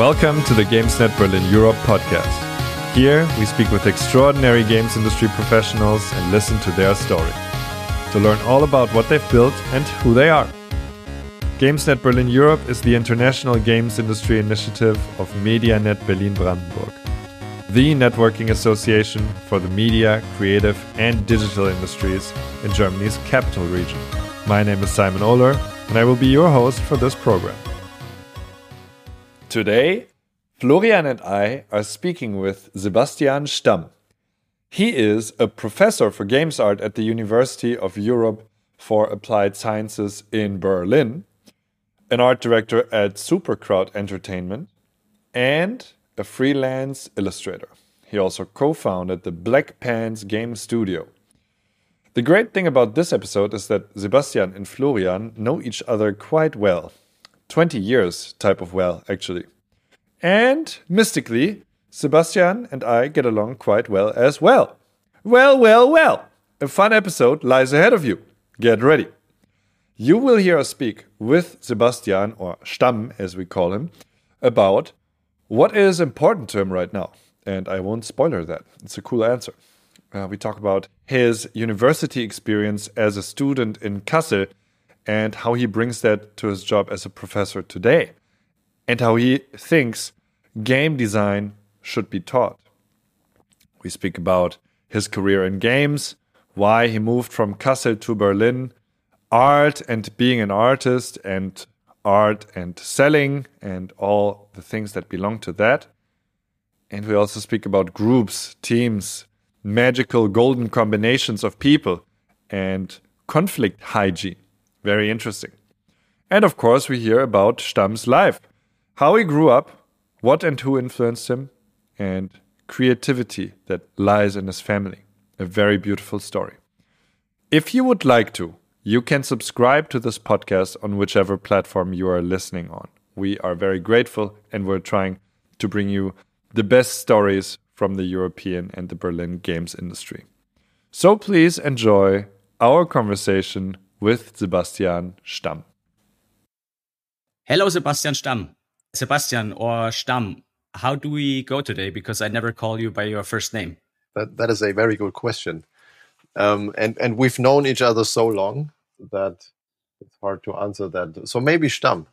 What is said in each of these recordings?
Welcome to the GamesNet Berlin Europe podcast. Here, we speak with extraordinary games industry professionals and listen to their story to learn all about what they've built and who they are. GamesNet Berlin Europe is the international games industry initiative of MediaNet Berlin Brandenburg, the networking association for the media, creative, and digital industries in Germany's capital region. My name is Simon Ohler, and I will be your host for this program. Today, Florian and I are speaking with Sebastian Stamm. He is a professor for games art at the University of Europe for Applied Sciences in Berlin, an art director at Supercrowd Entertainment, and a freelance illustrator. He also co founded the Black Pants Game Studio. The great thing about this episode is that Sebastian and Florian know each other quite well 20 years type of well, actually. And mystically, Sebastian and I get along quite well as well. Well, well, well. A fun episode lies ahead of you. Get ready. You will hear us speak with Sebastian, or Stamm as we call him, about what is important to him right now. And I won't spoiler that. It's a cool answer. Uh, we talk about his university experience as a student in Kassel and how he brings that to his job as a professor today, and how he thinks game design should be taught. We speak about his career in games, why he moved from Kassel to Berlin, art and being an artist, and art and selling, and all the things that belong to that. And we also speak about groups, teams, magical golden combinations of people, and conflict hygiene. Very interesting. And of course, we hear about Stamm's life, how he grew up, what and who influenced him, and creativity that lies in his family. A very beautiful story. If you would like to, you can subscribe to this podcast on whichever platform you are listening on. We are very grateful and we're trying to bring you the best stories from the European and the Berlin games industry. So please enjoy our conversation with Sebastian Stamm. Hello, Sebastian Stamm. Sebastian or Stamm, how do we go today? Because I never call you by your first name. That, that is a very good question. Um, and, and we've known each other so long that it's hard to answer that. So maybe Stamm,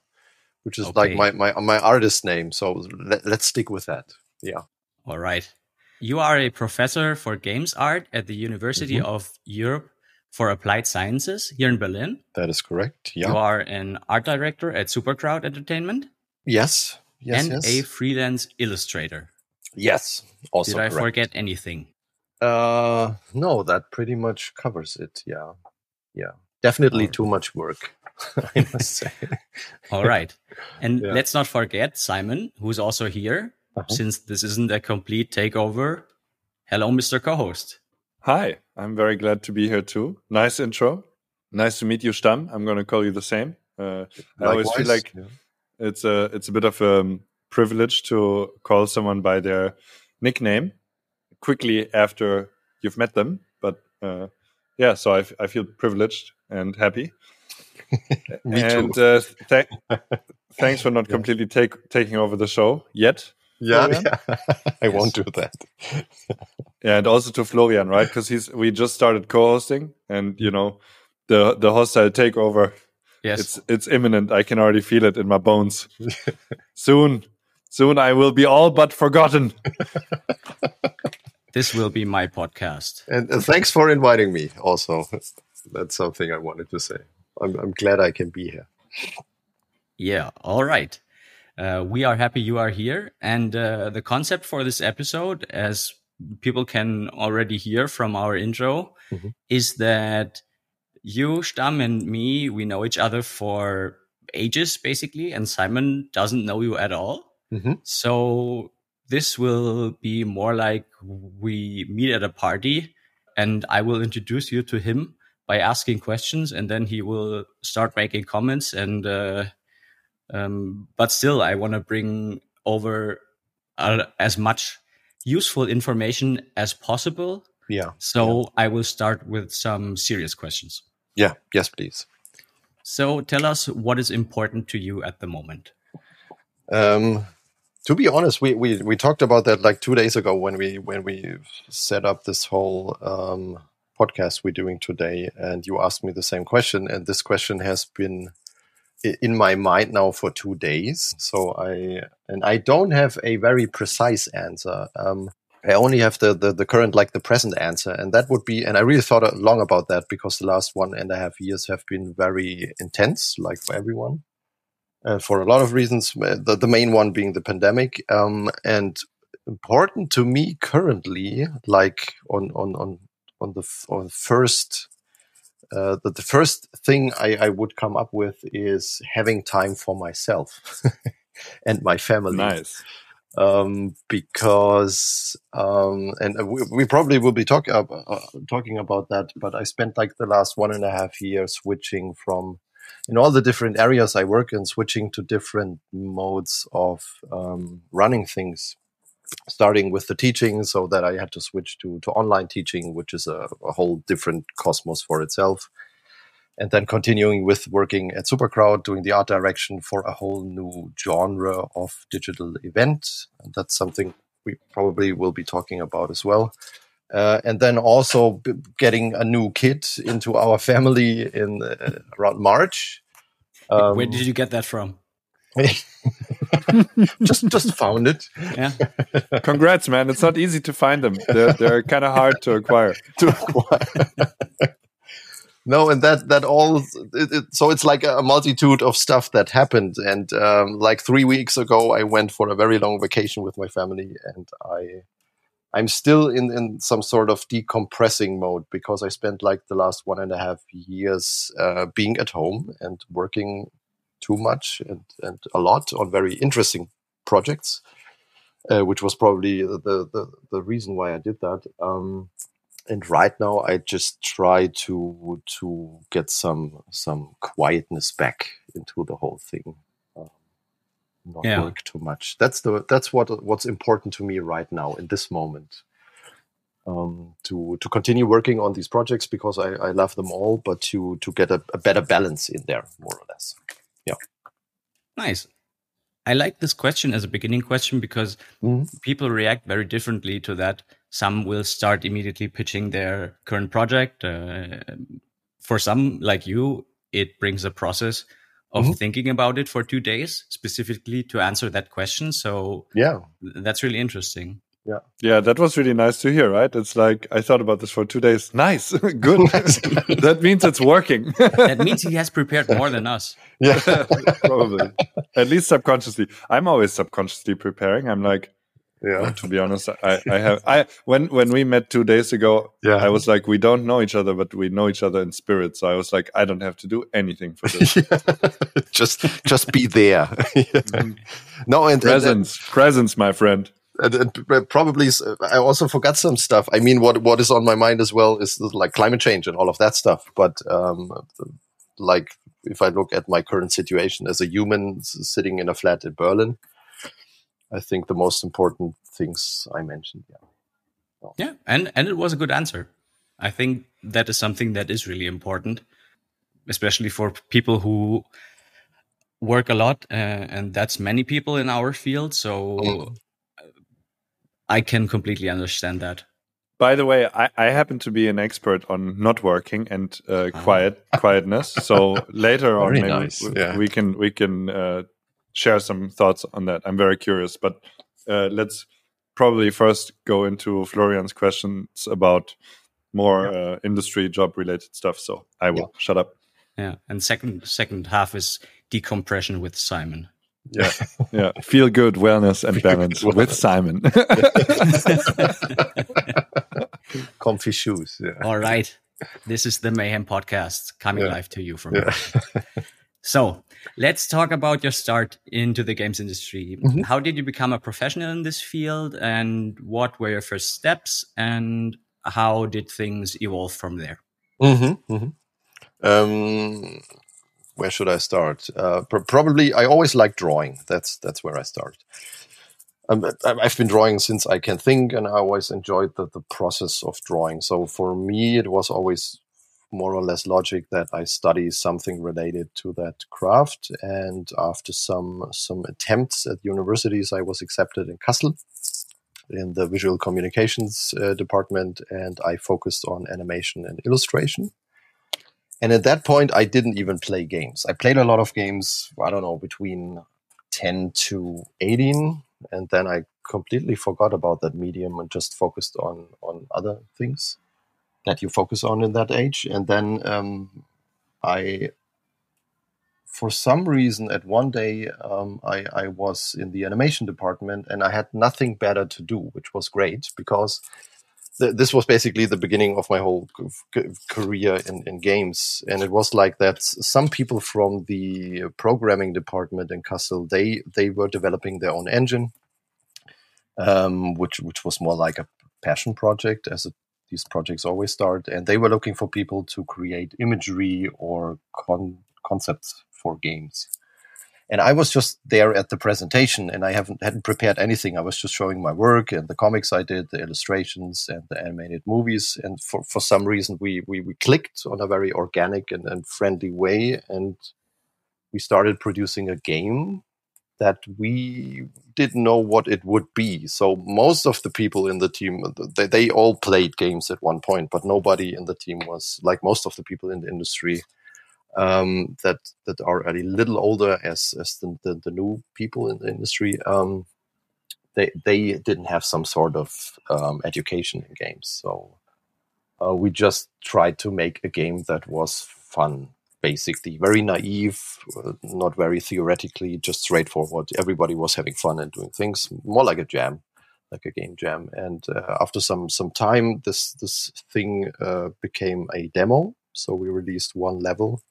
which is okay. like my, my, my artist name. So let, let's stick with that. Yeah. All right. You are a professor for games art at the University mm -hmm. of Europe for Applied Sciences here in Berlin. That is correct. Yeah. You are an art director at Supercrowd Entertainment. Yes. Yes. And yes. a freelance illustrator. Yes. Also. Did I correct. forget anything? Uh, no, that pretty much covers it. Yeah. Yeah. Definitely right. too much work. I must say. All right. And yeah. let's not forget Simon, who's also here, uh -huh. since this isn't a complete takeover. Hello, Mr. Co-host. Hi, I'm very glad to be here too. Nice intro. Nice to meet you, Stamm. I'm going to call you the same. Uh, I always feel like yeah. it's a it's a bit of a um, privilege to call someone by their nickname quickly after you've met them. But uh, yeah, so I, I feel privileged and happy. Me and too. Uh, th thanks for not yeah. completely take, taking over the show yet. Yeah, yeah. I won't do that. yeah, and also to Florian, right? Because he's we just started co-hosting, and you know, the the hostile takeover. Yes, it's it's imminent. I can already feel it in my bones. soon, soon, I will be all but forgotten. this will be my podcast. And uh, thanks for inviting me. Also, that's something I wanted to say. I'm I'm glad I can be here. Yeah. All right. Uh, we are happy you are here. And uh, the concept for this episode, as people can already hear from our intro, mm-hmm. is that you, Stamm, and me, we know each other for ages, basically, and Simon doesn't know you at all. Mm-hmm. So this will be more like we meet at a party and I will introduce you to him by asking questions and then he will start making comments and uh, um, but still, I want to bring over uh, as much useful information as possible. Yeah. So yeah. I will start with some serious questions. Yeah. Yes, please. So tell us what is important to you at the moment. Um, to be honest, we, we we talked about that like two days ago when we when we set up this whole um, podcast we're doing today, and you asked me the same question, and this question has been in my mind now for two days. So I and I don't have a very precise answer. Um, I only have the, the, the current, like the present answer, and that would be. And I really thought long about that because the last one and a half years have been very intense, like for everyone, uh, for a lot of reasons. Uh, the, the main one being the pandemic, um, and important to me currently, like on on on on the on first uh, the, the first thing I, I, would come up with is having time for myself and my family. Nice. Um, because um, and we, we, probably will be talking uh, talking about that. But I spent like the last one and a half years switching from in all the different areas I work in, switching to different modes of um, running things starting with the teaching so that I had to switch to, to online teaching, which is a, a whole different cosmos for itself. And then continuing with working at Supercrowd, doing the art direction for a whole new genre of digital event. And that's something we probably will be talking about as well. Uh, and then also b- getting a new kid into our family in uh, around March. Um, Where did you get that from? just just found it. Yeah. Congrats, man! It's not easy to find them. They're they're kind of hard to acquire. To acquire. no, and that that all. It, it, so it's like a multitude of stuff that happened. And um, like three weeks ago, I went for a very long vacation with my family, and I. I'm still in, in some sort of decompressing mode because I spent like the last one and a half years uh, being at home and working too much and, and a lot on very interesting projects, uh, which was probably the, the, the reason why I did that. Um, and right now, I just try to to get some some quietness back into the whole thing. Um, not yeah. work too much. That's the that's what what's important to me right now in this moment. Um, to to continue working on these projects because I, I love them all, but to to get a, a better balance in there, more or less. Yeah. Nice. I like this question as a beginning question because mm-hmm. people react very differently to that. Some will start immediately pitching their current project. Uh, for some, like you, it brings a process of mm-hmm. thinking about it for two days specifically to answer that question. So yeah, that's really interesting. Yeah. Yeah, that was really nice to hear, right? It's like I thought about this for two days. Nice. Good. that means it's working. that means he has prepared more than us. Yeah. Probably. At least subconsciously. I'm always subconsciously preparing. I'm like, yeah. To be honest, I, I have I when when we met two days ago, yeah. I was like, we don't know each other, but we know each other in spirit. So I was like, I don't have to do anything for this. just just be there. mm-hmm. No, and presence, and, presence, my friend and, and, probably I also forgot some stuff. I mean, what what is on my mind as well is like climate change and all of that stuff. But um, like if I look at my current situation as a human sitting in a flat in Berlin, I think the most important things I mentioned. Yeah. Yeah, and and it was a good answer. I think that is something that is really important, especially for people who work a lot, uh, and that's many people in our field. So. Mm I can completely understand that. By the way, I, I happen to be an expert on not working and uh, ah. quiet quietness. So later on, maybe nice. yeah. we can we can uh, share some thoughts on that. I'm very curious, but uh, let's probably first go into Florian's questions about more yeah. Uh, industry job related stuff. So I will yeah. shut up. Yeah, and second second half is decompression with Simon. Yeah, yeah. Feel good, wellness, and balance with Simon. Comfy shoes. Yeah. All right. This is the Mayhem podcast coming yeah. live to you from. Yeah. so let's talk about your start into the games industry. Mm-hmm. How did you become a professional in this field, and what were your first steps, and how did things evolve from there? Mm-hmm. Mm-hmm. Um, where should I start? Uh, pr- probably, I always like drawing. That's that's where I start. Um, I've been drawing since I can think, and I always enjoyed the, the process of drawing. So for me, it was always more or less logic that I study something related to that craft. And after some some attempts at universities, I was accepted in Kassel in the visual communications uh, department, and I focused on animation and illustration. And at that point, I didn't even play games. I played a lot of games. I don't know between ten to eighteen, and then I completely forgot about that medium and just focused on on other things that you focus on in that age. And then um, I, for some reason, at one day um, I, I was in the animation department and I had nothing better to do, which was great because th- this was basically the beginning of my whole c- career in, in games. And it was like that some people from the programming department in Kassel, they, they were developing their own engine. Um, which which was more like a passion project as these projects always start, and they were looking for people to create imagery or con- concepts for games. And I was just there at the presentation, and I haven't hadn't prepared anything. I was just showing my work and the comics I did, the illustrations and the animated movies. And for, for some reason, we, we we clicked on a very organic and, and friendly way, and we started producing a game that we didn't know what it would be. So most of the people in the team, they, they all played games at one point, but nobody in the team was like most of the people in the industry um, that that are a little older as as the, the, the new people in the industry. Um, they they didn't have some sort of um, education in games, so uh, we just tried to make a game that was fun basically very naive, uh, not very theoretically, just straightforward. Everybody was having fun and doing things more like a jam, like a game jam. And uh, after some some time, this this thing uh, became a demo. So we released one level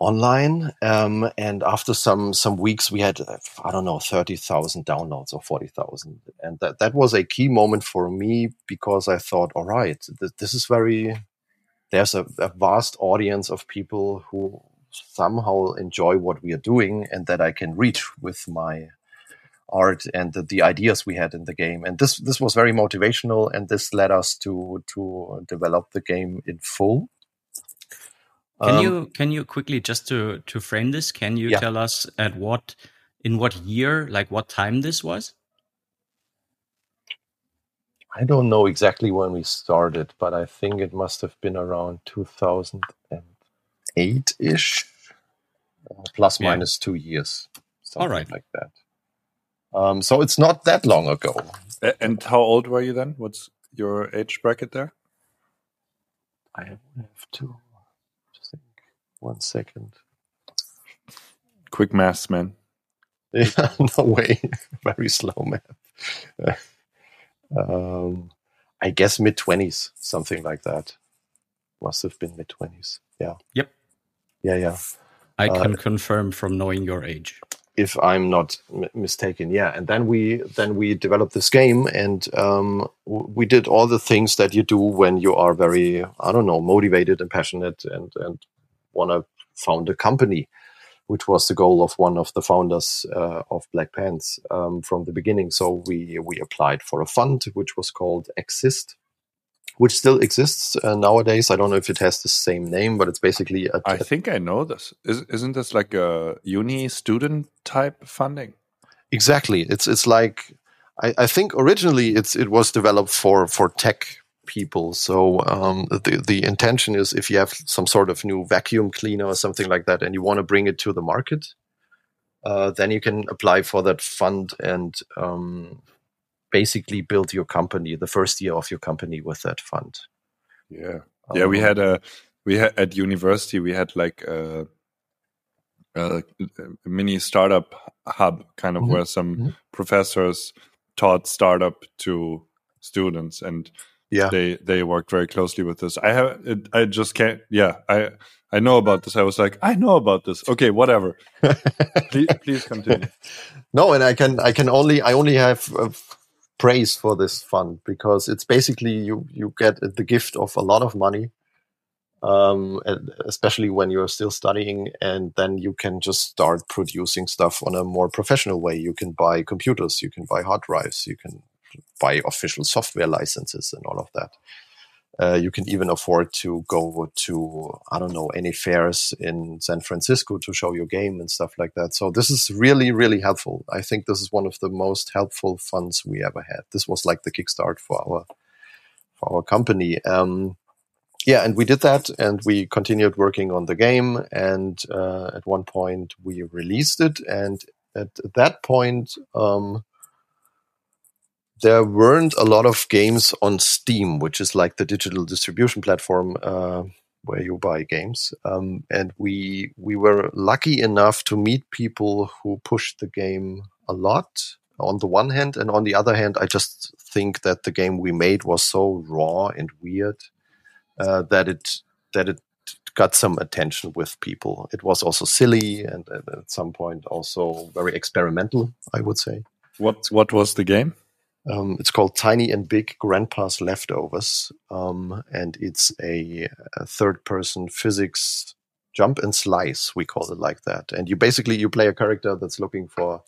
online, um, and after some some weeks, we had I don't know thirty thousand downloads or forty thousand, and that that was a key moment for me because I thought, all right, th- this is very there's a, a vast audience of people who somehow enjoy what we are doing and that I can reach with my art and the, the, ideas we had in the game. And this this was very motivational, and this led us to to develop the game in full. Can um, you can you quickly just to to frame this? Can you yeah. tell us at what in what year, like what time this was? I don't know exactly when we started, but I think it must have been around 2008 ish, uh, plus yeah. minus two years. All right. Like that. Um, so it's not that long ago. And how old were you then? What's your age bracket there? I have to think. One second. Quick maths, man. Yeah, no way. Very slow math. um, I guess mid twenties, something like that. Must have been mid twenties. Yeah. Yep. Yeah, yeah. I uh, can uh, confirm from knowing your age. If I'm not m- mistaken, yeah. And then we then we developed this game, and um, w- we did all the things that you do when you are very, I don't know, motivated and passionate, and and want to found a company which was the goal of one of the founders uh, of Black Pants um, from the beginning. So we we applied for a fund which was called Exist, which still exists uh, nowadays. I don't know if it has the same name, but it's basically. A, I think I know this. Is, isn't this like a uni student type funding? Exactly. It's it's like I, I think originally it's it was developed for for tech people. So um, the the intention is if you have some sort of new vacuum cleaner or something like that, and you want to bring it to the market, uh, then you can apply for that fund and um, basically build your company, the first year of your company with that fund. Yeah, yeah. Um, we had a we had at university we had like a, a, a mini startup hub, kind of mm -hmm. where some mm -hmm. professors taught startup to students and yeah. they they worked very closely with this i have it, i just can't yeah i i know about this. I was like i know about this. Okay whatever. Please, please, continue. No and i can i can only i only have uh, praise for this fund because it's basically you you get the gift of a lot of money um, especially when you're still studying and then you can just start producing stuff on a more professional way. You can buy computers you can buy hard drives you can buy official software licenses and all of that. Uh, you can even afford to go to I don't know any fairs in San Francisco to show your game and stuff like that. So this is really really helpful. I think this is one of the most helpful funds we ever had. This was like the kickstart for our for our company. Um, yeah, and we did that, and we continued working on the game. And uh, at one point, we released it, and at that point, um, there weren't a lot of games on Steam, which is like the digital distribution platform uh, where you buy games. Um, and we we were lucky enough to meet people who pushed the game a lot on the one hand, and on the other hand, I just think that the game we made was so raw and weird uh, that it that it got some attention with people. It was also silly and, and at some point also very experimental. I would say. What what was the game? Um, it's called Tiny and Big Grandpa's Leftovers, um, and it's a, a third-person physics jump and slice. We call it like that. And you basically you play a character that's looking for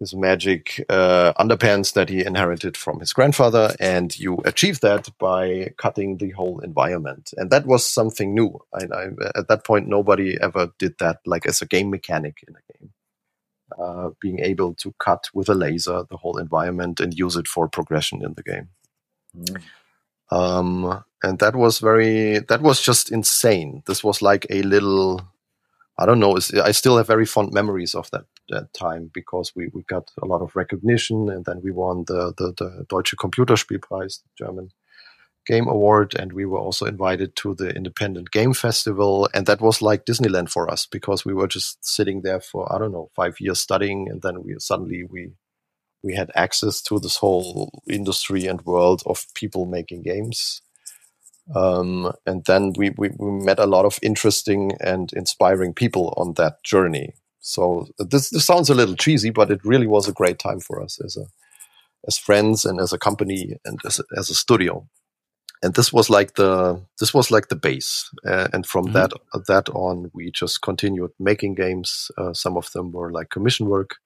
his magic uh, underpants that he inherited from his grandfather, and you achieve that by cutting the whole environment. And that was something new. I, I, at that point, nobody ever did that, like as a game mechanic in a game uh, being able to cut with a laser the whole environment and use it for progression in the game. Mm. Um, and that was very, that was just insane. This was like a little, I don't know, I still have very fond memories of that, that time because we, we got a lot of recognition and then we won the, the, the Deutsche Computerspielpreis, the German Game Award, and we were also invited to the Independent Game Festival, and that was like Disneyland for us because we were just sitting there for I don't know five years studying, and then we suddenly we we had access to this whole industry and world of people making games. Um, and then we, we, we met a lot of interesting and inspiring people on that journey. So this, this sounds a little cheesy, but it really was a great time for us as a as friends and as a company and as a, as a studio and this was like the this was like the base. Uh, and from mm-hmm. that that on we just continued making games. Uh, some of them were like commission work.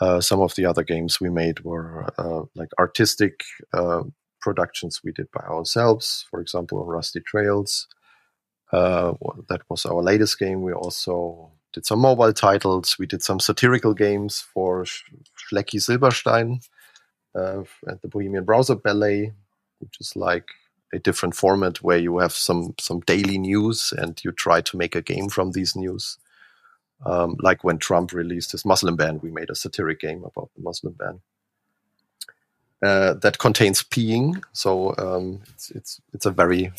Uh, some of the other games we made were uh, like artistic uh, productions we did by ourselves. For example rusty trails. Uh, that was our latest game. We also did some mobile titles. We did some satirical games for Schlecky Silberstein at the Bohemian Browser Ballet which is like a different format where you have some some daily news and you try to make a game from these news. Um, like when Trump released his Muslim ban, we made a satiric game about the Muslim ban. Uh, that contains peeing, so um, it's it's it's a very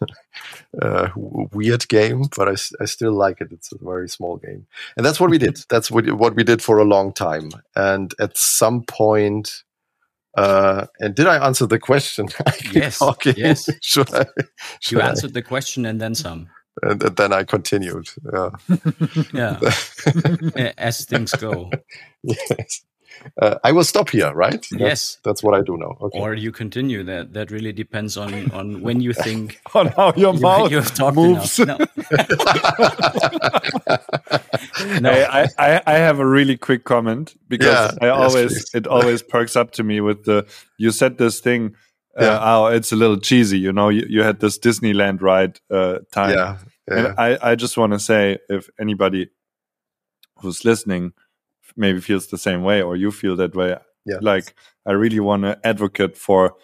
uh, weird game, but I, I still like it. It's a very small game, and that's what we did. That's what what we did for a long time. And at some point, uh, and did I answer the question? yes. Okay. Yes. should I? Should you I? answered the question and then some. And, and then I continued. Yeah. yeah. As things go. Yes. Uh, I will stop here, right? That's, yes, that's what I do now. Okay. Or you continue. That that really depends on on when you think on how your you, mouth you have talked moves. No. no. I, I I have a really quick comment because yeah, I always yes, it always perks up to me with the you said this thing. Uh, oh, it's a little cheesy, you know. You, you had this Disneyland ride uh, time, yeah, yeah. and I I just want to say if anybody who's listening maybe feels the same way or you feel that way yeah. like i really want to advocate for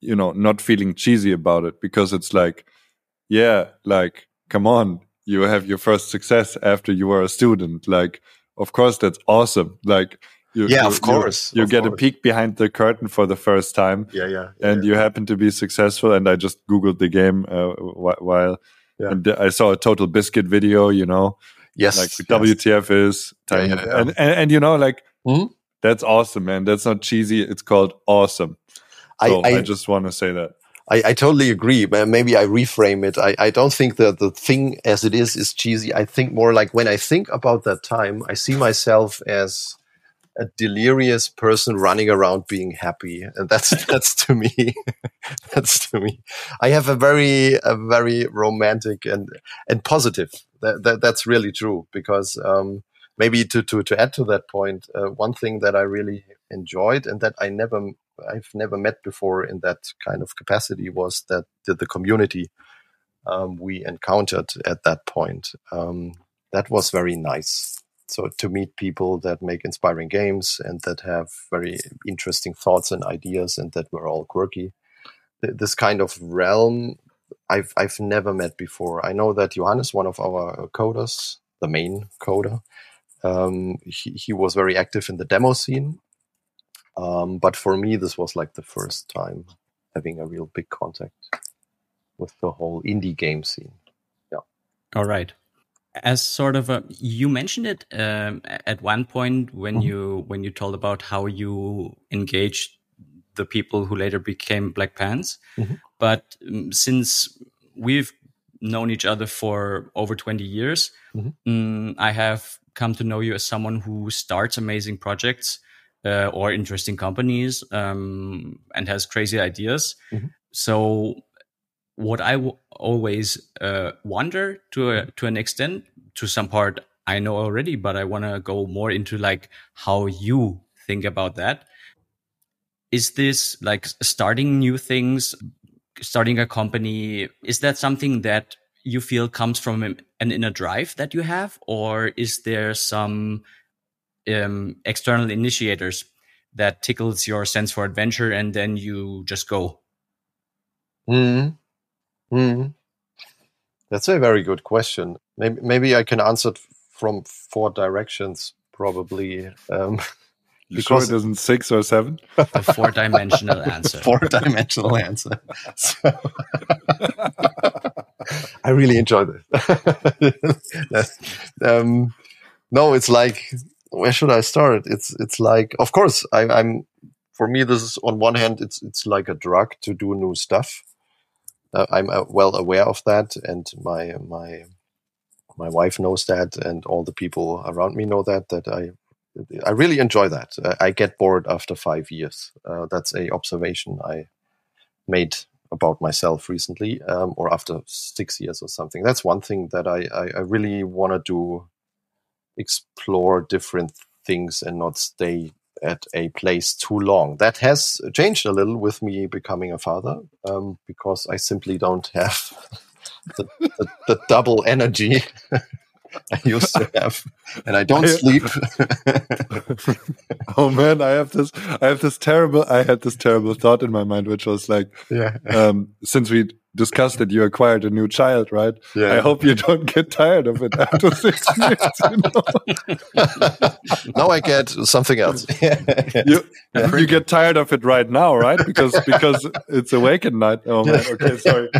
you know not feeling cheesy about it because it's like yeah like come on you have your first success after you were a student like of course that's awesome like you, yeah, you, of course. You, you of get course. a peek behind the curtain for the first time. Yeah, yeah. yeah and yeah. you happen to be successful. And I just Googled the game uh, while yeah. and I saw a Total Biscuit video, you know, Yes. Like yes. WTF is. Yeah, yeah, yeah. And, and, and, you know, like, mm-hmm. that's awesome, man. That's not cheesy. It's called awesome. So I, I, I just want to say that. I, I, totally agree. Maybe I reframe it. I, I don't think that the thing as it is is cheesy. I think more like when I think about that time, I see myself as a delirious person running around being happy, and that's that's to me. that's to me. I have a very a very romantic and and positive that, that that's really true because um, maybe to, to to add to that point, uh, one thing that I really enjoyed and that I never I've never met before in that kind of capacity was that the, the community um, we encountered at that point. Um, that was very nice. So to meet people that make inspiring games and that have very interesting thoughts and ideas and that were all quirky. This kind of realm I've I've never met before. I know that Johannes, one of our coders, the main coder, um, he, he was very active in the demo scene. Um, but for me, this was like the first time having a real big contact with the whole indie game scene. Yeah. All right. As sort of a, you mentioned it um, at one point when mm -hmm. you when you told about how you engaged the people who later became Black Pants. Mm -hmm. But um, since we've known each other for over 20 years, mm -hmm. um, I have come to know you as someone who starts amazing projects uh, or interesting companies um, and has crazy ideas. Mm-hmm. So, what I w- always uh, wonder to a, to an extent, to some part, I know already, but I want to go more into like how you think about that. Is this like starting new things, starting a company? Is that something that you feel comes from an inner drive that you have, or is there some um, external initiators that tickles your sense for adventure, and then you just go? Hmm. Hmm. That's a very good question. Maybe maybe I can answer it from four directions, probably. Um, You because sure it isn't six or seven? A four dimensional answer. four dimensional answer. So, I really enjoyed it. um, no, it's like where should I start? It's it's like of course I, I'm for me this is on one hand it's it's like a drug to do new stuff. Uh, I'm uh, well aware of that, and my my my wife knows that, and all the people around me know that that I I really enjoy that. I get bored after five years. Uh, that's a observation I made about myself recently, um, or after six years or something. That's one thing that I, I, I really want to do: explore different things and not stay at a place too long. That has changed a little with me becoming a father, um, because I simply don't have the, the, the double energy I used to have, and I don't sleep. oh man, I have this. I have this terrible. I had this terrible thought in my mind, which was like, yeah. Um, since we discussed that you acquired a new child, right? Yeah. I hope you don't get tired of it after six years. You know? now I get something else. you, you get tired of it right now, right? Because because it's awake at night. Oh man. Okay, sorry.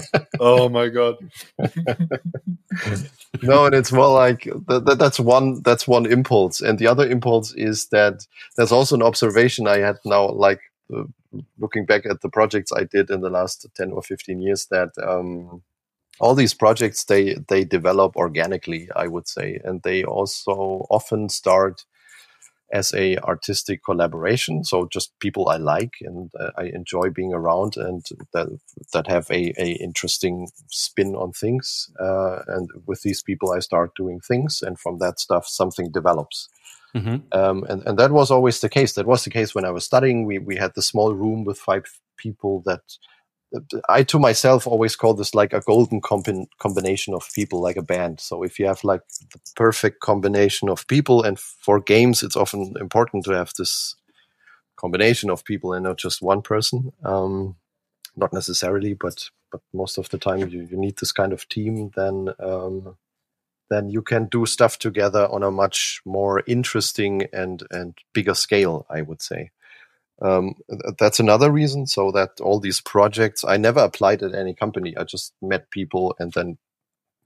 Oh my god. no, and it's more like that, that's one that's one impulse, and the other impulse is that there's also an observation I had now, like uh, looking back at the projects I did in the last 10 or 15 years that um, all these projects they they develop organically I would say. And they also often start as a artistic collaboration so just people I like and uh, I enjoy being around and that that have a, a interesting spin on things uh, and with these people I start doing things and from that stuff something develops Mm-hmm. Um, and, and that was always the case. That was the case when I was studying. We, we had the small room with five people that, I to myself always call this like a golden combi- combination of people, like a band. So if you have like the perfect combination of people, and for games, it's often important to have this combination of people and not just one person. Um, not necessarily, but but most of the time you, you need this kind of team. Then um, then you can do stuff together on a much more interesting and and bigger scale i would say. Um, that's another reason so that all these projects i never applied at any company. I just met people and then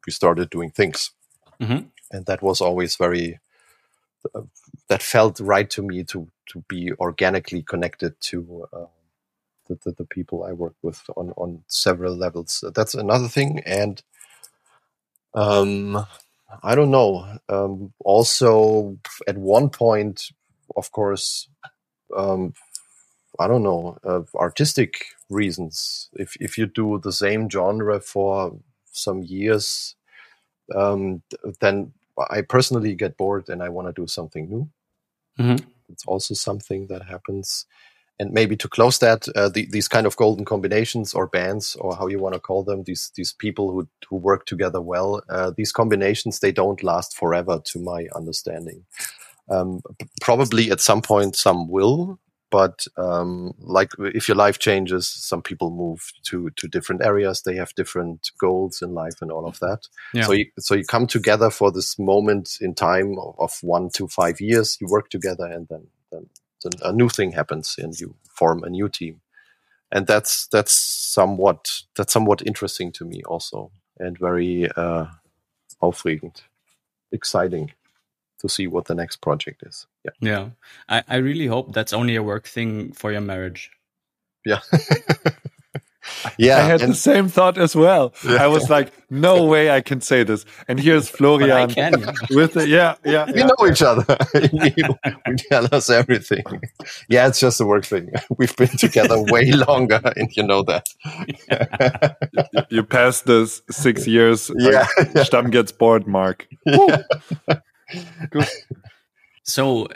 we started doing things. Mm-hmm. and that was always very uh, that felt right to me to to be organically connected to uh, the, the, the, people i work with on on several levels. That's another thing. And um I don't know. Um, also, at one point, of course, um, I don't know, uh, artistic reasons. If if you do the same genre for some years, um, then I personally get bored and I want to do something new. Mm-hmm. It's also something that happens. And maybe to close that, uh, the, these kind of golden combinations or bands or how you want to call them, these these people who who work together well, uh, these combinations they don't last forever, to my understanding. Um, probably at some point some will, but um, like if your life changes, some people move to to different areas. They have different goals in life and all of that. Yeah. So you, so you come together for this moment in time of one to five years. You work together, and then then a new thing happens and you form a new team. And that's that's somewhat that's somewhat interesting to me also and very uh, aufregend exciting to see what the next project is. Yeah. Yeah. I, I really hope that's only a work thing for your marriage. Yeah yeah, I had and, the same thought as well. Yeah. I was like, no way I can say this. And here's Florian can, yeah. with the, yeah, yeah. We yeah. know each other. we, we tell us everything. Yeah, it's just a work thing. We've been together way longer, and you know that. you, you passed this six years. Yeah, like, Stamm gets bored, Mark. Good. So,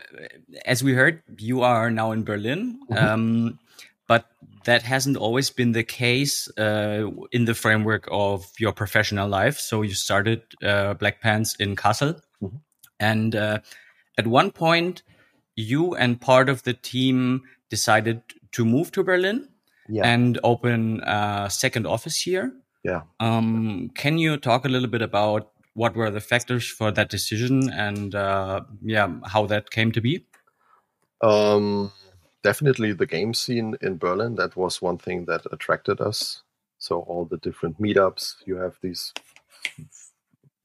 as we heard, you are now in Berlin. Mm -hmm. um, but that hasn't always been the case uh, in the framework of your professional life. So you started uh, Black Pants in Kassel, mm-hmm. and uh, at one point, you and part of the team decided to move to Berlin yeah. and open a second office here. Yeah. Um, can you talk a little bit about what were the factors for that decision and uh, yeah, how that came to be? Um, definitely the game scene in Berlin. That was one thing that attracted us. So all the different meetups, you have these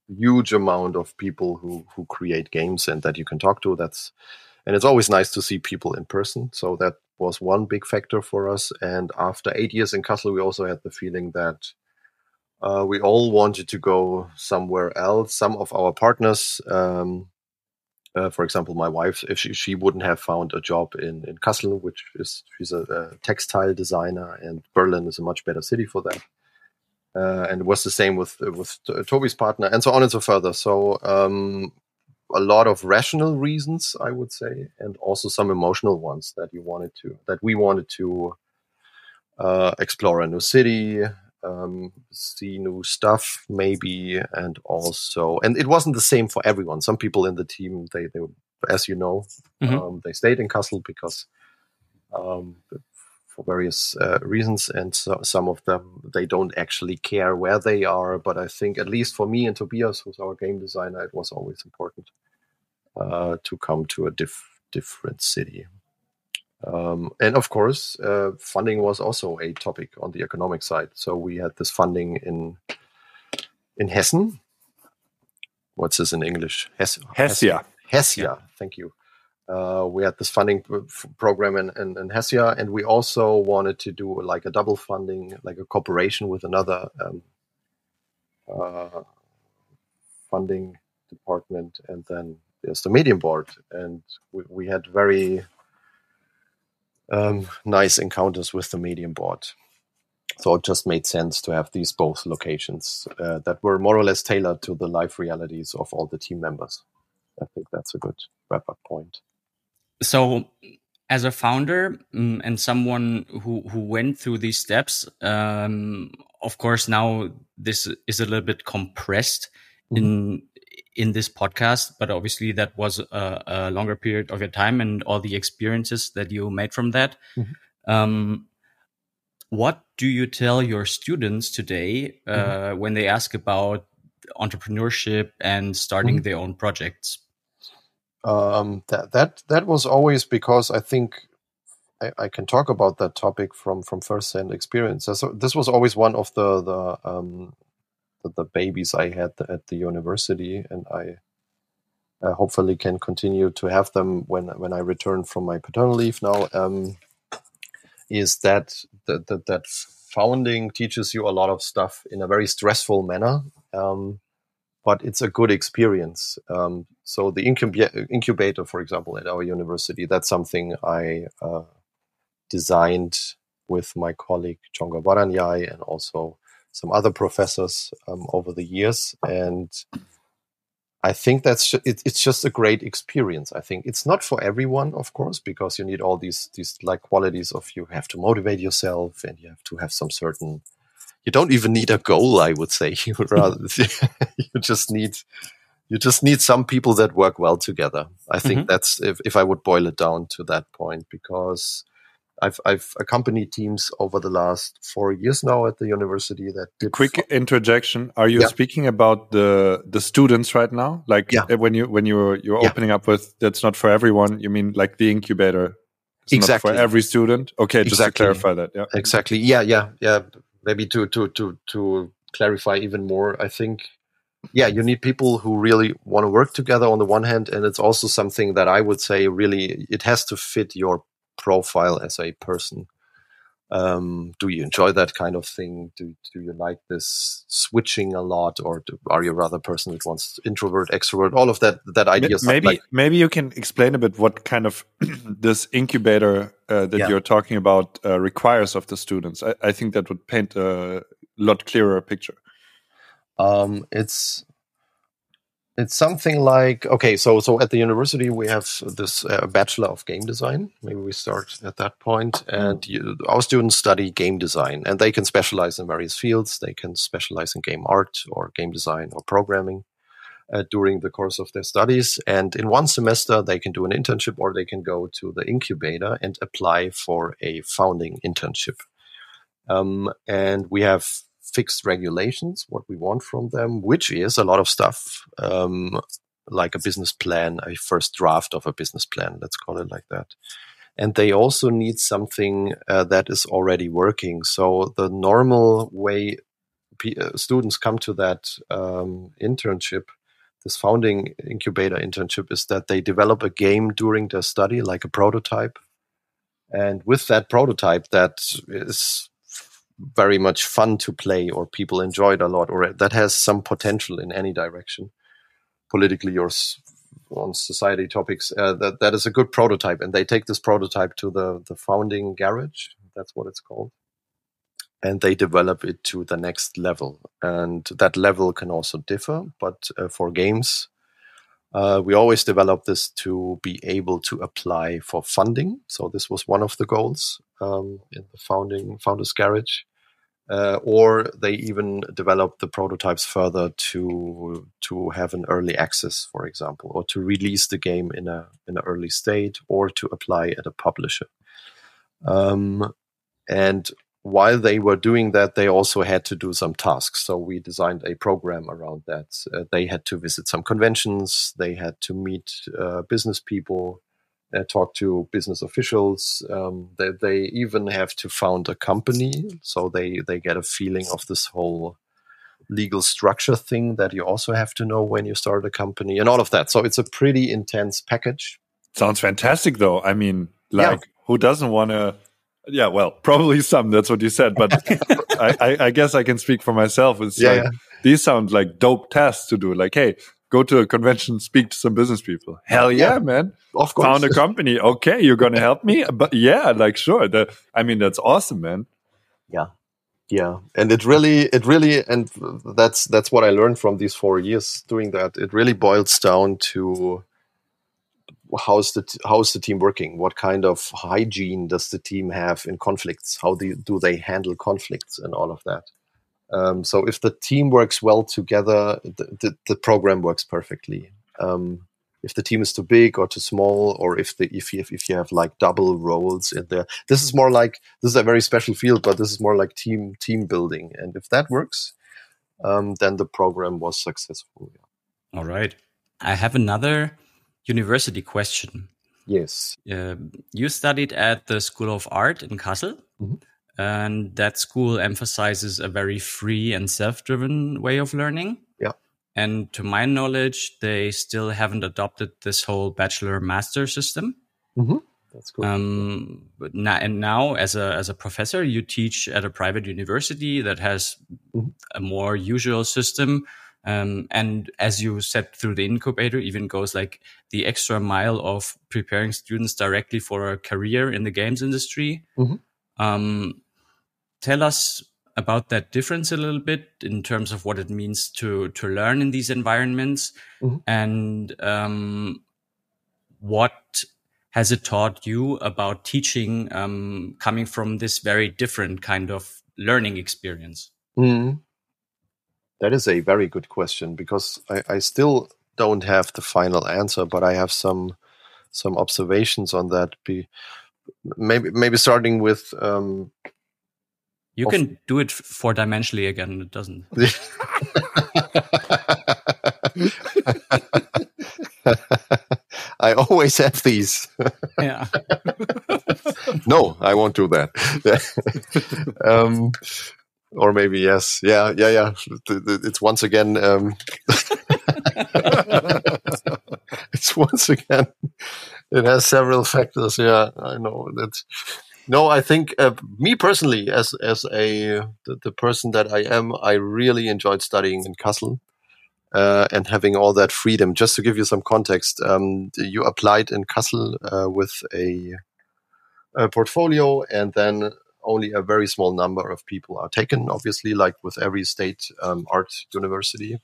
huge amount of people who who create games and that you can talk to. That's and it's always nice to see people in person. So that was one big factor for us. And after eight years in Kassel, we also had the feeling that uh, we all wanted to go somewhere else. Some of our partners um, uh, for example, my wife, if she, she wouldn't have found a job in, in Kassel, which is she's a, a textile designer, and Berlin is a much better city for that. Uh, and it was the same with with Toby's partner, and so on and so further. So um, a lot of rational reasons, I would say, and also some emotional ones that you wanted to that we wanted to uh, explore a new city, um, see new stuff maybe and also and it wasn't the same for everyone some people in the team they, they as you know mm-hmm. um, they stayed in Kassel because um, for various uh, reasons and so, some of them they don't actually care where they are but i think at least for me and tobias who's our game designer it was always important uh, to come to a diff- different city um, and of course, uh, funding was also a topic on the economic side. So we had this funding in in Hessen. What's this in English? Hess- Hessia. Hessia. Thank you. Uh, we had this funding program in, in, in, Hessia, and we also wanted to do like a double funding, like a cooperation with another um, uh, funding department, and then there's the Medienboard, and we, we had very um, nice encounters with the Medienboard. So it just made sense to have these both locations uh, that were more or less tailored to the life realities of all the team members. I think that's a good wrap up point. So, as a founder mm, and someone who, who went through these steps, um, of course, now this is a little bit compressed mm -hmm. in in this podcast, but obviously that was a, a, longer period of your time and all the experiences that you made from that. Mm-hmm. Um, what do you tell your students today uh, mm-hmm. when they ask about entrepreneurship and starting mm-hmm. their own projects? Um, that that that was always because I think I, I, can talk about that topic from from first hand experience. So this was always one of the the um, the, the babies I had at the university, and I uh, hopefully can continue to have them when when I return from my paternal leave. Now, um, is that that that, that founding teaches you a lot of stuff in a very stressful manner. Um, but it's a good experience. Um, so the incub- incubator, for example, at our university, that's something I uh, designed with my colleague Csongor Baranyai and also some other professors um, over the years, and I think that's it, it's just a great experience. I think it's not for everyone, of course, because you need all these these like qualities of you have to motivate yourself and you have to have some certain. You don't even need a goal, I would say. You rather you just need you just need some people that work well together. I think mm-hmm. that's if if I would boil it down to that point because I've I've accompanied teams over the last four years now at the university. That did quick interjection. Are you yeah. speaking about the the students right now? Like yeah. when you when you're you're yeah. opening up with that's not for everyone. You mean like the incubator? It's exactly for every student. Okay, just exactly. to clarify that. Yeah, exactly. Yeah, yeah, yeah. Maybe to to to to clarify even more. I think yeah, you need people who really want to work together on the one hand, and it's also something that I would say really it has to fit your profile as a person. Um, do you enjoy that kind of thing? Do do you like this switching a lot, or do, are you rather a person that wants introvert, extrovert, all of that that ideas? Maybe like, maybe you can explain a bit what kind of this incubator uh, that yeah. you're talking about uh, requires of the students. I, I, think that would paint a lot clearer picture. Um, it's it's something like okay so so at the university we have this uh, bachelor of game design. Maybe we start at that point. And you, our students study game design and they can specialize in various fields. They can specialize in game art or game design or programming uh, during the course of their studies. And in one semester they can do an internship or they can go to the incubator and apply for a founding internship. Um, and we have fixed regulations, what we want from them, which is a lot of stuff, um, like a business plan, a first draft of a business plan, let's call it like that. And they also need something uh, that is already working. So the normal way p- uh, students come to that um, internship, this founding incubator internship, is that they develop a game during their study, like a prototype. And with that prototype, that is very much fun to play or people enjoy it a lot or that has some potential in any direction politically or on society topics uh, that that is a good prototype and they take this prototype to the the founding garage that's what it's called and they develop it to the next level and that level can also differ but uh, for games uh, we always develop this to be able to apply for funding. So this was one of the goals um, in the founding founders garage. Uh, or they even develop the prototypes further to to have an early access, for example, or to release the game in a in an early state, or to apply at a publisher. Um, and while they were doing that, they also had to do some tasks. So we designed a program around that. Uh, they had to visit some conventions. They had to meet uh, business people, uh, talk to business officials. Um, they, they, even have to found a company, so they they get a feeling of this whole legal structure thing that you also have to know when you start a company and all of that. So it's a pretty intense package. Sounds fantastic, though. I mean, like, yeah. who doesn't want to? Yeah, well, probably some. That's what you said, but I, I, I, guess I can speak for myself. It's yeah, like, yeah. these sound like dope tasks to do. Like, hey, go to a convention, speak to some business people. Hell yeah, yeah. man! Of course, found a company. Okay, you're gonna help me, but yeah, like sure. That I mean, that's awesome, man. Yeah, yeah, and it really, it really, and that's that's what I learned from these four years doing that. It really boils down to how's the how's the team working what kind of hygiene does the team have in conflicts how do, do they handle conflicts and all of that um, so if the team works well together the, the, the program works perfectly um, if the team is too big or too small or if the if you, if you have like double roles in there this is more like this is a very special field but this is more like team team building and if that works um, then the program was successful yeah. all right i have another university question. Yes. Uh, you studied at the School of Art in Kassel. Mm-hmm. And that school emphasizes a very free and self driven way of learning. Yeah. And to my knowledge, they still haven't adopted this whole bachelor master system. Mm-hmm. That's cool. Um, but now, and now, as a as a professor, you teach at a private university that has mm-hmm. a more usual system um, and as you said through the incubator, even goes like the extra mile of preparing students directly for a career in the games industry. Mm-hmm. Um, tell us about that difference a little bit in terms of what it means to to learn in these environments, mm -hmm. and um, what has it taught you about teaching um, coming from this very different kind of learning experience? Mm. That is a very good question because I, I, still don't have the final answer, but I have some some observations on that. Be maybe maybe starting with. Um, you can do it four dimensionally again. It doesn't. I always have these. yeah. no, I won't do that. um, or maybe yes. Yeah, yeah, yeah. It's once again. Um, it's once again. It has several factors. Yeah, I know that. No, I think uh, me personally, as as a the, the, person that I am, I really enjoyed studying in Kassel uh, and having all that freedom. Just to give you some context, um, you applied in Kassel uh, with a, a, portfolio, and then only a very small number of people are taken. Obviously, like with every state um, art university.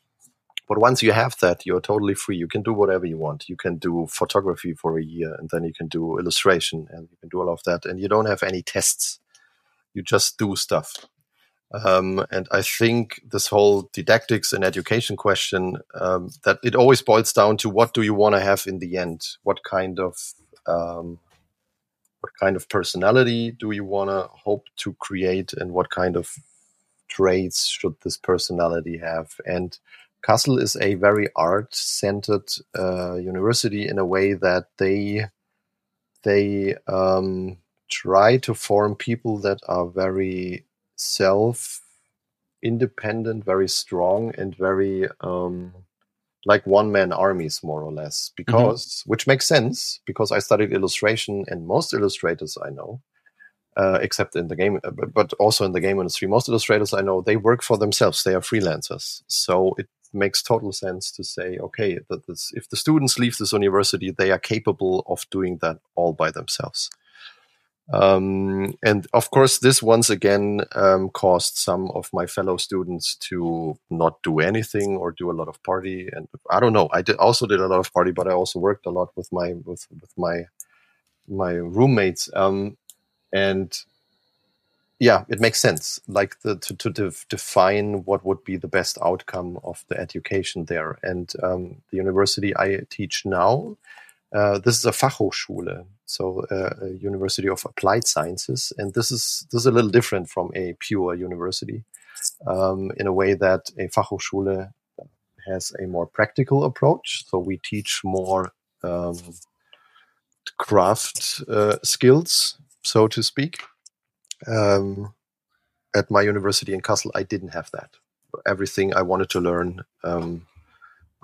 But once you have that, you're totally free. You can do whatever you want. You can do photography for a year, and then you can do illustration, and you can do all of that. And you don't have any tests. You just do stuff. Um, and I think this whole didactics and education question um, that it always boils down to what do you want to have in the end? What kind of um, what kind of personality do you want to hope to create, and what kind of traits should this personality have? And Kassel is a very art-centered uh, university in a way that they they um, try to form people that are very self independent, very strong, and very um, like one man armies, more or less. Mm-hmm. Because, mm-hmm. which makes sense, because I studied illustration, and most illustrators I know, uh, except in the game, uh, but also in the game industry, most illustrators I know, they work for themselves. They are freelancers. So it makes total sense to say, okay, that this, if the students leave this university, they are capable of doing that all by themselves. Um, and of course, this once again um, caused some of my fellow students to not do anything or do a lot of party. And I don't know. I did, also did a lot of party, but I also worked a lot with my with with my my roommates. Um, and yeah, it makes sense. Like the, to to def define what would be the best outcome of the education there. And um, the university I teach now uh, this is a Fachhochschule, so uh, a University of Applied Sciences, and this is this is a little different from a pure university um, in a way that a Fachhochschule has a more practical approach. So we teach more um, craft uh, skills, so to speak. Um, at my university in Kassel, I didn't have that. Everything I wanted to learn um,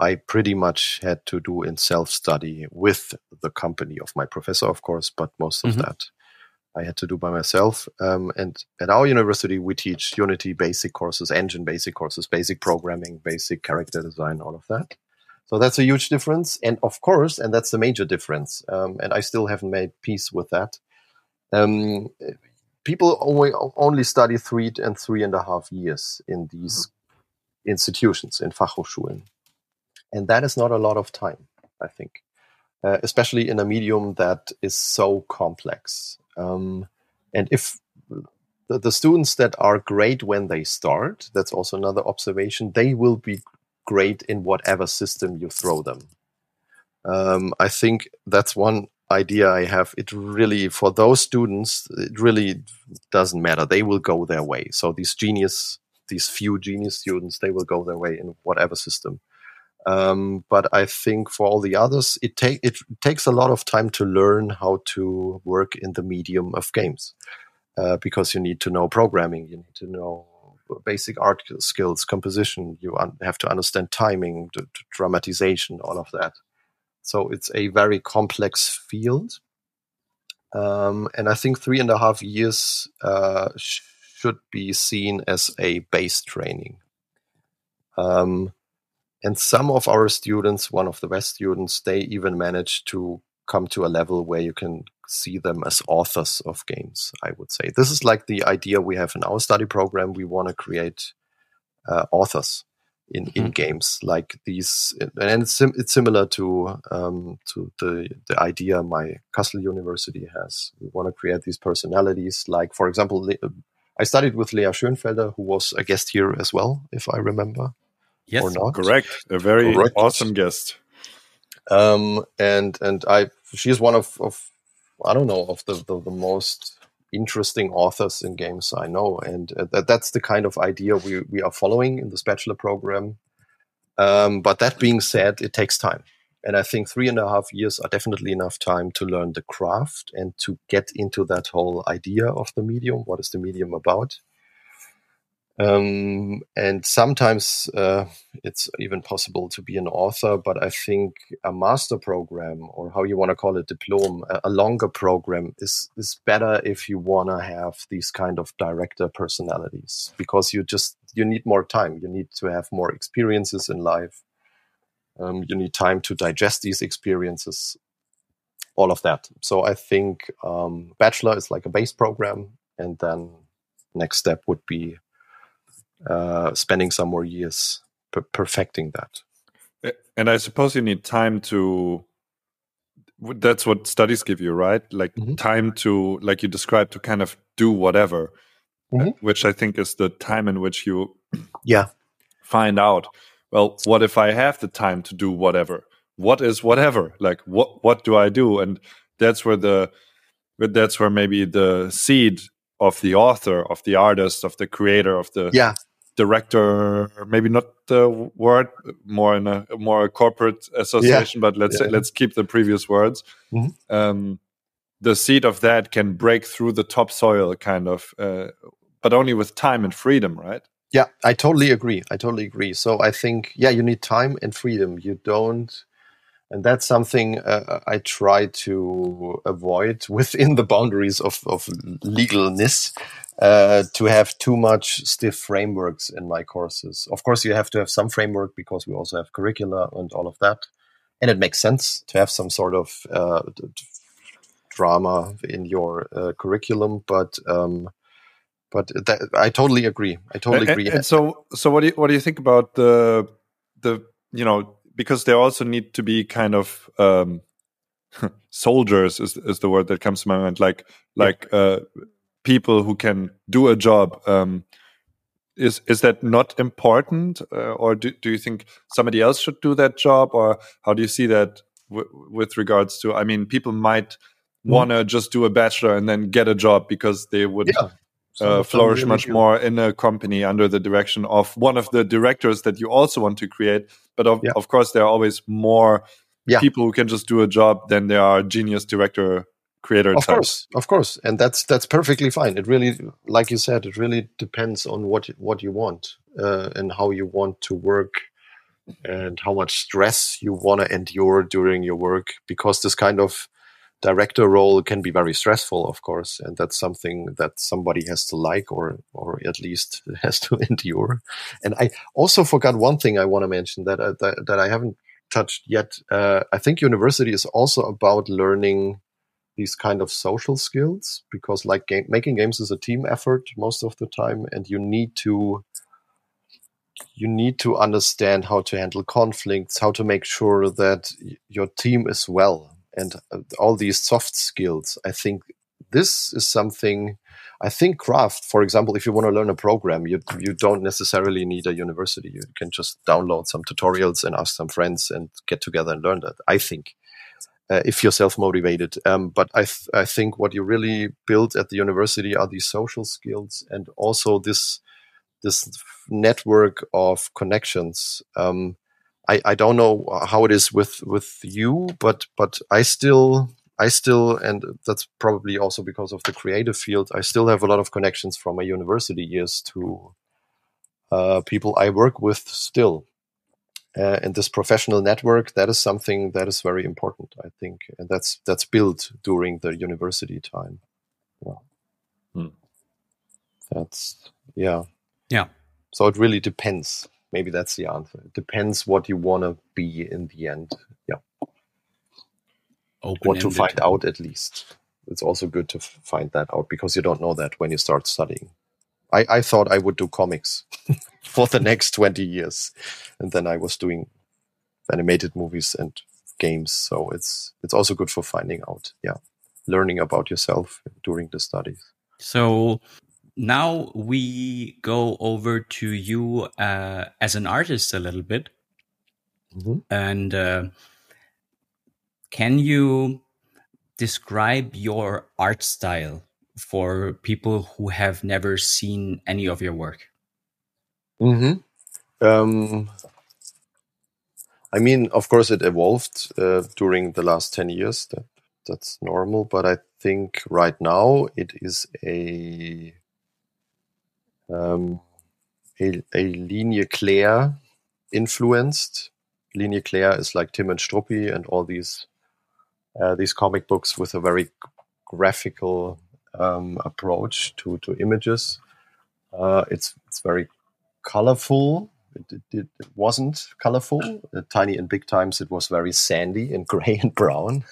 I pretty much had to do in self study with the company of my professor, of course, but most of mm-hmm. that I had to do by myself. Um, and at our university, we teach Unity basic courses, engine basic courses, basic programming, basic character design, all of that. So that's a huge difference. And of course, and that's the major difference. Um, and I still haven't made peace with that. Um, people only, only study three and three and a half years in these mm-hmm. institutions, in Fachhochschulen. And that is not a lot of time, I think, uh, especially in a medium that is so complex. Um, and if the, the, students that are great when they start, that's also another observation, they will be great in whatever system you throw them. Um, I think that's one idea I have. It really, for those students, it really doesn't matter. They will go their way. So these genius, these few genius students, they will go their way in whatever system. Um, but I think for all the others, it, take, it takes a lot of time to learn how to work in the medium of games uh, because you need to know programming, you need to know basic art skills, composition, you have to understand timing, dramatization, all of that. So it's a very complex field. Um, and I think three and a half years uh, should be seen as a base training. Um, and some of our students, one of the best students, they even managed to come to a level where you can see them as authors of games. I would say this is like the idea we have in our study program. We want to create uh, authors in, in mm-hmm. games like these, and it's, sim- it's similar to um, to the the idea my Kassel University has. We want to create these personalities. Like for example, I studied with Lea Schönfelder, who was a guest here as well, if I remember. Yes, or not. correct. A very correct. awesome guest. Um, and and I she's one of, of I don't know of the, the, the most interesting authors in games I know, and uh, that, that's the kind of idea we we are following in this bachelor program. Um, but that being said, it takes time. And I think three and a half years are definitely enough time to learn the craft and to get into that whole idea of the medium. What is the medium about? Um, and sometimes uh, it's even possible to be an author, but I think a master program or how you want to call it, diploma, a, longer program is is better if you want to have these kind of director personalities because you just you need more time. You need to have more experiences in life. Um, you need time to digest these experiences, all of that. So I think um, bachelor is like a base program, and then next step would be uh, spending some more years per perfecting that. And I suppose you need time to. That's what studies give you, right? Like mm -hmm. time to, like you described, to kind of do whatever, mm -hmm. which I think is the time in which you, yeah, find out. Well, what if I have the time to do whatever? What is whatever? Like what? What do I do? And that's where the, that's where maybe the seed of the author, of the artist, of the creator, of the yeah director maybe not the word more in a more a corporate association yeah. but let's yeah. say, let's keep the previous words mm -hmm. um, the seed of that can break through the topsoil kind of uh, but only with time and freedom right yeah i totally agree i totally agree so i think yeah you need time and freedom you don't and that's something uh, I try to avoid within the boundaries of, of legalness uh, to have too much stiff frameworks in my courses. Of course, you have to have some framework because we also have curricula and all of that, and it makes sense to have some sort of uh, drama in your uh, curriculum. But um, but that, I totally agree. I totally agree. And, and so, so what do you what do you think about the the you know because there also need to be kind of um, soldiers is is the word that comes to my mind like like uh, people who can do a job um, is is that not important uh, or do, do you think somebody else should do that job or how do you see that with regards to i mean people might mm. want to just do a bachelor and then get a job because they would yeah. Uh, flourish much more in a company under the direction of one of the directors that you also want to create but of, yeah. of course there are always more yeah. people who can just do a job than there are genius director creator of types. course of course and that's that's perfectly fine it really like you said it really depends on what what you want uh, and how you want to work and how much stress you want to endure during your work because this kind of director role can be very stressful of course and that's something that somebody has to like or or at least has to endure. And i also forgot one thing i want to mention that uh, that, that i haven't touched yet. Uh, i think university is also about learning these kind of social skills because like game, making games is a team effort most of the time and you need to you need to understand how to handle conflicts how to make sure that your team is well and uh, all these soft skills i think this is something i think craft for example if you want to learn a program you you don't necessarily need a university you can just download some tutorials and ask some friends and get together and learn that i think uh, if you're self motivated. Um, but I, th- I think what you really build at the university are these social skills and also this this network of connections. Um, I, I don't know how it is with with you, but but I still I still and that's probably also because of the creative field. I still have a lot of connections from my university years to uh, people I work with still. Uh, and this professional network that is something that is very important i think. And that's that's built during the university time. Yeah. Hmm. that's yeah. Yeah. So it really depends maybe that's the answer it depends what you want to be in the end yeah Open what to find out at least it's also good to find that out because you don't know that when you start studying. I, I thought I would do comics for the next 20 years. And then I was doing animated movies and games. So it's, it's also good for finding out. Yeah. Learning about yourself during the studies. So now we go over to you uh, as an artist a little bit. Mm-hmm. And uh, can you describe your art style for people who have never seen any of your work? Mm-hmm. Um, I mean, of course, it evolved uh, during the last 10 years. That, that's normal. But I think right now it is a um, a, a Ligne Claire influenced. Ligne Claire is like Tim and Struppi and all these uh, these comic books with a very graphical um, approach to to images. Uh, it's it's very colorful. It, it, it wasn't colorful. Uh, Tiny and Big Times, it was very sandy and gray and brown.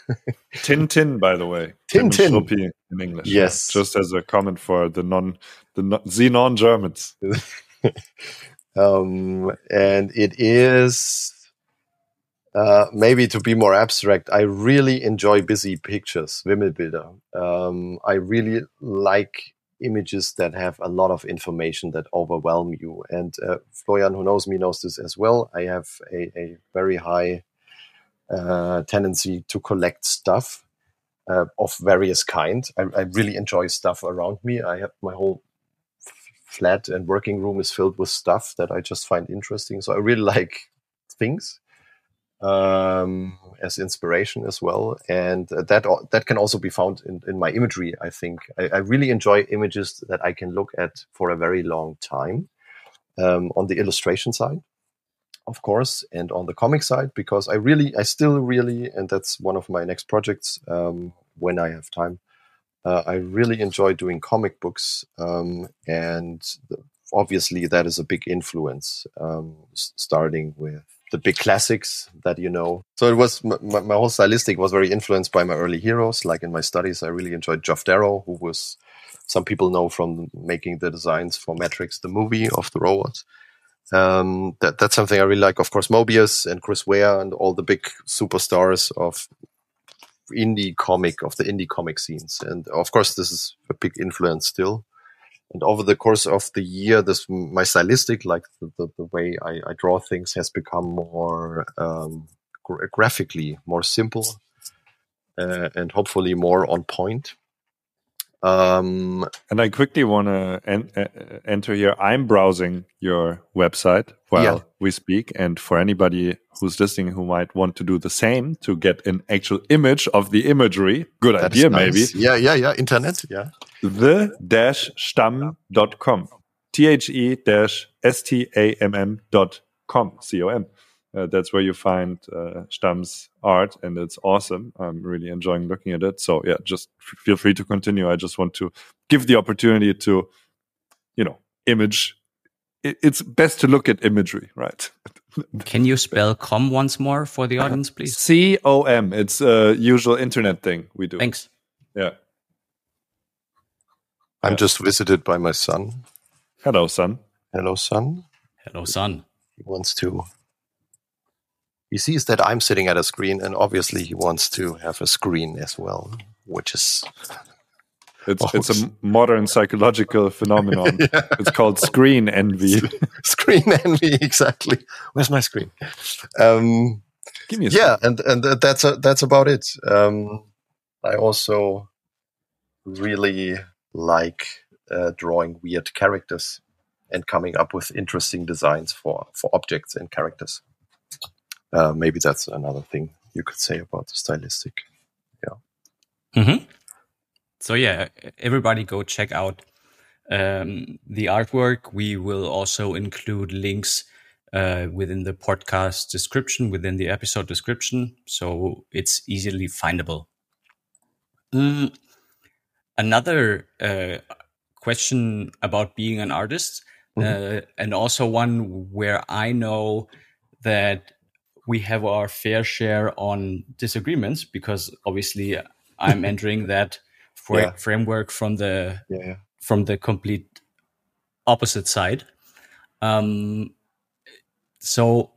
Tintin, by the way. Tintin. Tim in English. Yes. Just as a comment for the non the, the non Germans. um, and it is uh, maybe to be more abstract, I really enjoy busy pictures, Wimmelbilder. Um, I really like images that have a lot of information that overwhelm you. And uh, Florian, who knows me, knows this as well. I have a, a very high uh, tendency to collect stuff uh, of various kind. I, I, really enjoy stuff around me. I have my whole flat and working room is filled with stuff that I just find interesting. So I really like things um, as inspiration as well, and that that can also be found in, in my imagery. I think I, I, really enjoy images that I can look at for a very long time um, on the illustration side, of course, and on the comic side because I really, I still really, and that's one of my next projects um, when I have time. Uh, I really enjoy doing comic books, um, and obviously that is a big influence. Um, starting with the big classics that you know. So it was my, my, whole stylistic was very influenced by my early heroes. Like in my studies, I really enjoyed Geof Darrow, who was some people know from making the designs for Matrix, the movie of the robots. Um, that that's something I really like. Of course, Moebius and Chris Ware and all the big superstars of indie comic of the indie comic scenes. And of course, this is a big influence still and over the course of the year this my stylistic like the, the, the way I, I, draw things has become more um, gra graphically more simple uh, and hopefully more on point um, and I quickly want to en enter here. I'm browsing your website while yeah. we speak. And for anybody who's listening who might want to do the same to get an actual image of the imagery, good that idea, nice. maybe. Yeah, yeah, yeah. Internet, yeah. The dash stamm.com. T H E dash S T A M M dot com. C O M. Uh, that's where you find uh, Stamm's art, and it's awesome. I'm really enjoying looking at it. So yeah, just feel free to continue. I just want to give the opportunity to, you know, image. It, it's best to look at imagery, right? Can you spell com once more for the audience, please? C O M. It's a usual internet thing we do. Thanks. Yeah. I'm yeah. just visited by my son. Hello, son. Hello, son. Hello, son. He wants to he sees that I'm sitting at a screen, and obviously he wants to have a screen as well, which is. It's, it's a modern psychological phenomenon. yeah. It's called screen envy. screen envy, exactly. Where's my screen? Um, Give me a yeah, and and that's a, that's about it. Um, I also really like uh, drawing weird characters and coming up with interesting designs for for objects and characters. Uh, maybe that's another thing you could say about the stylistic. Yeah. Mm-hmm. So yeah, everybody go check out um, the artwork. We will also include links uh, within the podcast description, within the episode description, so it's easily findable. Mm, another uh, question about being an artist, mm-hmm. uh, and also one where I know that we have our fair share on disagreements because obviously I'm entering that fra- framework from the yeah. from the complete opposite side. Um, so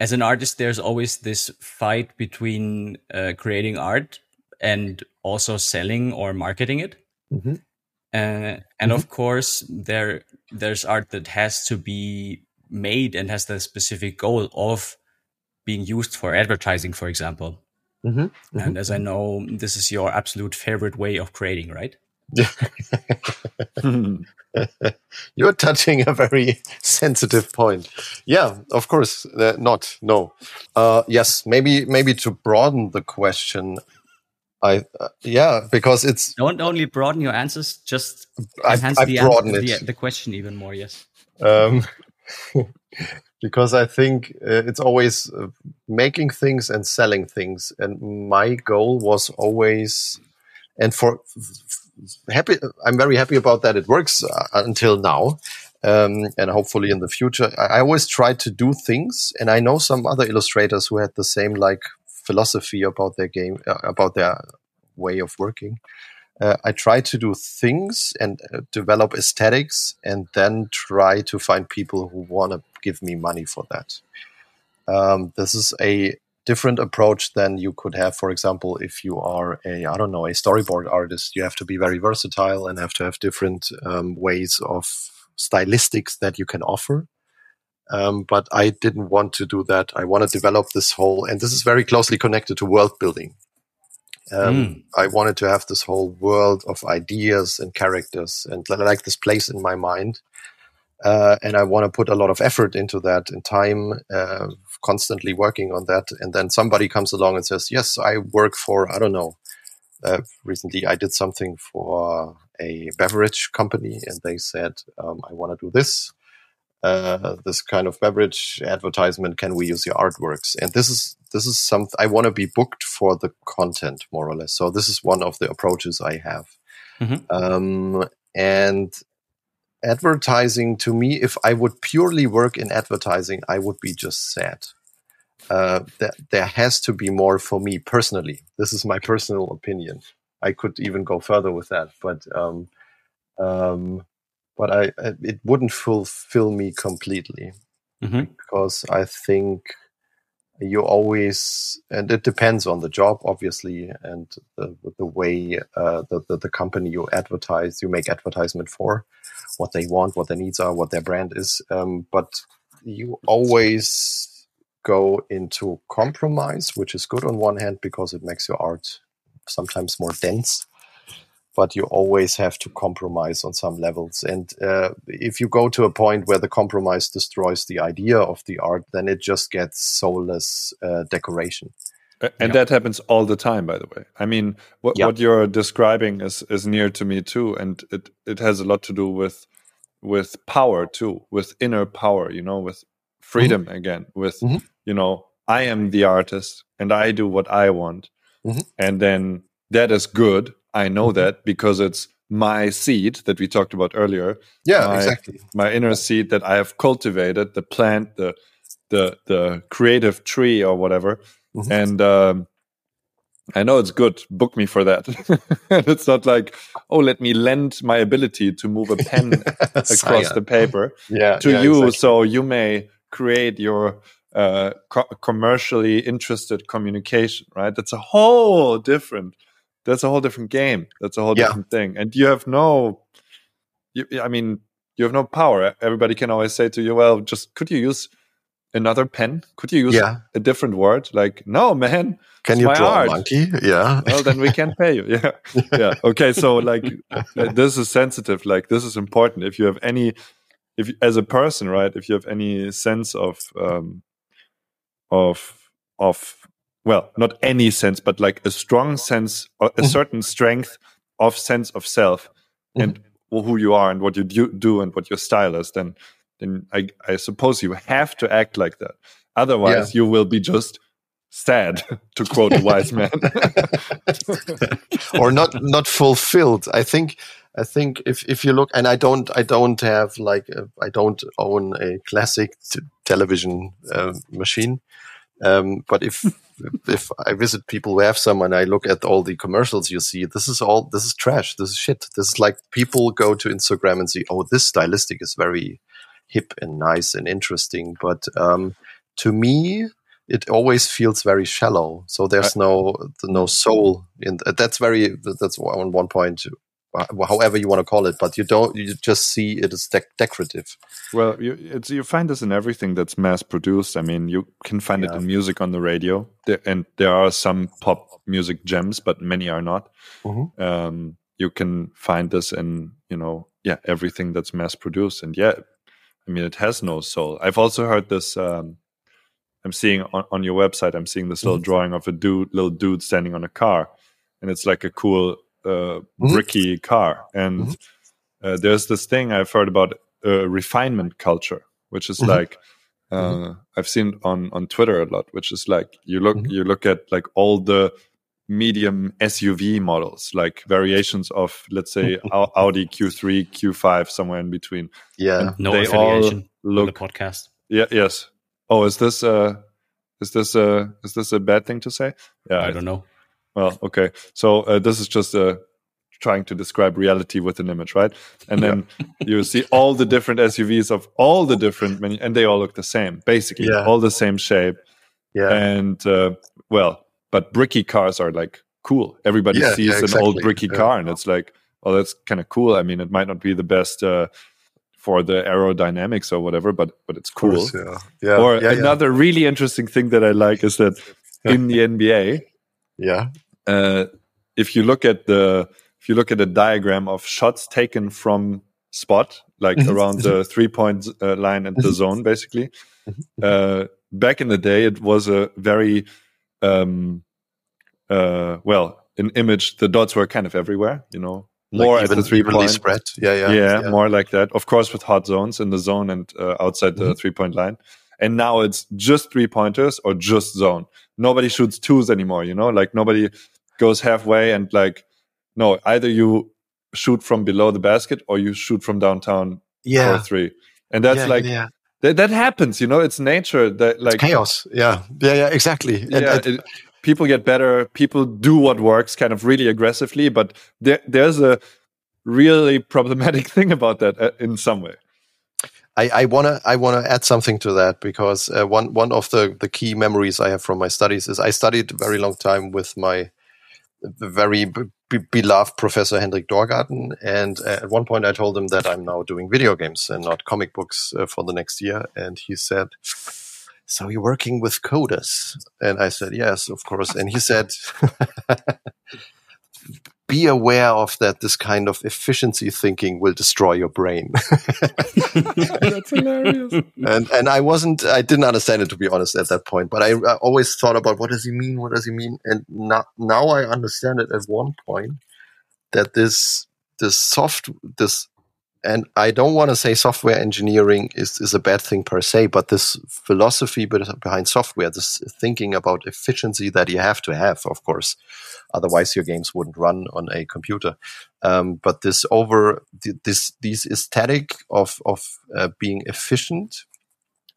as an artist, there's always this fight between uh, creating art and also selling or marketing it. Mm-hmm. Uh, and mm-hmm. of course, there there's art that has to be made and has the specific goal of being used for advertising, for example. Mm-hmm. Mm-hmm. And as I know, this is your absolute favorite way of creating, right? You're touching a very sensitive point. Yeah, of course, uh, not. No. Uh, yes, maybe maybe to broaden the question. I uh, yeah, because it's don't only broaden your answers, just enhance I, I the, answer, the, the, question even more. Yes. Um, because I think uh, it's always uh, making things and selling things, and my goal was always, and for happy, I'm very happy about that. It works uh, until now. Um, and hopefully in the future, I, I always try to do things, and I know some other illustrators who had the same like philosophy about their game, uh, about their way of working. Uh, I try to do things and uh, develop aesthetics, and then try to find people who want to give me money for that. Um, this is a different approach than you could have, for example, if you are a, I don't know, a storyboard artist. You have to be very versatile and have to have different um, ways of stylistics that you can offer. Um, but I didn't want to do that. I want to develop this whole, and this is very closely connected to world building. Um, mm. I wanted to have this whole world of ideas and characters and like this place in my mind. Uh, and I want to put a lot of effort into that and time, uh, constantly working on that. And then somebody comes along and says, "Yes, I work for I don't know." Uh, recently, I did something for a beverage company, and they said, um, "I want to do this." Uh, this kind of beverage advertisement can we use your artworks? And this is this is something i want to be booked for the content more or less. So this is one of the approaches i have. Mm-hmm. um, and advertising to me if i would purely work in advertising i would be just sad. Uh, that there has to be more for me personally. This is my personal opinion. I could even go further with that but um, um, but I, it wouldn't fulfill me completely mm-hmm. because I think you always and it depends on the job obviously and the, the way uh, the, the, the company you advertise you make advertisement for what they want what their needs are what their brand is um, but you always go into compromise which is good on one hand because it makes your art sometimes more dense but you always have to compromise on some levels. And uh, if you go to a point where the compromise destroys the idea of the art, then it just gets soulless uh, decoration. And yeah. that happens all the time, by the way. I mean, what, yeah. what you're describing is, is near to me too, and it, it has a lot to do with with power too, with inner power. You know, with freedom mm-hmm. again, with mm-hmm. you know, I am the artist and I do what I want, mm-hmm. and then that is good I know mm-hmm. that because it's my seed that we talked about earlier. Yeah, my, exactly. My inner seed that I have cultivated, the plant, the the the creative tree or whatever. Mm-hmm. And um, I know it's good. Book me for that. it's not like, oh, let me lend my ability to move a pen across the paper yeah, to yeah, you, exactly. so you may create your uh, co- commercially interested communication. Right? That's a whole different that's a whole different game. That's a whole yeah. different thing. And you have no, you, I mean, you have no power. Everybody can always say to you, well, just could you use another pen? Could you use yeah. a different word? Like, no, man. Can you draw art. a monkey? Yeah. well, then we can pay you. Yeah. yeah. Okay. So, like, this is sensitive. Like, this is important. If you have any, if as a person, right, if you have any sense of, um, of, of well, not any sense, but like a strong sense, a mm-hmm. certain strength of sense of self mm-hmm. and who you are and what you do, do and what your style is, then then I, I suppose you have to act like that. Otherwise, yeah. you will be just sad, to quote a wise man, or not not fulfilled. I think I think if if you look, and I don't I don't have like I don't own a classic t- television uh, machine, um, but if if I visit people who have some and I look at all the commercials you see, this is all this is trash. This is shit. This is like people go to Instagram and see, oh, this stylistic is very hip and nice and interesting. But um, to me, it always feels very shallow. So there's no no soul in that's very that's on one point however you want to call it, but you don't. You just see it as de- decorative. Well, you you find this in everything that's mass produced. I mean, you can find yeah. it in music on the radio, there, and there are some pop music gems, but many are not. Mm-hmm. Um, you can find this in you know yeah everything that's mass produced, and yeah, I mean it has no soul. I've also heard this. Um, I'm seeing on, on your website. I'm seeing this little mm-hmm. drawing of a dude, little dude standing on a car, and it's like a cool uh, mm-hmm. car. And mm-hmm. uh, there's this thing I've heard about uh, refinement culture, which is mm-hmm. like uh, mm-hmm. I've seen on on Twitter a lot, which is like you look mm-hmm. you look at like all the medium SUV models, like variations of let's say Audi Q3, Q5, somewhere in between. Yeah, and no they affiliation all look, the podcast. Yeah. Yes. Oh, is this uh is this uh is this a bad thing to say? Yeah, I, I don't know. Well, okay. So uh, this is just uh, trying to describe reality with an image, right? And then yeah. you see all the different SUVs of all the different many, and they all look the same, basically, yeah. all the same shape. Yeah. And uh, well, but bricky cars are like cool. Everybody yeah, sees exactly. an old bricky car, and it's like, oh, that's kind of cool. I mean, it might not be the best uh, for the aerodynamics or whatever, but but it's cool. Course, yeah. Yeah, or another really interesting thing that I like is that in the NBA, yeah. Uh, if you look at the if you look at a diagram of shots taken from spot, like mm-hmm. around the mm-hmm. three point uh, line and the mm-hmm. zone, basically. Uh, back in the day, it was a very um, uh, well, in image, the dots were kind of everywhere. You know, more like at the three point spread. Yeah, yeah, yeah, yeah, more like that. Of course, with hot zones in the zone and uh, outside the three point line. And now it's just three pointers or just zone nobody shoots twos anymore, you know, like nobody goes halfway and like, no, either you shoot from below the basket or you shoot from downtown yeah. for three. And that's yeah, like, yeah. That, that happens, you know, it's nature that like it's chaos. Yeah. Yeah. Yeah. Exactly. Yeah. And, it, people get better. People do what works kind of really aggressively, but there, there's a really problematic thing about that uh, in some way. I, I wanna I wanna add something to that because uh, one one of the the key memories I have from my studies is I studied a very long time with my very b- beloved professor Hendrik Dorgathen, and uh, at one point I told him that I'm now doing video games and not comic books uh, for the next year, and he said. So you're working with coders? And I said, yes, of course. And he said, be aware of that this kind of efficiency thinking will destroy your brain. That's hilarious. And and I wasn't I didn't understand it to be honest at that point, but I, I always thought about what does he mean? What does he mean? And now now I understand it at one point that this this soft this and I don't want to say software engineering is, is a bad thing per se, but this philosophy behind software, this thinking about efficiency that you have to have, of course, otherwise your games wouldn't run on a computer. Um, but this over this these aesthetic of of uh, being efficient,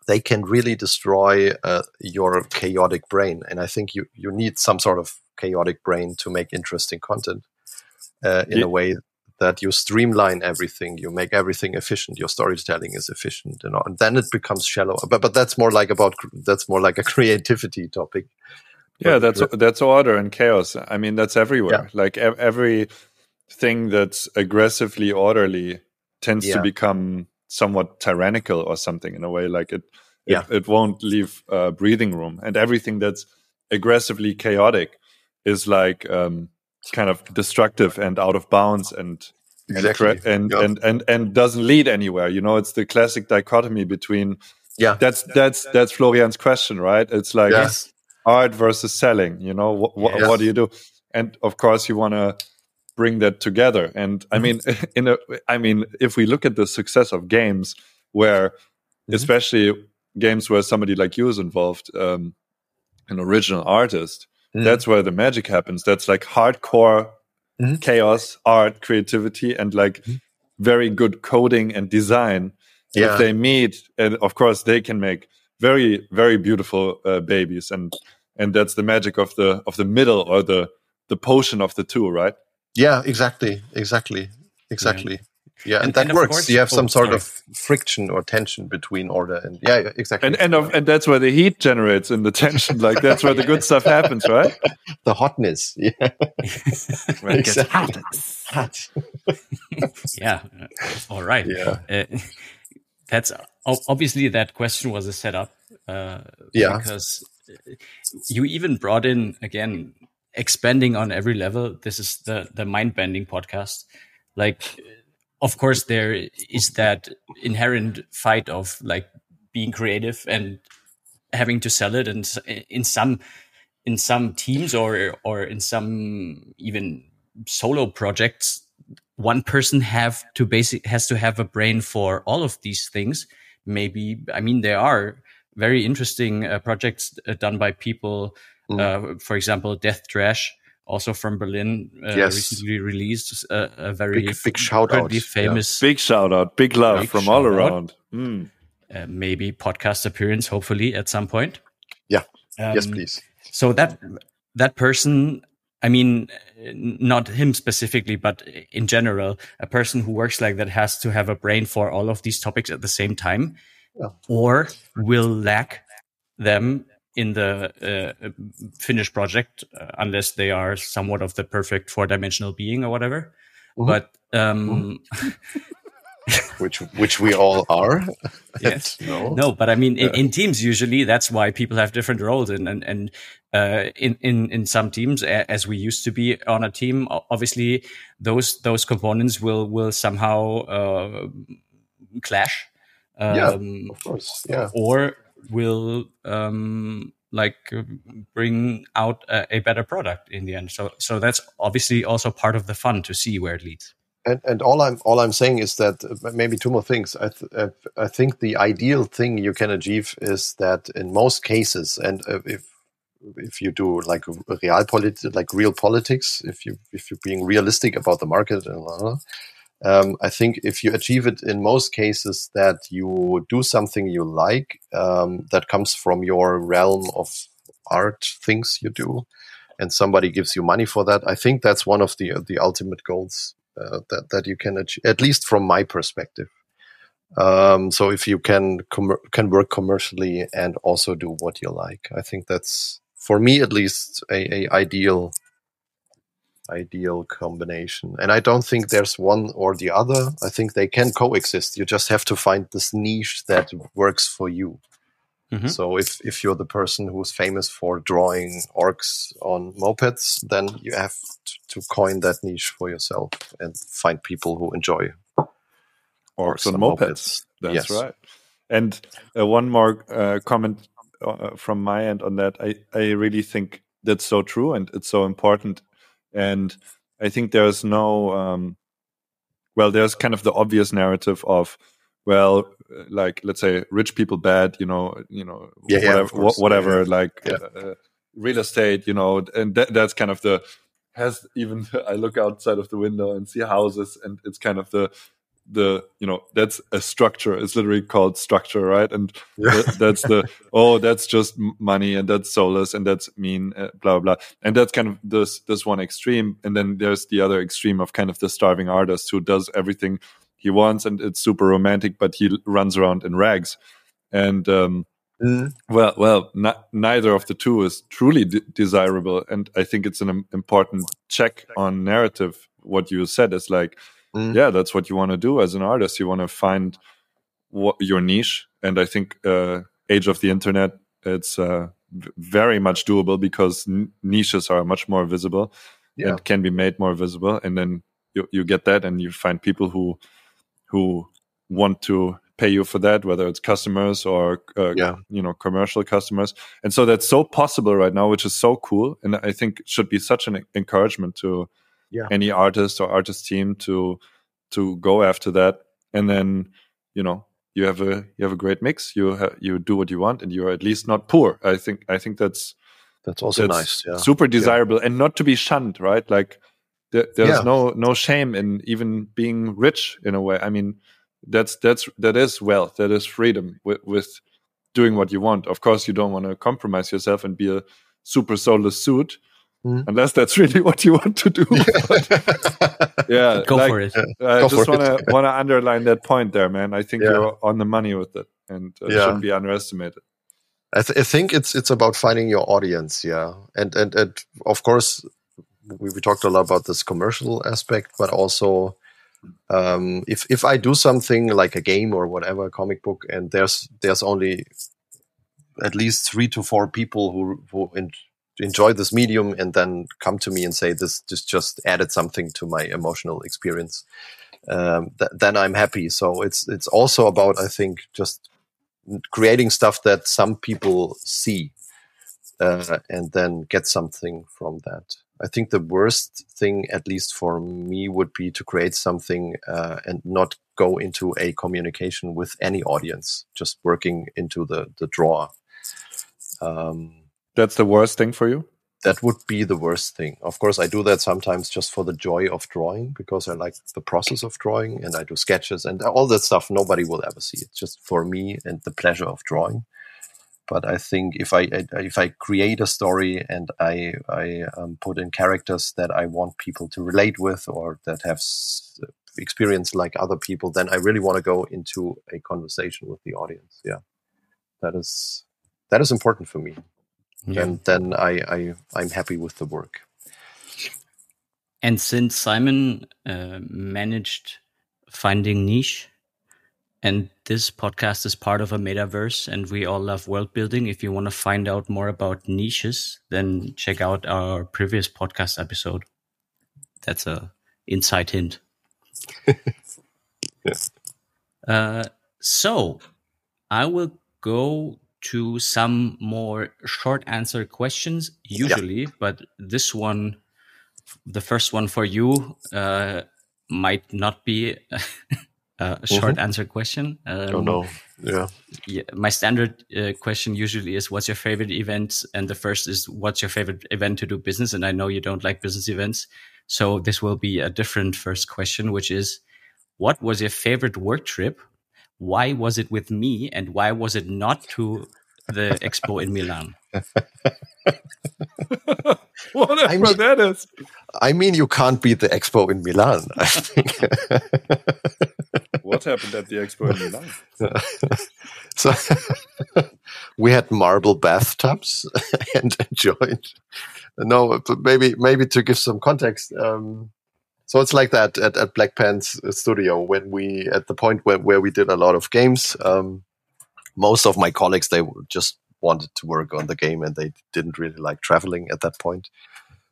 they can really destroy uh, your chaotic brain, and I think you you need some sort of chaotic brain to make interesting content uh, in yeah. a way that you streamline everything, you make everything efficient, your storytelling is efficient, and, and then it becomes shallow. But but that's more like about that's more like a creativity topic. Yeah, that's that's order and chaos. I mean, that's everywhere. Yeah. Like ev- every thing that's aggressively orderly tends yeah. to become somewhat tyrannical or something in a way. Like it, yeah. it, it won't leave uh, breathing room, and everything that's aggressively chaotic is like um, kind of destructive and out of bounds and exactly. and, and, and and and doesn't lead anywhere. You know, it's the classic dichotomy between yeah. That's that's that's Florian's question, right? It's like yes. art versus selling. You know, wh- wh- yes. what do you do? And of course, you want to bring that together. And I mean, in a, I mean, if we look at the success of games, where mm-hmm. especially games where somebody like you is involved, um, an original artist, Mm. That's where the magic happens. That's like hardcore mm. chaos, art, creativity, and like mm. very good coding and design. Yeah. If they meet, and of course they can make very, very beautiful uh, babies. And and that's the magic of the of the middle or the the potion of the two, right? Yeah, exactly, exactly, exactly. Yeah. Yeah, and, and that and works. Course, you have some oh, sort sorry. of friction or tension between order and yeah, yeah exactly. And and, of, and that's where the heat generates in the tension. Like that's where the good stuff happens, right? The hotness, yeah. where it gets hot. hot. yeah. All right. Yeah. Uh, that's obviously that question was a setup. Uh, yeah. Because you even brought in again expanding on every level. This is the the mind bending podcast. Like of course there is that inherent fight of like being creative and having to sell it and in some in some teams or or in some even solo projects one person have to basic has to have a brain for all of these things maybe i mean there are very interesting uh, projects uh, done by people mm. uh, for example death trash also from Berlin, uh, yes. recently released a, a very big, big shout out, famous, yeah. big shout out, big love big from all around. Mm. Uh, maybe podcast appearance, hopefully at some point. Yeah. Um, yes, please. So that that person, I mean, not him specifically, but in general, a person who works like that has to have a brain for all of these topics at the same time, yeah. or will lack them in the uh, finished project uh, unless they are somewhat of the perfect four dimensional being or whatever. Mm-hmm. But um, mm-hmm. which which we all are. yes. no. no, but I mean, in, in, teams usually that's why people have different roles, and and and uh, in in in some teams, as we used to be on a team, obviously those those components will will somehow uh, clash. Um, yeah, of course. Yeah, or will um, like bring out a, a, better product in the end. So so that's obviously also part of the fun to see where it leads. And, and all I'm all I'm saying is that uh, maybe two more things. I th- I think the ideal thing you can achieve is that in most cases, and uh, if if you do like real polit- like real politics, if you if you're being realistic about the market and blah, blah, um, I think if you achieve it in most cases that you do something you like um, that comes from your realm of art things you do, and somebody gives you money for that, I think that's one of the the ultimate goals uh, that that you can achieve, at least from my perspective. Um, so if you can can work commercially and also do what you like, I think that's for me at least a, a ideal ideal combination. And I don't think there's one or the other. I think they can coexist. You just have to find this niche that works for you. Mm-hmm. So if, if you're the person who's famous for drawing orcs on mopeds, then you have to, coin that niche for yourself and find people who enjoy orcs, on mopeds. mopeds. That's yes. right. And uh, one more uh, comment uh, from my end on that. I, I really think that's so true and it's so important and I think there's no um, well, there's kind of the obvious narrative of well, like let's say rich people bad, you know, you know, yeah, whatever, yeah, whatever, yeah. like uh, uh, real estate, you know, and that, that's kind of the has even I look outside of the window and see houses, and it's kind of the the you know that's a structure. It's literally called structure right? And yeah. that's the oh that's just money and that's soulless and that's mean uh, blah blah and that's kind of this this one extreme. And then there's the other extreme of kind of the starving artist who does everything he wants and it's super romantic but he runs around in rags. And um mm. well well neither of the two is truly desirable. And i think it's an important check on narrative what you said is like mm. yeah, that's what you want to do as an artist. You want to find what your niche, and I think uh, age of the internet, it's uh, very much doable because niches are much more visible yeah. and can be made more visible, and then you you get that, and you find people who who want to pay you for that, whether it's customers or uh, yeah. you know commercial customers. And so that's so possible right now, which is so cool, and I think should be such an encouragement to yeah. any artist or artist team to to go after that and then you know you have a you have a great mix you ha- you do what you want and you're at least not poor i think i think that's that's also that's nice yeah. super desirable yeah. and not to be shunned right like there, there's yeah. no no shame in even being rich in a way i mean that's that's that is wealth that is freedom with, with doing what you want of course you don't want to compromise yourself and be a super soulless suit. Mm. Unless that's really what you want to do. yeah, go like, for it. I go just want to want to underline that point there, man. I think yeah. you're on the money with it, and uh, yeah. shouldn't be underestimated. I, th- I, think it's it's about finding your audience, yeah, and and and of course we, we talked a lot about this commercial aspect, but also um, if if I do something like a game or whatever, comic book, and there's there's only at least three to four people who who in, enjoy this medium and then come to me and say this just just added something to my emotional experience um, th- then i'm happy. So it's it's also about i think just creating stuff that some people see uh, and then get something from that. I think the worst thing at least for me would be to create something uh, and not go into a communication with any audience just working into the the draw um, that's the worst thing for you? That would be the worst thing. Of course, I do that sometimes just for the joy of drawing because I like the process of drawing and I do sketches and all that stuff nobody will ever see. It's just for me and the pleasure of drawing. But I think if I if I create a story and I I um, put in characters that I want people to relate with or that have experience like other people, then I really want to go into a conversation with the audience. Yeah, that is that is important for me yeah. and then I, I I'm happy with the work. And since Simon uh, managed finding niche, and this podcast is part of a metaverse, and we all love world building. If you want to find out more about niches, then check out our previous podcast episode. That's a inside hint. yeah. Uh, so I will go to some more short answer questions usually, yeah. but this one, the first one for you, uh, might not be a short mm-hmm. answer question. Um, oh no, yeah. yeah my standard uh, question usually is, "What's your favorite event?" And the first is, "What's your favorite event to do business?" And I know you don't like business events, so this will be a different first question, which is, "What was your favorite work trip why was it with me and why was it not to the expo in Milan? Whatever I mean, that is. I mean, you can't beat the expo in Milan. I think. what happened at the expo in Milan? so we had marble bathtubs and enjoyed. No, maybe maybe to give some context. Um, so it's like that at, at Black Pants Studio when we at the point where, where we did a lot of games. Um, most of my colleagues they just wanted to work on the game and they didn't really like traveling at that point.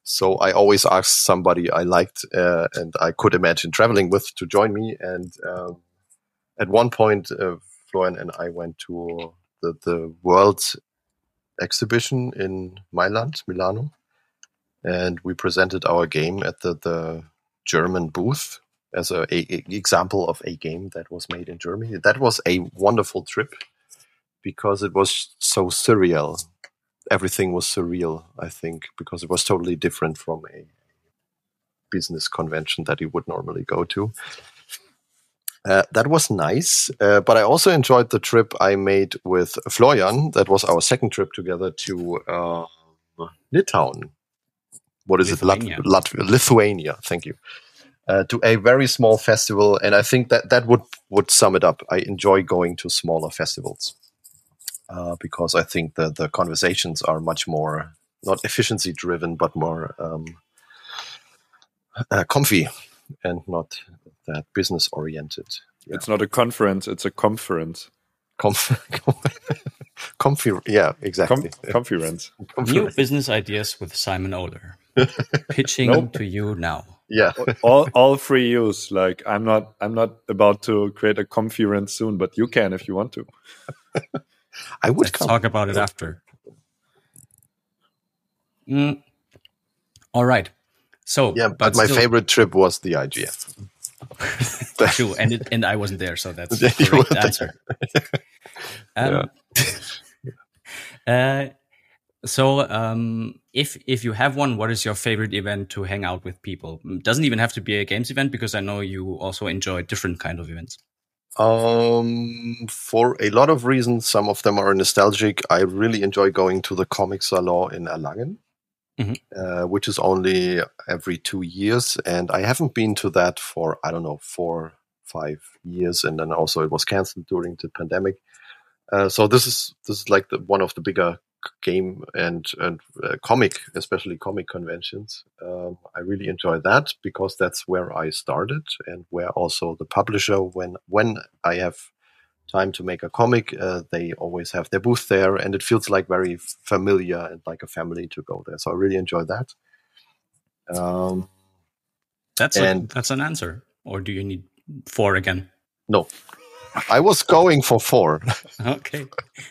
So I always asked somebody I liked uh, and I could imagine traveling with to join me. And um, at one point, uh, Florian and I went to the, the World exhibition in Milan, Milano, and we presented our game at the, the German booth as a, a, a, example of a game that was made in Germany. That was a wonderful trip because it was so surreal. Everything was surreal, I think, because it was totally different from a business convention that you would normally go to. Uh, that was nice, uh, but I also enjoyed the trip I made with Florian. That was our second trip together to uh, Litauen what is Lithuania. it? Lat- Lat- Lithuania. Thank you. Uh, to a very small festival, and I think that that would would sum it up. I enjoy going to smaller festivals uh, because I think the the conversations are much more not efficiency driven, but more um, uh, comfy and not that business oriented. Yeah. It's not a conference; it's a conference. Conf- comfy, yeah, exactly. Com- conference. New business ideas with Simon Oler. pitching nope. to you now. Yeah, all all free use. Like I'm not I'm not about to create a conference soon, but you can if you want to. I would talk about it after. Mm. All right. So yeah, but, but my still, favorite trip was the IGF. True, and it, and I wasn't there, so that's the correct answer. um, yeah. uh, so, um, if if you have one, what is your favorite event to hang out with people? It mm, doesn't even have to be a games event because I know you also enjoy different kind of events. Um, for a lot of reasons, some of them are nostalgic. I really enjoy going to the comic salon in Erlangen, mm-hmm. uh, which is only every two years, and I haven't been to that for I don't know four, five years, and then also it was cancelled during the pandemic. Uh, so this is this is like the, one of the bigger game and and uh, comic, especially comic conventions. Um, I really enjoy that because that's where I started and where also the publisher, when when I have time to make a comic, uh, they always have their booth there, and it feels like very familiar and like a family to go there. So I really enjoy that. Um, that's and a, that's an answer, or do you need four again? No, I was going for four. okay,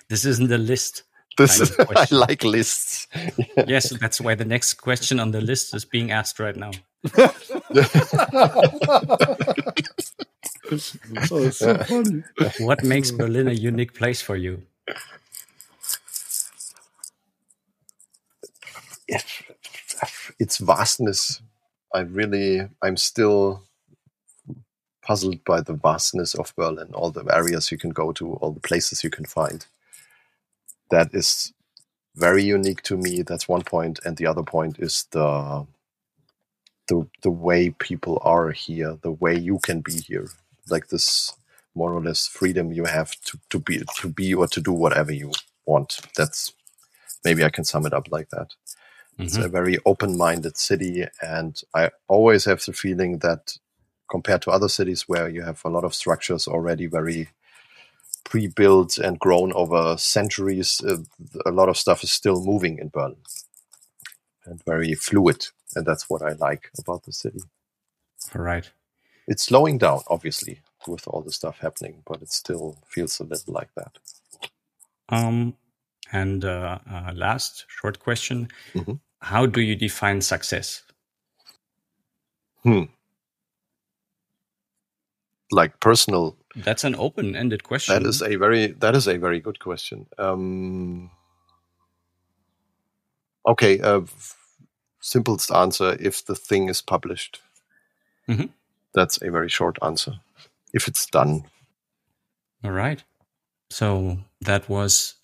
this isn't the list. This is, I like lists. yes, that's why the next question on the list is being asked right now. Oh, so funny. What makes Berlin a unique place for you? Its vastness. I really, I'm still puzzled by the vastness of Berlin, all the areas you can go to, all the places you can find that is very unique to me. That's one point, and the other point is the the the way people are here, the way you can be here, like this more or less freedom you have to, to be to be or to do whatever you want. That's maybe I can sum it up like that. Mm-hmm. It's a mm-hmm. very open-minded city, and I always have the feeling that compared to other cities where you have a lot of structures already very pre-built and grown over centuries. Uh, a lot of stuff is still moving in Berlin and very fluid, and that's what I like about the city. All right. It's slowing down, obviously, with all the stuff happening, but it still feels a little like that. Um, and uh, uh, last short question: mm-hmm. How do you define success? Hmm. Like personal that's an open-ended question. That is a very that is a very good question. Um, okay, uh, simplest answer: if the thing is published, mm-hmm. That's a very short answer. If it's done. All right. So that was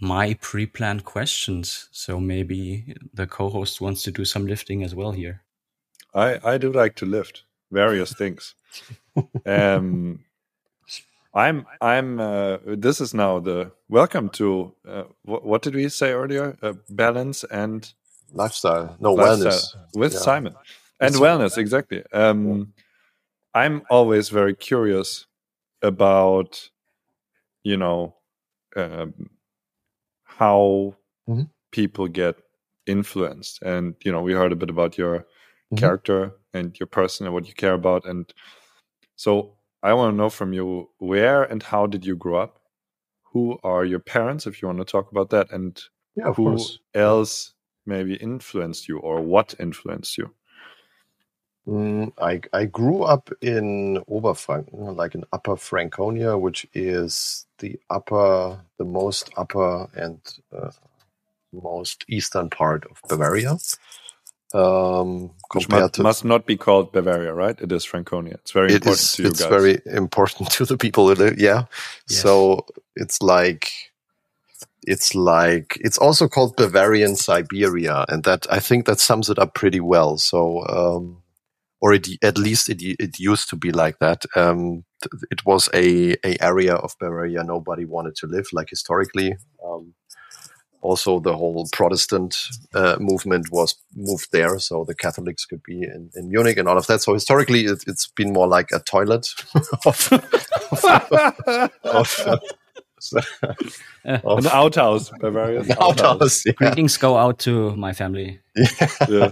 my pre-planned questions. So maybe the co-host wants to do some lifting as well here. I I do like to lift various things. um, I'm I'm uh, this is now the welcome to uh, what, what, did we say earlier? Uh, balance and lifestyle. No lifestyle wellness with yeah. Simon and wellness exactly. Um, yeah. I'm always very curious about you know um, how mm -hmm. people get influenced, and you know we heard a bit about your mm -hmm. character and your person and what you care about, and so I want to know from you where and how did you grow up? Who are your parents, if you want to talk about that, and yeah, who course. else maybe influenced you or what influenced you? Mm, I I grew up in Oberfranken, like in Upper Franconia, which is the upper, the most upper and uh, most eastern part of Bavaria. Um, Which must, to, must, not be called Bavaria, right? It is Franconia. It's very it important is, to you it's guys. very important to the people. Yeah. Yes. So it's like it's like it's also called Bavarian Siberia, and that I think that sums it up pretty well. So, um, or it, at least it it used to be like that. Um, it was a a area of Bavaria nobody wanted to live, like historically. Um, also the whole Protestant uh, movement was moved there, so the Catholics could be in, in Munich and all of that. So historically, it, has been more like a toilet of, of, of, an outhouse, Bavarian outhouse. outhouse yeah. Greetings go out to my family. Yeah. yeah.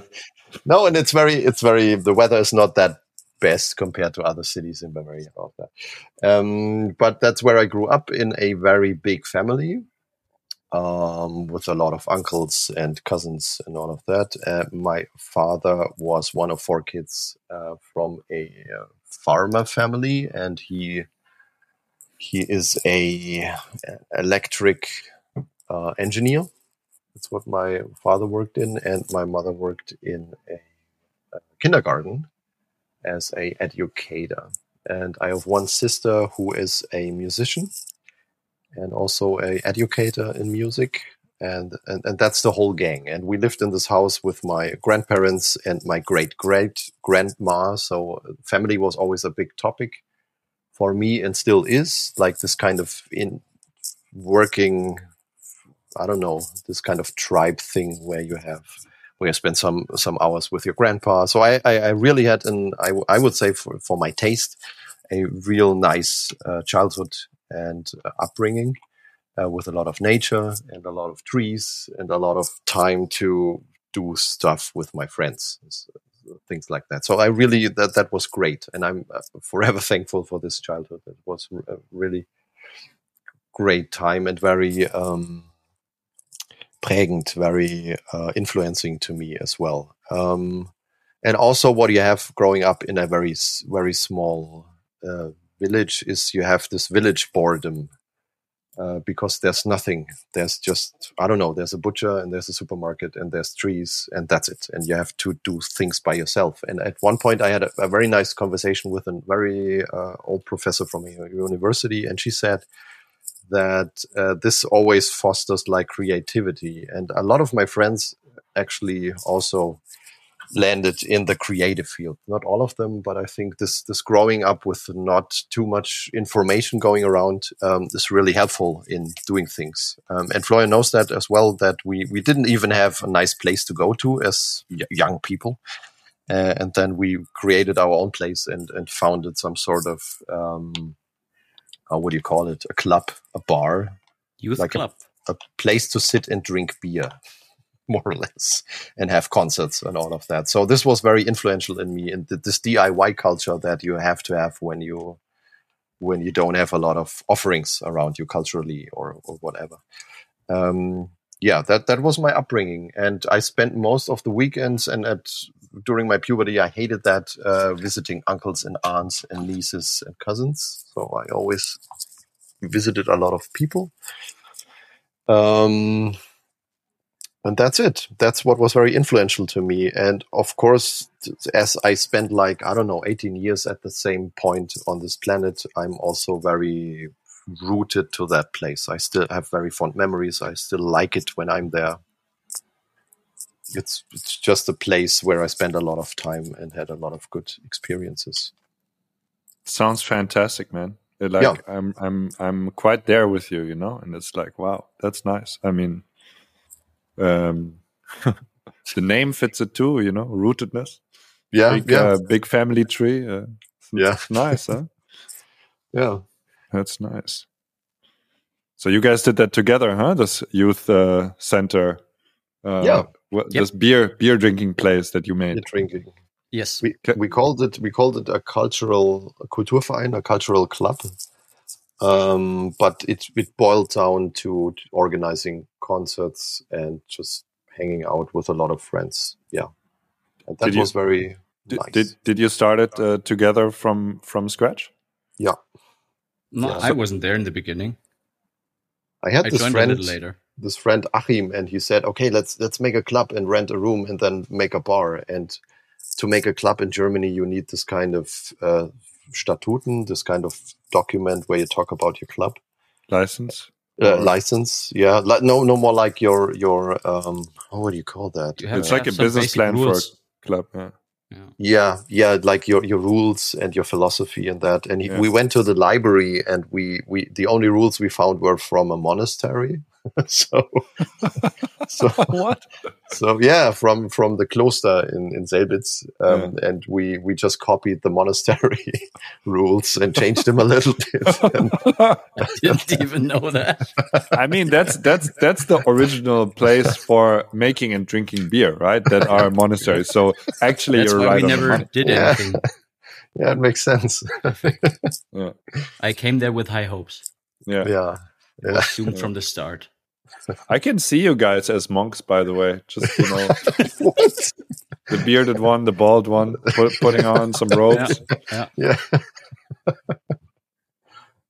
No, and it's very, it's very. The weather is not that best compared to other cities in Bavaria. Um, but that's where I grew up in a very big family um, with a lot of uncles and cousins and all of that. Uh, my father was one of four kids uh, from a uh, farmer family, and he he is a electric uh, engineer. That's what my father worked in, and my mother worked in a, a kindergarten as a educator. and I have one sister who is a musician and also a educator in music. And, and, and that's the whole gang. And we lived in this house with my grandparents and my great great grandma. So uh, family was always a big topic for me and still is like this kind of in working, I don't know, this kind of tribe thing where you have where you spend some some hours with your grandpa. So I I, I really had an I, I would say for for my taste a real nice uh, childhood and uh, upbringing uh, with a lot of nature and a lot of trees and a lot of time to do stuff with my friends things like that. So i really that that was great. And i'm uh, forever thankful for this childhood. It was a really great time and very um, prägend, very uh, influencing to me as well. Um, and also, what you have growing up in a very very small uh, village is you have this village boredom uh, because there's nothing. There's just I don't know. There's a butcher and there's a supermarket and there's trees and that's it. And you have to do things by yourself. And at one point, I had a, a very nice conversation with a very uh, old professor from a university, and she said that uh, this always fosters like creativity. And a lot of my friends actually also landed in the creative field. Not all of them, but I think this this growing up with not too much information going around um, is really helpful in doing things. Um, and Florian knows that as well. That we we didn't even have a nice place to go to as young people. Uh, and then we created our own place and, and founded some sort of um, uh, what do you call it? A club, a bar, youth like club, a, a place to sit and drink beer, more or less, and have concerts and all of that. So this was very influential in me, and this DIY culture that you have to have when you when you don't have a lot of offerings around you culturally or, or whatever. Um, yeah, that that was my upbringing, and I spent most of the weekends and at during my puberty, I hated that uh, visiting uncles and aunts and nieces and cousins. So I always visited a lot of people. Um, and that's it. That's what was very influential to me. And of course, as I spent like, I don't know, 18 years at the same point on this planet, I'm also very rooted to that place. I still have very fond memories. I still like it when I'm there it's it's just a place where I spent a lot of time and had a lot of good experiences. Sounds fantastic, man. like yeah. I'm I'm I'm quite there with you, you know, and it's like wow, that's nice. I mean, um, the name fits it too, you know, rootedness. Yeah, big, yeah, uh, big family tree. Uh, yeah, nice, huh? yeah, that's nice. So you guys did that together, huh? This youth uh, center. Uh, yeah, well, yep. this beer beer drinking place that you made. Beer drinking. Yes, we we called it we called it a cultural a Kulturverein, a cultural club. Um, but it it boiled down to organizing concerts and just hanging out with a lot of friends. Yeah, and that did was you, very did, nice. Did did you start it uh, together from from scratch? Yeah. No, yeah. I wasn't there in the beginning. I had I this friend later this friend Achim, and he said, "Okay, let's let's make a club and rent a room and then make a bar." And to make a club in Germany, you need this kind of uh, Statuten, this kind of document where you talk about your club license. Uh, license, yeah. Like, no, no more like your your um. what do you call that? You it's like a business plan rules. for a club. Yeah. Yeah. yeah, yeah, like your your rules and your philosophy and that. And yeah. we went to the library, and we we the only rules we found were from a monastery. so, so what? So yeah, from from the cloister in in Selbitz, um, yeah. and we we just copied the monastery rules and changed them a little bit. I didn't even know that. I mean, that's that's that's the original place for making and drinking beer, right? That are monasteries. So actually, that's you're why right. We never did yeah. anything. Yeah, it makes sense. yeah. I came there with high hopes. Yeah. Yeah. Yeah. assumed from the start. I can see you guys as monks, by the way. Just you know, the bearded one, the bald one, put, putting on some robes. Yeah. Yeah. yeah.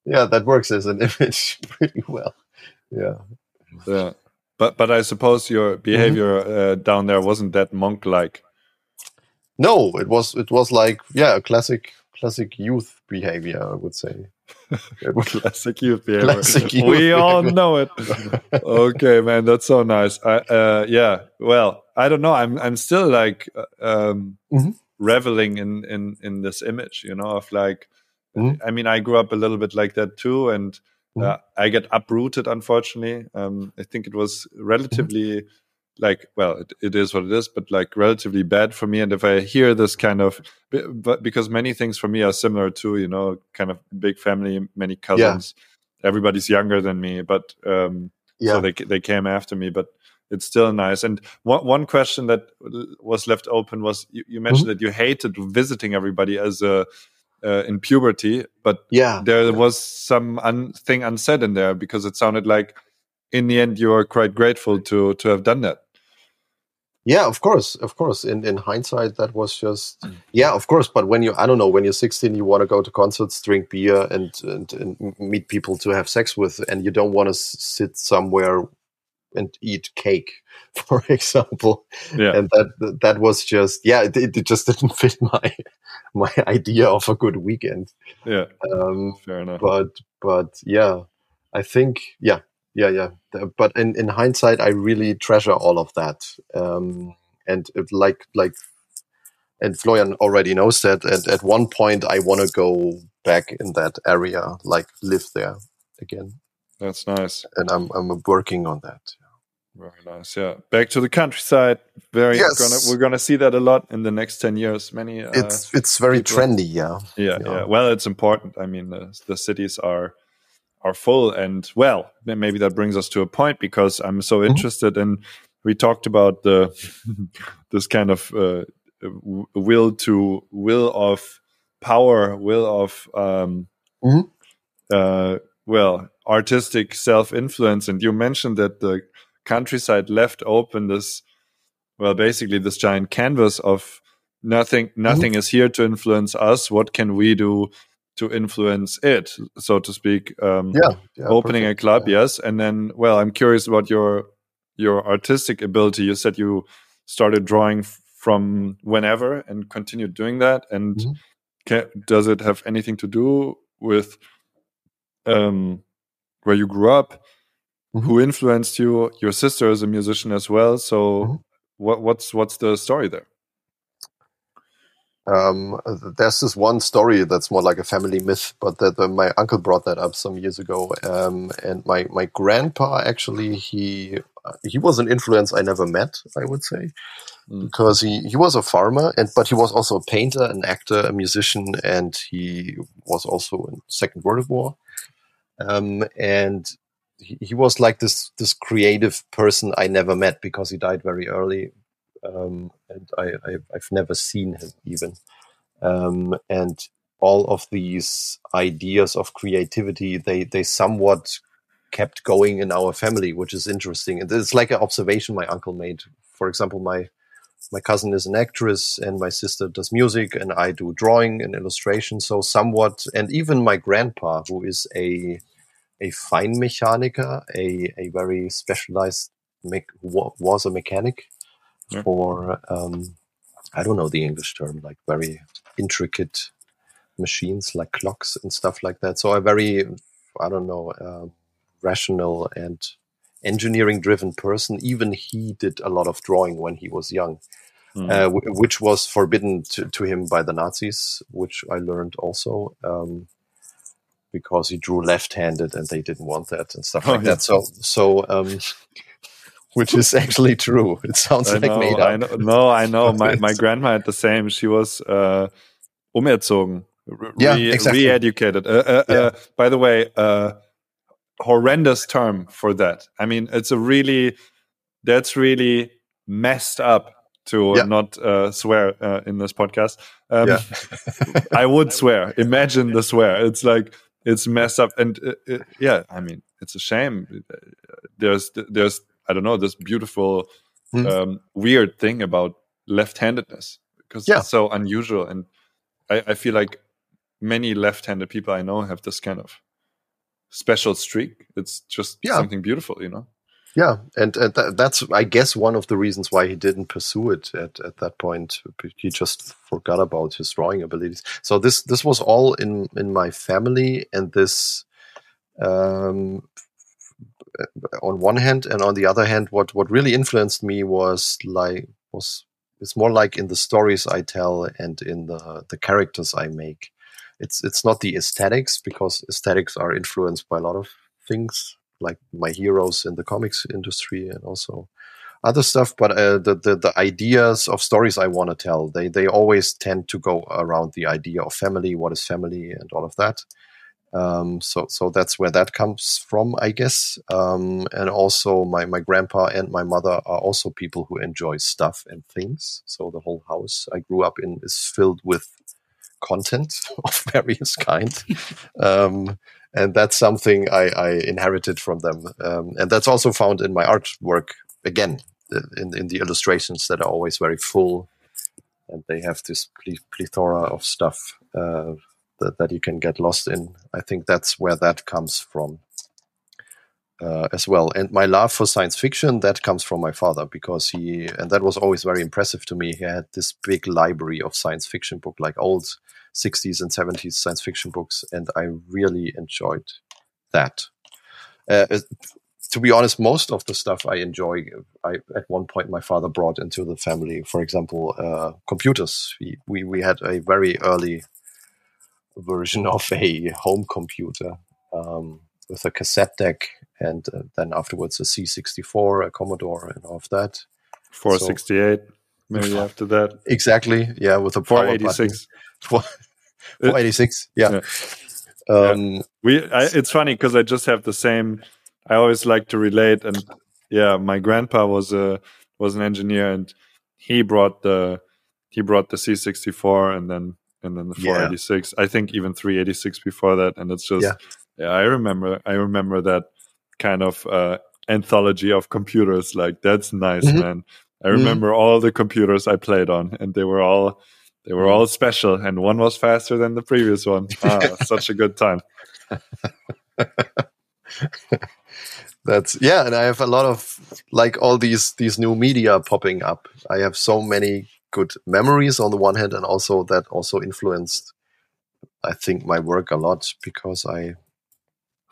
yeah, that works as an image pretty well. Yeah. Yeah. But but I suppose your behavior mm -hmm. uh, down there wasn't that monk like. No, it was it was like yeah, a classic classic youth behavior, I would say. Classic youth behavior. Classic youth we behavior. all know it. okay, man, that's so nice. I, uh, yeah, well, I don't know. I'm I'm still like uh, um, mm-hmm. reveling in in in this image, you know, of like. Mm-hmm. I mean, I grew up a little bit like that too, and uh, mm-hmm. I get uprooted. Unfortunately, um, I think it was relatively like well it, it is what it is but like relatively bad for me and if i hear this kind of but because many things for me are similar to you know kind of big family many cousins yeah. everybody's younger than me but um yeah. so they they came after me but it's still nice and one one question that was left open was you, you mentioned mm-hmm. that you hated visiting everybody as a uh, in puberty but yeah there was some un- thing unsaid in there because it sounded like in the end you are quite grateful to to have done that yeah of course of course. In in hindsight that was just mm. yeah of course but when you i don't know when you're 16 you want to go to concerts drink beer and, and, and meet people to have sex with and you don't want to sit somewhere and eat cake for example. Yeah. and that that was just yeah it, it just didn't fit my my idea of a good weekend. Yeah. Um fair enough. but but yeah i think yeah yeah, yeah. But in, in hindsight, I really treasure all of that. Um, and it, like like, and Florian already knows that. And at one point, I want to go back in that area, like live there again. That's nice. And I'm I'm working on that. Very nice. Yeah, back to the countryside. Very. Yes. Gonna, we're gonna see that a lot in the next ten years. Many. Uh, it's it's very people. trendy. Yeah. yeah. Yeah. Yeah. Well, it's important. I mean, the, the cities are are full. And well, maybe that brings us to a point because I'm so mm-hmm. interested in. We talked about the this kind of uh, will to will of power, will of um, mm-hmm. uh, well artistic self influence, and you mentioned that the countryside left open this well basically this giant canvas of nothing nothing mm-hmm. is here to influence us what can we do to influence it, so to speak. Um, yeah, yeah, opening perfect. a club, yeah. yes, and then well, I'm curious about your your artistic ability. You said you started drawing from whenever and continued doing that, and mm-hmm. can, does it have anything to do with um, where you grew up? Mm-hmm. Who influenced you? Your sister is a musician as well, so. Mm-hmm. What, what's what's the story there? Um, there's this one story that's more like a family myth, but that uh, my uncle brought that up some years ago. Um, and my my grandpa actually he uh, he was an influence I never met, I would say, mm. because he he was a farmer and but he was also a painter, an actor, a musician, and he was also in Second World War. Um, and he, he was like this this creative person I never met because he died very early um, and I, have never seen him even. Um, and all of these ideas of creativity, they they somewhat kept going in our family, which is interesting. And it's like an observation my uncle made. For example, my my cousin is an actress and my sister does music and I do drawing and illustration. So somewhat, and even my grandpa, who is a a Feinmechaniker, a, a very specialized, me- was a mechanic, yeah. for um, I don't know the English term, like very intricate machines like clocks and stuff like that. So a very I don't know uh, rational and engineering driven person. Even he did a lot of drawing when he was young. Mm. Uh, w- which was forbidden to, to, him by the Nazis, which I learned also. Um, because he drew left-handed and they didn't want that and stuff oh, like yeah. that. So, so um, which is actually true. It sounds I like know, made up. I know, no, I know. my my grandma had the same. She was uh, umerzogen, re- yeah, exactly. re-educated. Uh, uh, yeah. uh, by the way, uh, horrendous term for that. I mean, it's a really that's really messed up to yeah. not uh, swear uh, in this podcast. Um, yeah. I would swear. Imagine the swear. It's like it's messed up, and uh, yeah, I mean, it's a shame. There's there's I don't know this beautiful mm. um, weird thing about left-handedness because yeah. it's so unusual, and I, I feel like many left-handed people I know have this kind of special streak. It's just yeah. something beautiful, you know. yeah, and, and th- that's I guess one of the reasons why he didn't pursue it at, at that point. He just forgot about his drawing abilities. So this this was all in in my family, and this um, on one hand, and on the other hand, what what really influenced me was like was it's more like in the stories I tell and in the the characters I make. It's it's not the aesthetics because aesthetics are influenced by a lot of things like my heroes in the comics industry and also other stuff. But uh, the, the, the ideas of stories I want to tell, they they always tend to go around the idea of family, what is family, and all of that. Um, so so that's where that comes from, I guess. Um, and also my my grandpa and my mother are also people who enjoy stuff and things. So the whole house I grew up in is filled with content of various kind. um, and that's something I, I inherited from them. Um, and that's also found in my artwork again, in, in the illustrations that are always very full, and they have this plethora of stuff uh, that, that you can get lost in. I think that's where that comes from. Uh, as well. And my love for science fiction that comes from my father because he and that was always very impressive to me. He had this big library of science fiction book, like old 60s and 70s science fiction books, and I really enjoyed that. Uh, to be honest, most of the stuff I enjoy, I at one point my father brought into the family. For example, uh, computers. We, we we had a very early version of a home computer um, with a cassette deck, and uh, then afterwards a C64, a Commodore, and all of that. 468. So, maybe after that. Exactly. Yeah, with a 486. 486. Yeah. yeah. Um, yeah. We. I, it's funny because I just have the same. I always like to relate, and yeah, my grandpa was a was an engineer, and he brought the he brought the C64, and then and then the 486. Yeah. I think even 386 before that, and it's just yeah. yeah. I remember I remember that kind of uh, anthology of computers. Like that's nice, mm-hmm. man. I mm-hmm. remember mm-hmm. all the computers I played on, and they were all they were all special, and one was faster than the previous one. Ah, such a good time. That's yeah, and I have a lot of like all these these new media popping up. I have so many good memories on the one hand, and also that also influenced, I think, my work a lot because I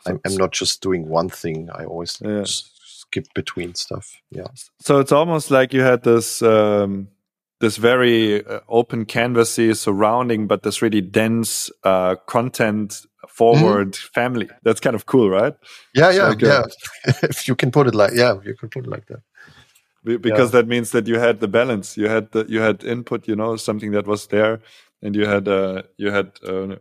I'm, I'm not just doing one thing. I always yeah. skip between stuff. Yeah. So it's almost like you had this. Um, this very uh, open canvasy surrounding, but this really dense uh, content forward mm. family. That's kind of cool, right? Yeah, yeah, like, yeah. if you can put it like, yeah, you can put it like that. Because yeah. that means that you had the balance. You had the you had input. You know, something that was there, and you had uh, you had uh,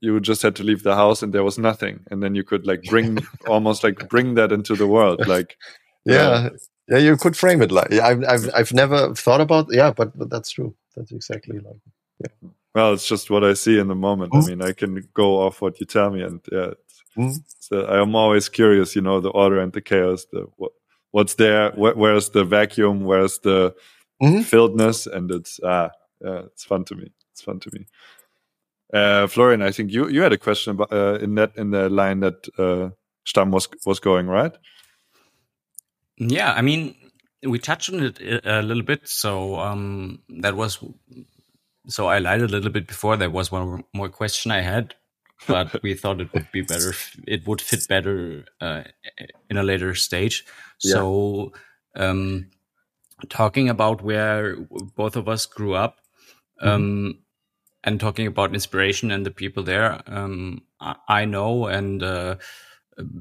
you just had to leave the house, and there was nothing, and then you could like bring almost like bring that into the world, like. Yeah, yeah, you could frame it like I've I've I've never thought about yeah, but, but that's true. That's exactly like yeah. Well, it's just what I see in the moment. Mm. I mean, I can go off what you tell me, and yeah, mm. so I'm always curious. You know, the order and the chaos. The what, what's there? Wh where's the vacuum? Where's the mm. filledness? And it's ah, yeah, it's fun to me. It's fun to me. Uh, Florian, I think you you had a question about, uh, in that in the line that uh, Stamm was was going right. Yeah, I mean, we touched on it a little bit. So um, that was so I lied a little bit before. There was one more question I had, but we thought it would be better. It would fit better uh, in a later stage. Yeah. So um, talking about where both of us grew up. Mm-hmm. Um, and talking about inspiration and the people there, um, I, I know and uh,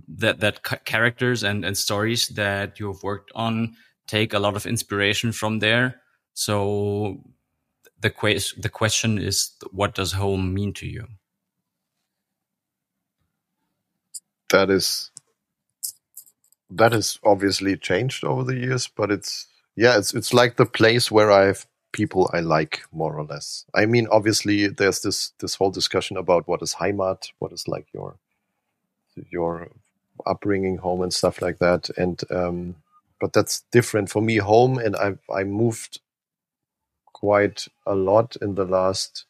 that that characters and and stories that you have worked on take a lot of inspiration from there. So the the question is, what does home mean to you? That is that has obviously changed over the years, but it's yeah, it's it's like the place where I have people I like more or less. I mean, obviously, there's this this whole discussion about what is Heimat, what is like your your upbringing, home, and stuff like that. And um, but that's different for me. Home, and I I moved quite a lot in the last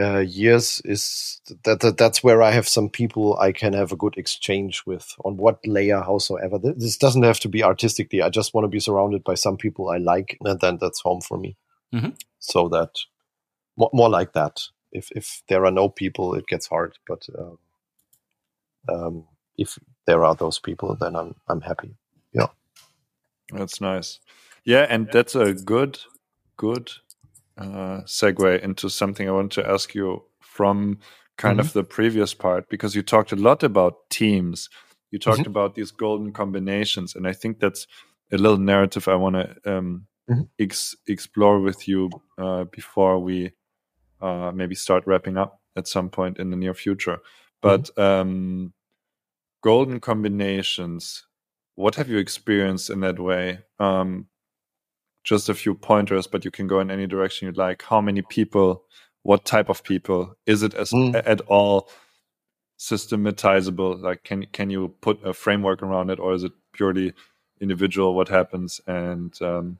uh, years is that, that that's where I have some people I can have a good exchange with on what layer, howsoever. This doesn't have to be artistically. I just want to be surrounded by some people I like, and then that's home for me. Mm-hmm. So that more, more, like that. If if there are no people, it gets hard. But uh, um, if there are those people, then I'm I'm happy. Yeah, that's nice. Yeah, and that's a good good uh, segue into something I want to ask you from kind mm-hmm. of the previous part because you talked a lot about teams. You talked mm-hmm. about these golden combinations, and I think that's a little narrative I want to um, mm-hmm. ex- explore with you uh, before we uh, maybe start wrapping up at some point in the near future. But mm-hmm. um, golden combinations, what have you experienced in that way? Um, just a few pointers, but you can go in any direction you'd like. How many people? What type of people? Is it as, mm. at all systematizable? Like, can can you put a framework around it, or is it purely individual? What happens? And um,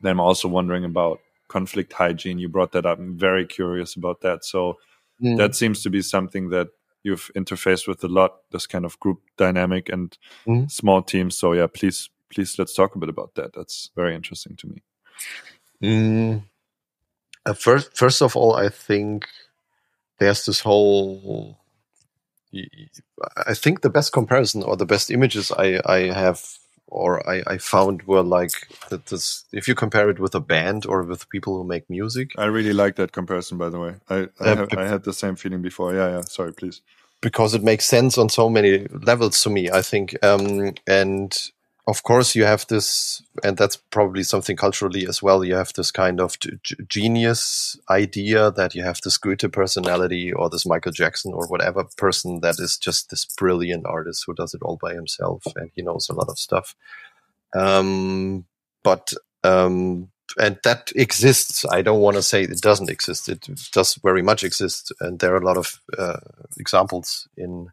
then I'm also wondering about conflict hygiene. You brought that up. I'm very curious about that. So mm. that seems to be something that you've interfaced with a lot. This kind of group dynamic and mm. small teams. So yeah, please please let's talk a bit about that. That's very interesting to me. Mm, uh, first, first of all, I think there's this whole. I think the best comparison or the best images I, I have or I, I found were like that this if you compare it with a band or with people who make music. I really like that comparison by the way. I I, uh, have, I had the same feeling before. Yeah, yeah. Sorry, please. Because it makes sense on so many levels to me, I think. Um, and of course you have this and that's probably something culturally as well you have this kind of g- genius idea that you have this goethe personality or this michael jackson or whatever person that is just this brilliant artist who does it all by himself and he knows a lot of stuff. Um, but um, and that exists. I don't want to say it doesn't exist. It does very much exist and there are a lot of uh, examples in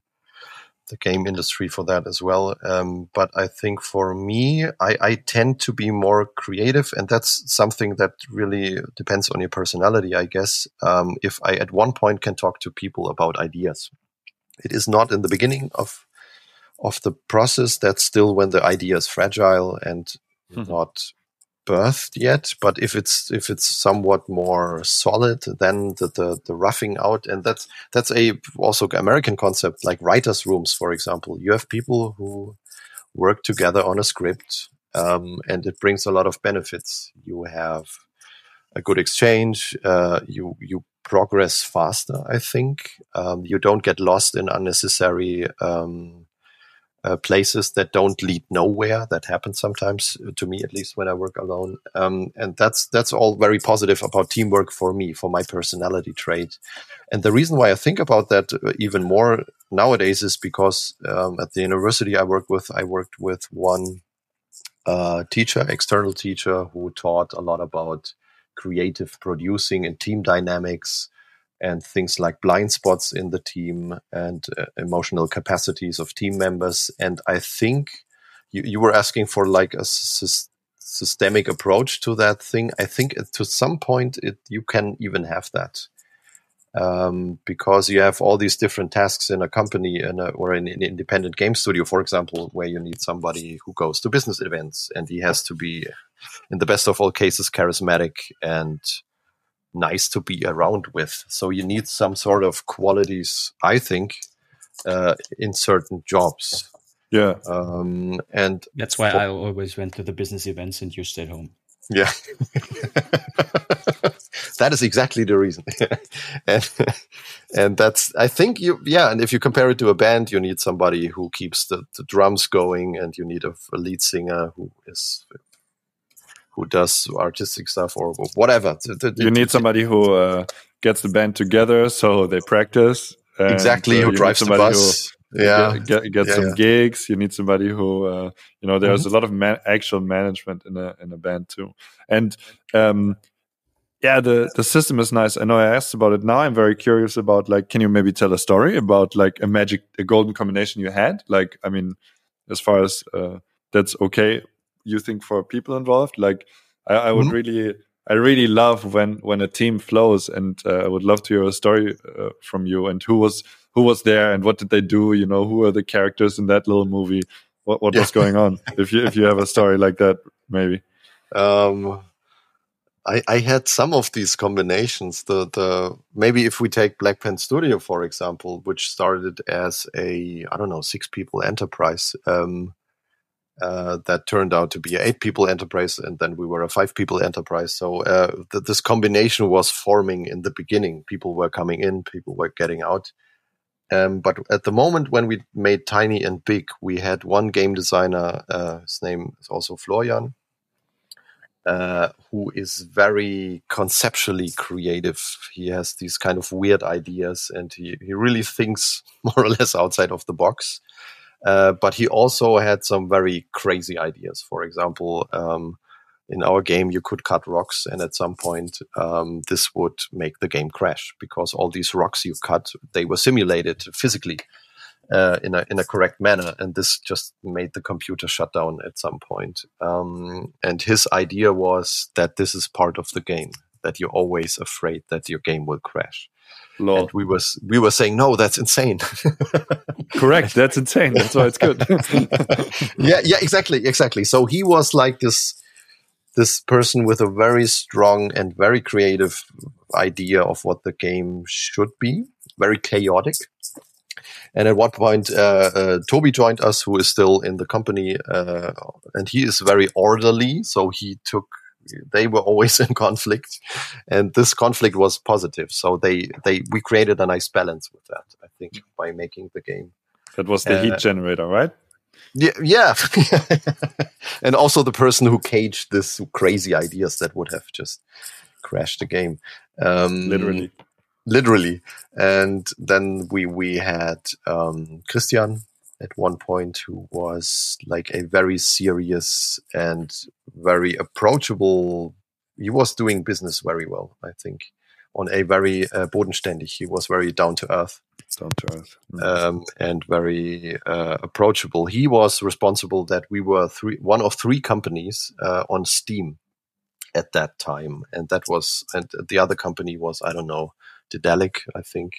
the game industry for that as well. Um, but I think for me, I, I, tend to be more creative, and that's something that really depends on your personality, I guess. Um, if I at one point can talk to people about ideas, it is not in the beginning of of the process. That's still when the idea is fragile and mm-hmm. not birthed yet, but if it's if it's somewhat more solid, then the, the, the roughing out and that's that's a also American concept like writers' rooms, for example. You have people who work together on a script, um, and it brings a lot of benefits. You have a good exchange. Uh, you you progress faster. I think um, you don't get lost in unnecessary. Um, uh, places that don't lead nowhere. That happens sometimes uh, to me, at least when I work alone. Um, and that's that's all very positive about teamwork for me, for my personality trait. And the reason why I think about that uh, even more nowadays is because um, at the university I work with, I worked with one uh, teacher, external teacher, who taught a lot about creative producing and team dynamics and things like blind spots in the team and uh, emotional capacities of team members. And I think you, you were asking for like a sy- systemic approach to that thing. I think to some point it, you can even have that. Um, because you have all these different tasks in a company in a, or in an independent game studio, for example, where you need somebody who goes to business events and he has to be, in the best of all cases, charismatic and nice to be around with. So you need some sort of qualities, I think, uh, in certain jobs. Yeah. Um, and that's why for- I always went to the business events and you stayed home. Yeah. that is exactly the reason. and and that's I think you yeah, and if you compare it to a band, you need somebody who keeps the, the drums going and you need a, a lead singer who is who does artistic stuff or whatever. You need somebody who uh, gets the band together so they practice. Exactly, uh, who drives the bus. Who, yeah, get, get, get yeah, some yeah. gigs. You need somebody who, uh, you know, there's mm-hmm. a lot of man- actual management in a in a band too. And um, yeah, the the system is nice. I know I asked about it. Now I'm very curious about like, can you maybe tell a story about like a magic, a golden combination you had? Like, I mean, as far as uh, that's okay you think for people involved like i, I would mm-hmm. really I really love when when a team flows, and uh, I would love to hear a story uh, from you. And who was who was there, and what did they do? You know, who are the characters in that little movie? What what yeah. was going on? if you if you have a story like that, maybe. Um, I, I had some of these combinations. The the maybe if we take Black Pants Studio for example, which started as a I don't know six people enterprise, um, uh, that turned out to be an eight people enterprise, and then we were a five people enterprise. So uh, th- this combination was forming in the beginning. People were coming in, people were getting out. Um, but at the moment when we made Tiny and Big, we had one game designer. Uh, his name is also Florian, uh, who is very conceptually creative. He has these kind of weird ideas, and he he really thinks more or less outside of the box. Uh, but he also had some very crazy ideas. For example, um, in our game, you could cut rocks, and at some point, um, this would make the game crash because all these rocks you cut, they were simulated physically uh, in a in a correct manner, and this just made the computer shut down at some point. Um, and his idea was that this is part of the game, that you're always afraid that your game will crash. Lol. And we was we were saying no, that's insane. Correct, that's insane. That's why it's good. yeah, yeah, exactly, exactly. So he was like this this person with a very strong and very creative idea of what the game should be, very chaotic. And at one point, uh, uh, Toby joined us, who is still in the company, uh, and he is very orderly. So he took they were always in conflict and this conflict was positive. So they they we created a nice balance with that i think by making the game. That was the uh, heat generator right? yeah yeah. And also the person who caged this crazy ideas that would have just crashed the game. Um, literally. literally. And then we we had um, christian at one point who was like a very serious and very approachable. He was doing business very well, I think, on a very uh, bodenständig. He was very down to earth, down to earth, mm. um, and very uh, approachable. He was responsible that we were three, one of three companies uh, on Steam at that time, and that was, and the other company was I don't know, Daedalic, I think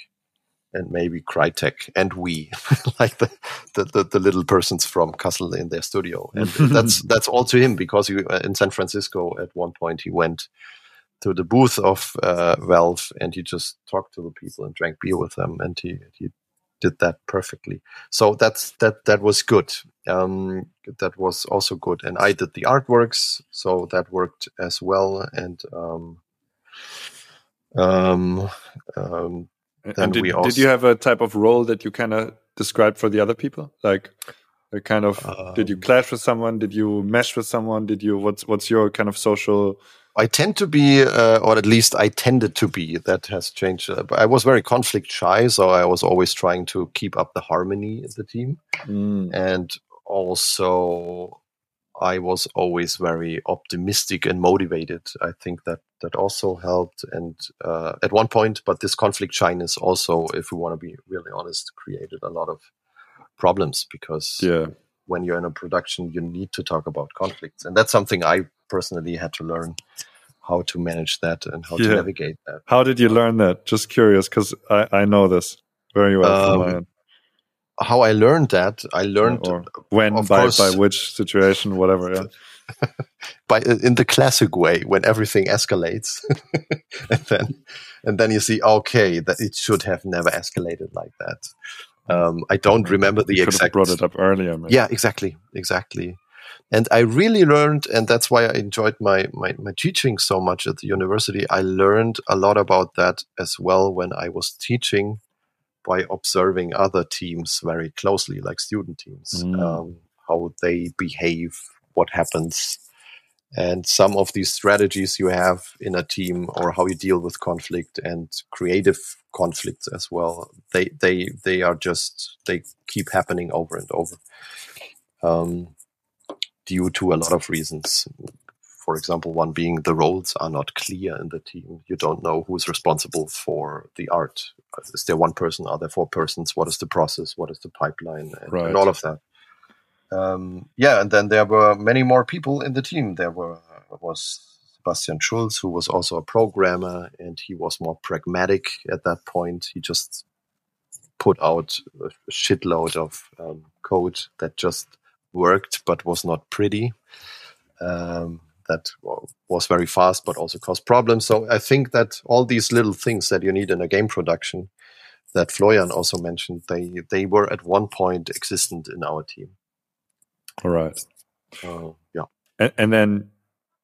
and maybe Crytek and we, like the, the, the, little persons from Kassel in their studio. And that's, that's all to him because he, uh, in San Francisco at one point he went to the booth of uh, Valve and he just talked to the people and drank beer with them and he, he did that perfectly. So that's, that, that was good. Um, that was also good. And I did the artworks. So that worked as well. And, um, um, um, and did, did you have a type of role that you kind of described for the other people? Like, a kind of um, did you um, clash with someone? Did you mesh with someone? Did you what's what's your kind of social? I tend to be, uh, or at least I tended to be. That has changed. Uh, I was very conflict shy, so I was always trying to keep up the harmony in the team, mm. and also I was always very optimistic and motivated. I think that that also helped. And uh, at one point, but this conflict shyness also, if we want to be really honest, created a lot of problems because yeah. when you're in a production, you need to talk about conflicts, and that's something I personally had to learn how to manage that and how yeah. to navigate that. How did you learn that? Just curious, because I, I know this very well. Um, how I learned that, I learned or when by course, by which situation, whatever. Yeah. by uh, in the classic way, when everything escalates, and then and then you see, okay, that it should have never escalated like that. Um, I don't remember the exact. brought it up earlier. Maybe. Yeah, exactly, exactly. And I really learned, and that's why I enjoyed my, my, my teaching so much at the university. I learned a lot about that as well when I was teaching by observing other teams very closely, like student teams, mm. um, how they behave, what happens, and some of these strategies you have in a team, or how you deal with conflict and creative conflicts as well. They they they are just they keep happening over and over, um, due to a lot of reasons for example, one being the roles are not clear in the team. You don't know who's responsible for the art. Is there one person? Are there four persons? What is the process? What is the pipeline? And, right. and all of that. Um, yeah, and then there were many more people in the team. There were was Bastian Schulz, who was also a programmer, and he was more pragmatic at that point. He just put out a shitload of um, code that just worked but was not pretty. Um, that was very fast but also caused problems. So I think that all these little things that you need in a game production that Florian also mentioned, they they were at one point existent in our team. All right. Uh, yeah. And, and, then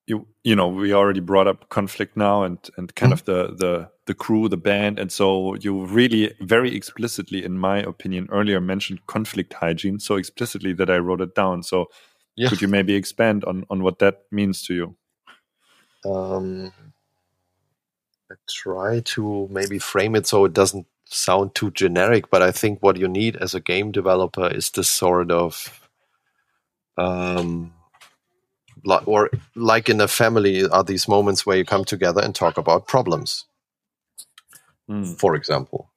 you you know we already brought up conflict now and and kind mm -hmm. of the the the crew, the band, and so you really very explicitly, in my opinion, earlier mentioned conflict hygiene so explicitly that I wrote it down. So yeah. could you maybe expand on on what that means to you? Um, I try to maybe frame it so it doesn't sound too generic, but I think what you need as a game developer is this sort of um, or like in a family are these moments where you come together and talk about problems mm. for example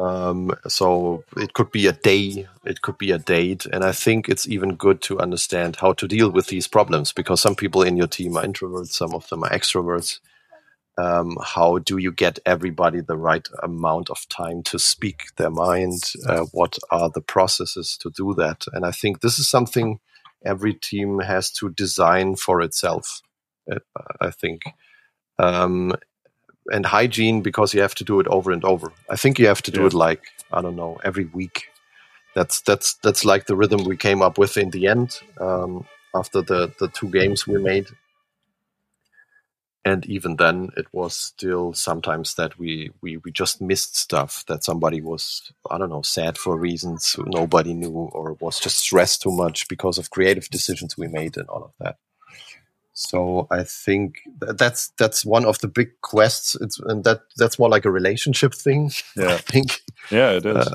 um, so it could be a day it could be a date and i think it's even good to understand how to deal with these problems because some people in your team are introverts some of them are extroverts um, how do you get everybody the right amount of time to speak their mind? Uh, what are the processes to do that? And I think this is something every team has to design for itself. Uh, I think. Um, and hygiene because you have to do it over and over. I think you have to do yeah. it like I don't know every week. That's that's that's like the rhythm we came up with in the end um, after the the two games we made and even then it was still sometimes that we, we we just missed stuff that somebody was i don't know sad for reasons nobody knew or was just stressed too much because of creative decisions we made and all of that so i think that's that's one of the big quests. It's and that that's more like a relationship thing yeah. i think. Yeah it is. Uh,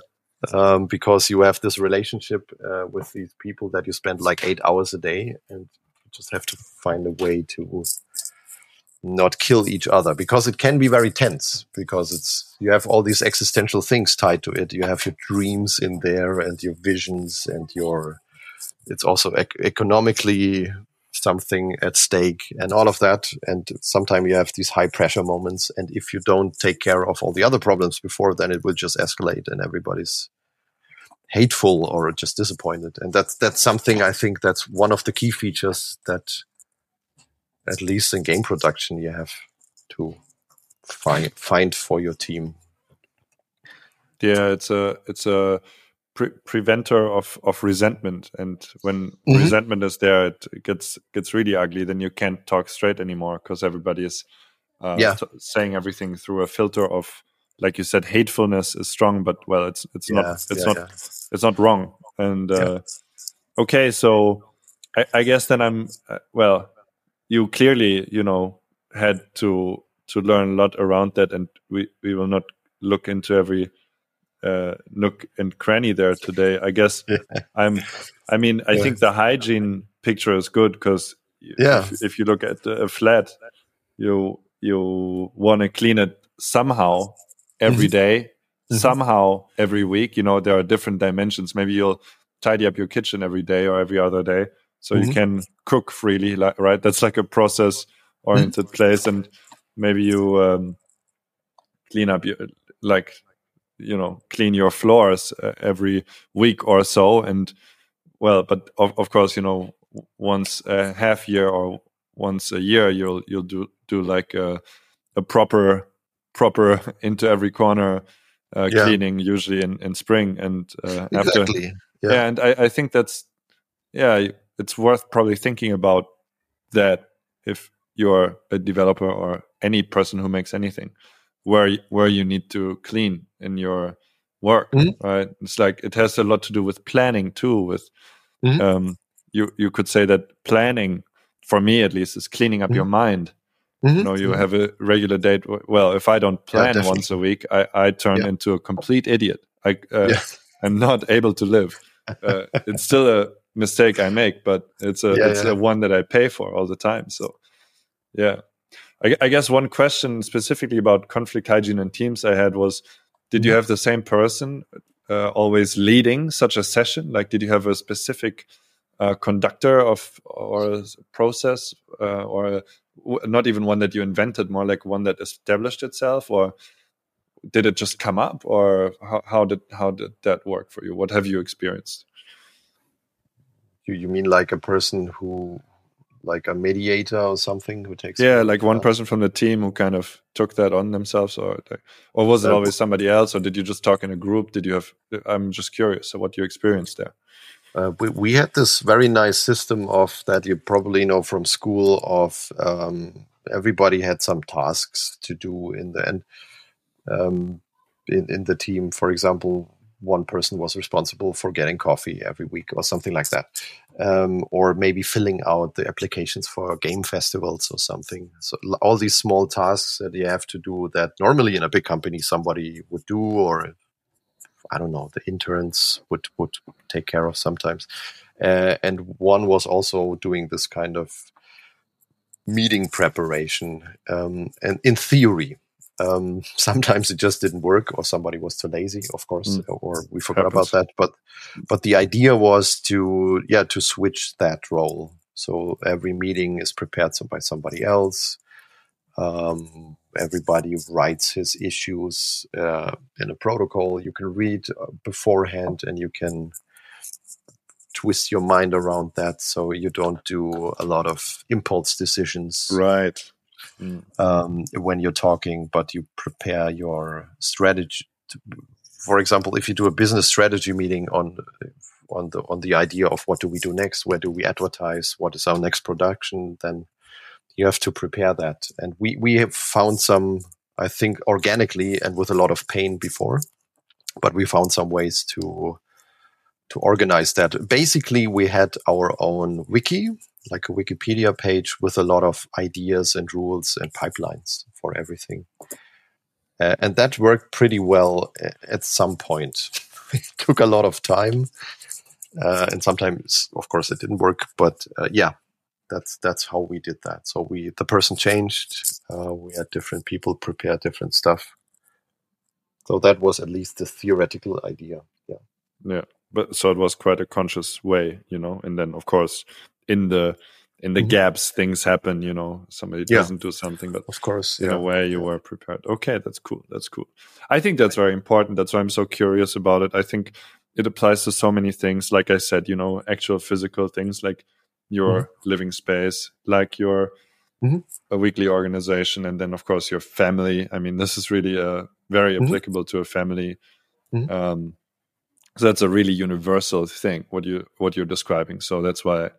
um, because you have this relationship uh, with these people that you spend like eight hours a day and you just have to find a way to not kill each other. Because it can be very tense because it's you have all these existential things tied to it. You have your dreams in there and your visions and your it's also ec economically something at stake and all of that. And sometimes you have these high pressure moments. And if you don't take care of all the other problems before then it will just escalate and everybody's hateful or just disappointed. And that's that's something i think that's one of the key features that at least in game production, you have to find find for your team. Yeah, it's a it's a pre preventer of of resentment, and when mm -hmm. resentment is there, it gets gets really ugly. Then you can't talk straight anymore because everybody is uh, yeah. saying everything through a filter of, like you said, hatefulness is strong, but well, it's it's yeah, not it's yeah, not it's not wrong. And uh, okay, so I, I guess then I'm uh, well you clearly, you know, had to to learn a lot around that, and we we will not look into every uh, nook and cranny there today. I guess yeah. I'm. I mean, I yeah. think the hygiene picture is good because yeah, if, if, you look at a flat, you you want to clean it somehow every mm-hmm. day, mm-hmm. somehow every week. You know, there are different dimensions. Maybe you'll tidy up your kitchen every day or every other day so mm -hmm. you mm-hmm. can cook freely right that's like a process oriented place and maybe you um, clean up your like you know clean your floors uh, every week or so and well but of, of course you know once a half year or once a year you'll you'll do do like a, a proper proper into every corner uh, yeah. cleaning usually in in spring and uh, exactly. after yeah. yeah and I, I think that's yeah it's worth probably thinking about that if you're a developer or any person who makes anything where where you need to clean in your work mm -hmm. right it's like it has a lot to do with planning too with mm -hmm. um, you you could say that planning for me at least is cleaning up mm -hmm. your mind you mm-hmm. know you mm-hmm. have a regular date well if i don't plan yeah, once a week i i turn yeah. into a complete idiot i uh, yeah. i'm not able to live uh, it's still a mistake I make, but it's a it's a one that I pay for all the time. So yeah, I, I, guess one question specifically about conflict hygiene and teams I had was, did you mm-hmm. have the same person uh, always leading such a session? Like, did you have a specific a conductor of or process uh, or not even one that you invented, more like one that established itself, or did it just come up, or how, how did how did that work for you? What have you experienced? You you mean like a person who like a mediator or something who takes yeah like one person from the team who kind of took that on themselves or or was it always somebody else or did you just talk in a group? Did you have i'm just curious so what you experienced there? Uh, we, we had this very nice system of that you probably know from school of um, everybody had some tasks to do in the end. Um, in, in the team for example one person was responsible for getting coffee every week or something like that um, or maybe filling out the applications for game festivals or something so all these small tasks that you have to do that normally in a big company somebody would do or I don't know, the interns would would take care of sometimes. Uh, and one was also doing this kind of meeting preparation. Um, and in theory, um, sometimes it just didn't work, or somebody was too lazy, of course, mm. or we forgot Happens. about that. But but the idea was to yeah to switch that role. So every meeting is prepared by somebody else. Um, everybody writes his issues uh, in a protocol you can read uh, beforehand and you can twist your mind around that so you don't do a lot of impulse decisions right mm. um, when you're talking but you prepare your strategy to, for example if you do a business strategy meeting on on the on the idea of what do we do next where do we advertise what is our next production then you have to prepare that. And we, we have found some, I think, organically and with a lot of pain before, but we found some ways to, to organize that. Basically, we had our own wiki, like a Wikipedia page with a lot of ideas and rules and pipelines for everything. Uh, and that worked pretty well at some point. it took a lot of time. Uh, and sometimes, of course, it didn't work. But uh, yeah, that's that's how we did that. So we the person changed. Uh, we had different people prepare different stuff. So that was at least the theoretical idea. Yeah. Yeah, but so it was quite a conscious way, you know. And then of course the in the mm-hmm. gaps things happen you know somebody yeah. doesn't do something but of course in yeah. a way you were prepared okay that's cool that's cool i think that's very important that's why i'm so curious about it i think it applies to so many things like i said you know actual physical things like your mm-hmm. living space, like your mm-hmm. a weekly organization, and then of course your family. I mean, this is really a uh, very mm-hmm. applicable to a family. Mm-hmm. Um, so that's a really universal thing what you what you're describing. So that's why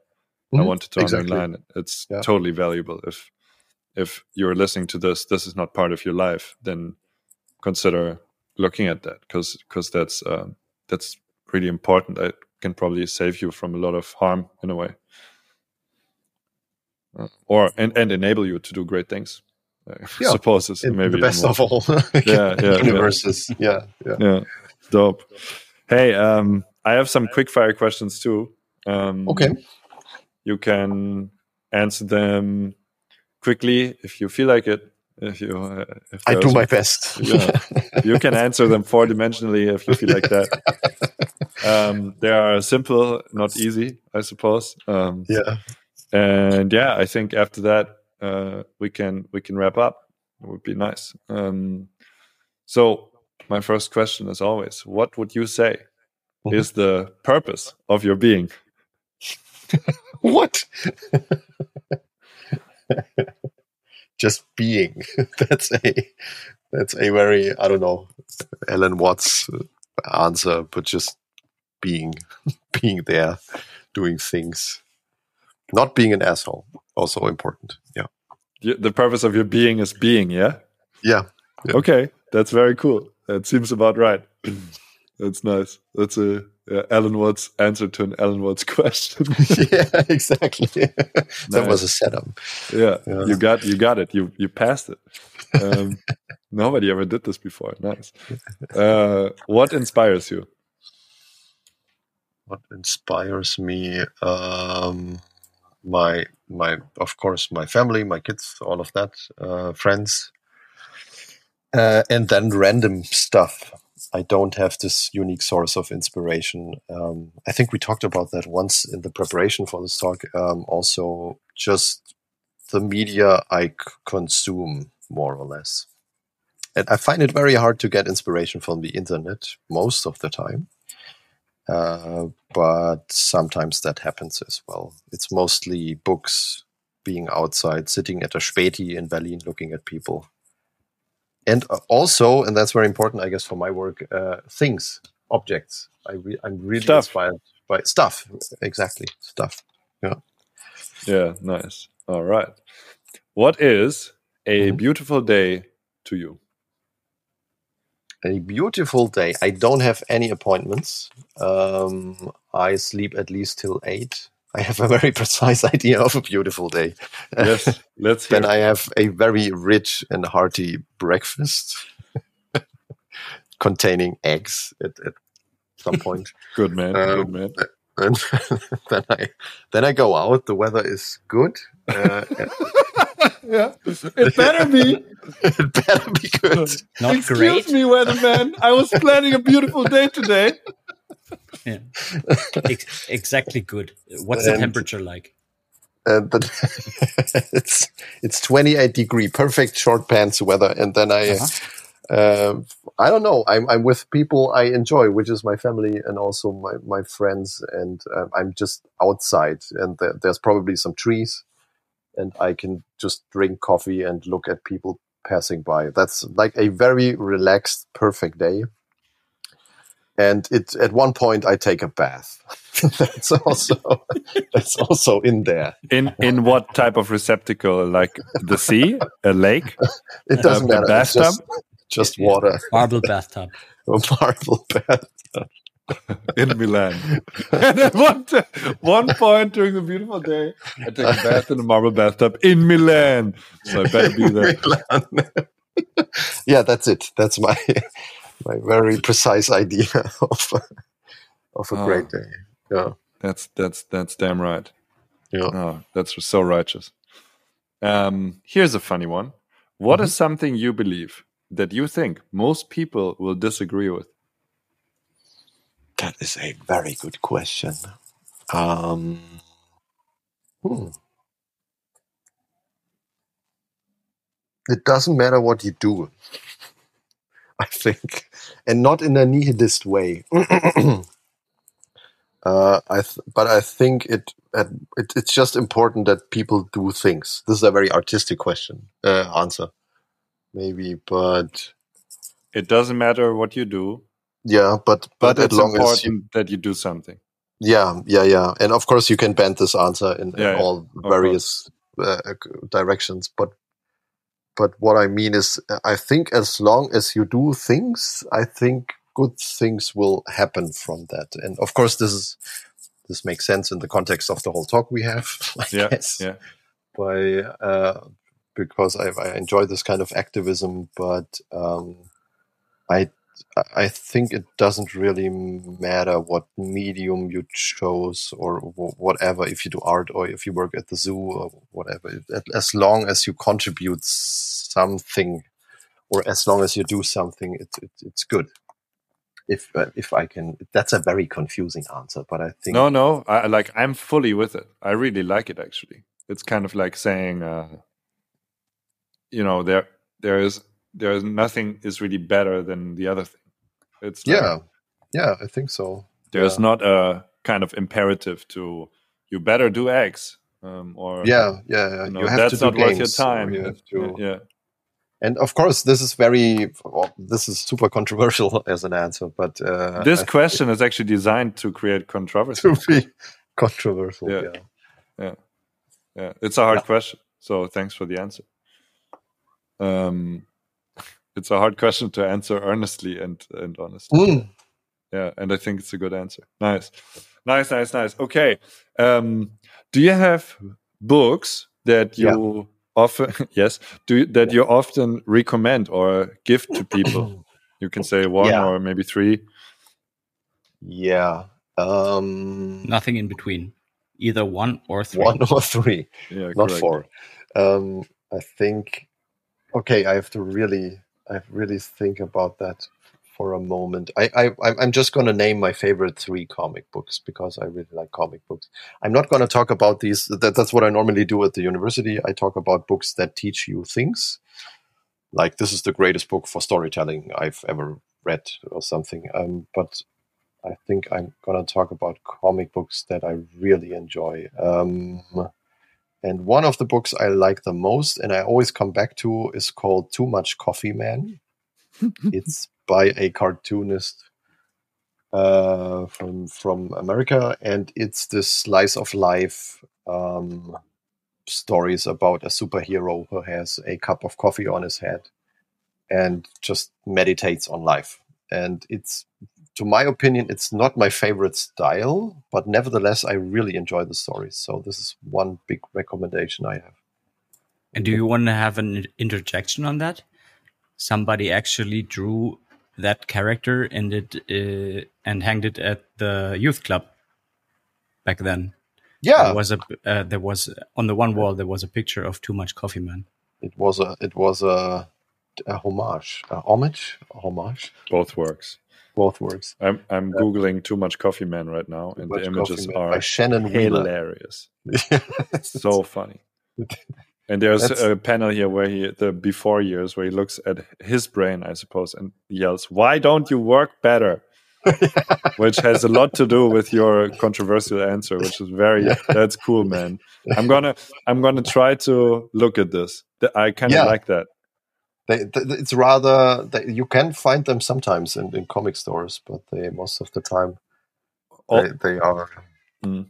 I mm-hmm. wanted to exactly. underline it. It's yeah. totally valuable. If if you're listening to this, this is not part of your life, then consider looking at that because because that's uh, that's really important. I can probably save you from a lot of harm in a way or and, and enable you to do great things. I yeah, suppose it's maybe the best of all yeah, yeah, universes. Yeah. yeah, yeah, dope. Hey, um, I have some quick fire questions too. Um, okay, you can answer them quickly if you feel like it. If you, uh, if I do my best. yeah, you can answer them four dimensionally if you feel like that. Um, they are simple, not easy, I suppose. Um, yeah and yeah, I think after that uh, we can we can wrap up. It would be nice. Um, so my first question, as always, what would you say mm-hmm. is the purpose of your being? what? Just being. that's a that's a very I don't know Alan Watts uh, answer, but just being being there, doing things. Not being an asshole also important. Yeah. The purpose of your being is being yeah? Yeah, yeah. okay. That's very cool. That seems about right that's nice. That's a yeah, alan watts answer to an alan watts question. Yeah exactly. That nice. was a setup. Yeah, yeah, you got you got it. You you passed it. Um, nobody ever did this before. Nice. Uh, what inspires you? What inspires me um, my my of course my family, my kids, all of that, uh, friends, uh, and then random stuff. I don't have this unique source of inspiration. Um, I think we talked about that once in the preparation for this talk. Um, also, just the media I consume, more or less. And I find it very hard to get inspiration from the internet most of the time. Uh, but sometimes that happens as well. It's mostly books, being outside, sitting at a Späti in Berlin, looking at people. And uh, also, and that's very important, I guess, for my work, uh, things, objects. I re- I'm really stuff. inspired by stuff. Exactly, stuff. Yeah. Yeah, nice. All right. What is a mm-hmm. beautiful day to you? A beautiful day. I don't have any appointments. Um, I sleep at least till eight. I have a very precise idea of a beautiful day. Yes, let's. then I have a very rich and hearty breakfast containing eggs at, at some point. good man. Um, good man. And then I then I go out. The weather is good. Uh, yeah, it better be. it better be good. Not Excuse great. me, weatherman. I was planning a beautiful day today. Yeah. Ex- exactly good. What's and, the temperature like? Uh, the, it's it's 28 degree, perfect short pants weather, and then I. Uh-huh. Uh, I don't know. I'm I'm with people I enjoy, which is my family and also my my friends, and uh, I'm just outside, and th- there's probably some trees, and I can just drink coffee and look at people passing by. That's like a very relaxed, perfect day and it at one point I take a bath. that's also that's also in there. In in what type of receptacle? Like the sea, a lake? It doesn't uh, matter. bathtub. Just, just water. Marble bathtub. a marble bathtub. in Milan. and at one, one point during the beautiful day, I take a bath in a marble bathtub in Milan. So I better be there. yeah, that's it. That's my my very precise idea of of a oh, great day. Yeah, that's that's that's damn right. Yeah, oh, that's so righteous. Um, here's a funny one. What mm-hmm. is something you believe that you think most people will disagree with? That is a very good question. Um, hmm. It doesn't matter what you do. I think, and not in a nihilist way. uh, I th- but I think it, it, it's just important that people do things. This is a very artistic question uh, answer, maybe, but it doesn't matter what you do. Yeah, but but, but it's important you, that you do something. Yeah, yeah, yeah, and of course you can bend this answer in, in yeah, all various uh, directions. But but what I mean is, I think as long as you do things, I think good things will happen from that. And of course, this is this makes sense in the context of the whole talk we have. I yeah, guess. yeah. By uh, because I, I, enjoy this kind of activism, but um, I I think it doesn't really matter what medium you chose or whatever, if you do art or if you work at the zoo or whatever, as long as you contribute something or as long as you do something, it, it, it's good. If, uh, if I can, that's a very confusing answer, but I think. No, no, I like, I'm fully with it. I really like it actually. It's kind of like saying, uh, you know, there, there is, there is nothing is really better than the other thing it's like, yeah, yeah, I think so. There's yeah. not a kind of imperative to you better do X um, or yeah, yeah, yeah. You, know, you have that's to do not games, worth your time. You have to, yeah. And of course, this is very, well, this is super controversial as an answer, but uh, this I question is actually designed to create controversy. To be controversial, yeah, yeah, yeah. yeah. It's a hard question, so thanks for the answer. Um, it's a hard question to answer earnestly and and honestly. Mm. Yeah, and I think it's a good answer. Nice, nice, nice, nice. Okay, um, do you have books that you yeah. often yes do that you often recommend or give to people? you can say one yeah. or maybe three. Yeah. Um, Nothing in between. Either one or three. One or three. Yeah, not correct. four. Um, I think. Okay, I have to really I really think about that for a moment. I, I I'm just going to name my favorite three comic books because I really like comic books. I'm not going to talk about these. That, that's what I normally do at the university. I talk about books that teach you things. Like this is the greatest book for storytelling I've ever read, or something. Um, but I think I'm going to talk about comic books that I really enjoy. Um, and one of the books I like the most, and I always come back to, is called Too Much Coffee Man. it's by a cartoonist uh, from from America, and it's this slice of life um, stories about a superhero who has a cup of coffee on his head and just meditates on life. And it's to my opinion, it's not my favorite style, but nevertheless, I really enjoy the stories. So this is one big recommendation I have. And do you want to have an interjection on that? Somebody actually drew that character and it uh, and hanged it at the youth club back then. Yeah, there was a uh, there was on the one wall there was a picture of Too Much Coffee Man. It was a it was a, a homage, a homage, a homage. Both works both words. I'm I'm uh, googling too much coffee man right now, and the images are by Shannon hilarious. so funny. And there's That's... a panel here where he the before years where he looks at his brain, I suppose, and yells, "Why don't you work better?" which has a lot to do with your controversial answer, which is very yeah. that's cool, man. I'm gonna I'm gonna try to look at this. I kind of yeah. like that. They, it's rather they, you can find them sometimes in, in comic stores, but they most of the time oh. they, they are mm.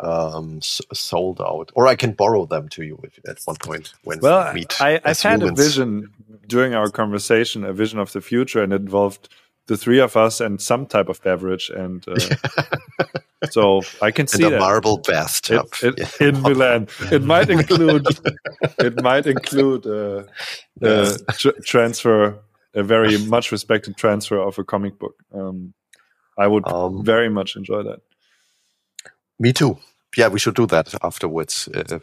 um, sold out. Or I can borrow them to you if, at one point when well, we meet. I, I've had a vision during our conversation, a vision of the future, and it involved the three of us and some type of beverage, and uh, so I can see in a marble bathtub it, it, in Milan. It might include it might include uh, a tr transfer, a very much respected transfer of a comic book. Um, I would um, very much enjoy that. Me too. Yeah, we should do that afterwards, uh,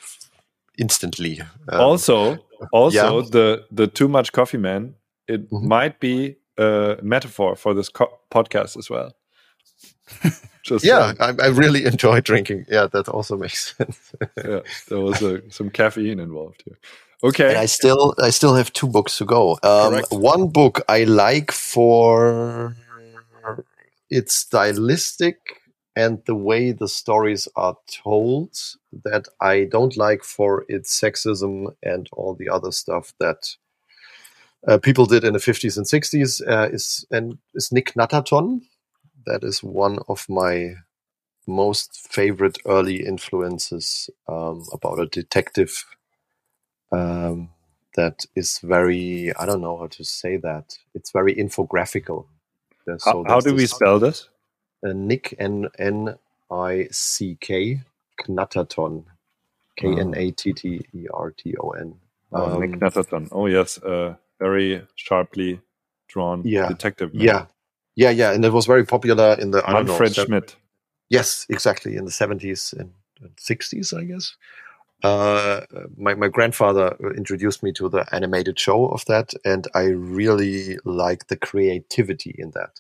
instantly. Um, also, also yeah. the the too much coffee man. It mm -hmm. might be a metaphor for this podcast as well. Just yeah, I, I, really enjoy drinking. Yeah, that also makes sense. yeah, there was a, some caffeine involved here. Okay, and I still I still have two books to go. Um, one book I like for its stylistic and the way the stories are told that I don't like for its sexism and all the other stuff that uh, people did in the 50s and 60s uh, is and is Nick Knatterton that is one of my most favorite early influences um, about a detective um, that is very I don't know how to say that it's very infographical. So how, how do we spell this? Uh, Nick N N I C K Knatterton K N A T T E R T O N. Oh, Nick um, Knatterton. Oh yes, uh, very sharply drawn yeah, detective. Yeah, yeah, yeah, and it was very popular in the Manfred know, Schmidt. Yes, exactly in the seventies and sixties, I guess. Uh, my my grandfather introduced me to the animated show of that, and I really like the creativity in that.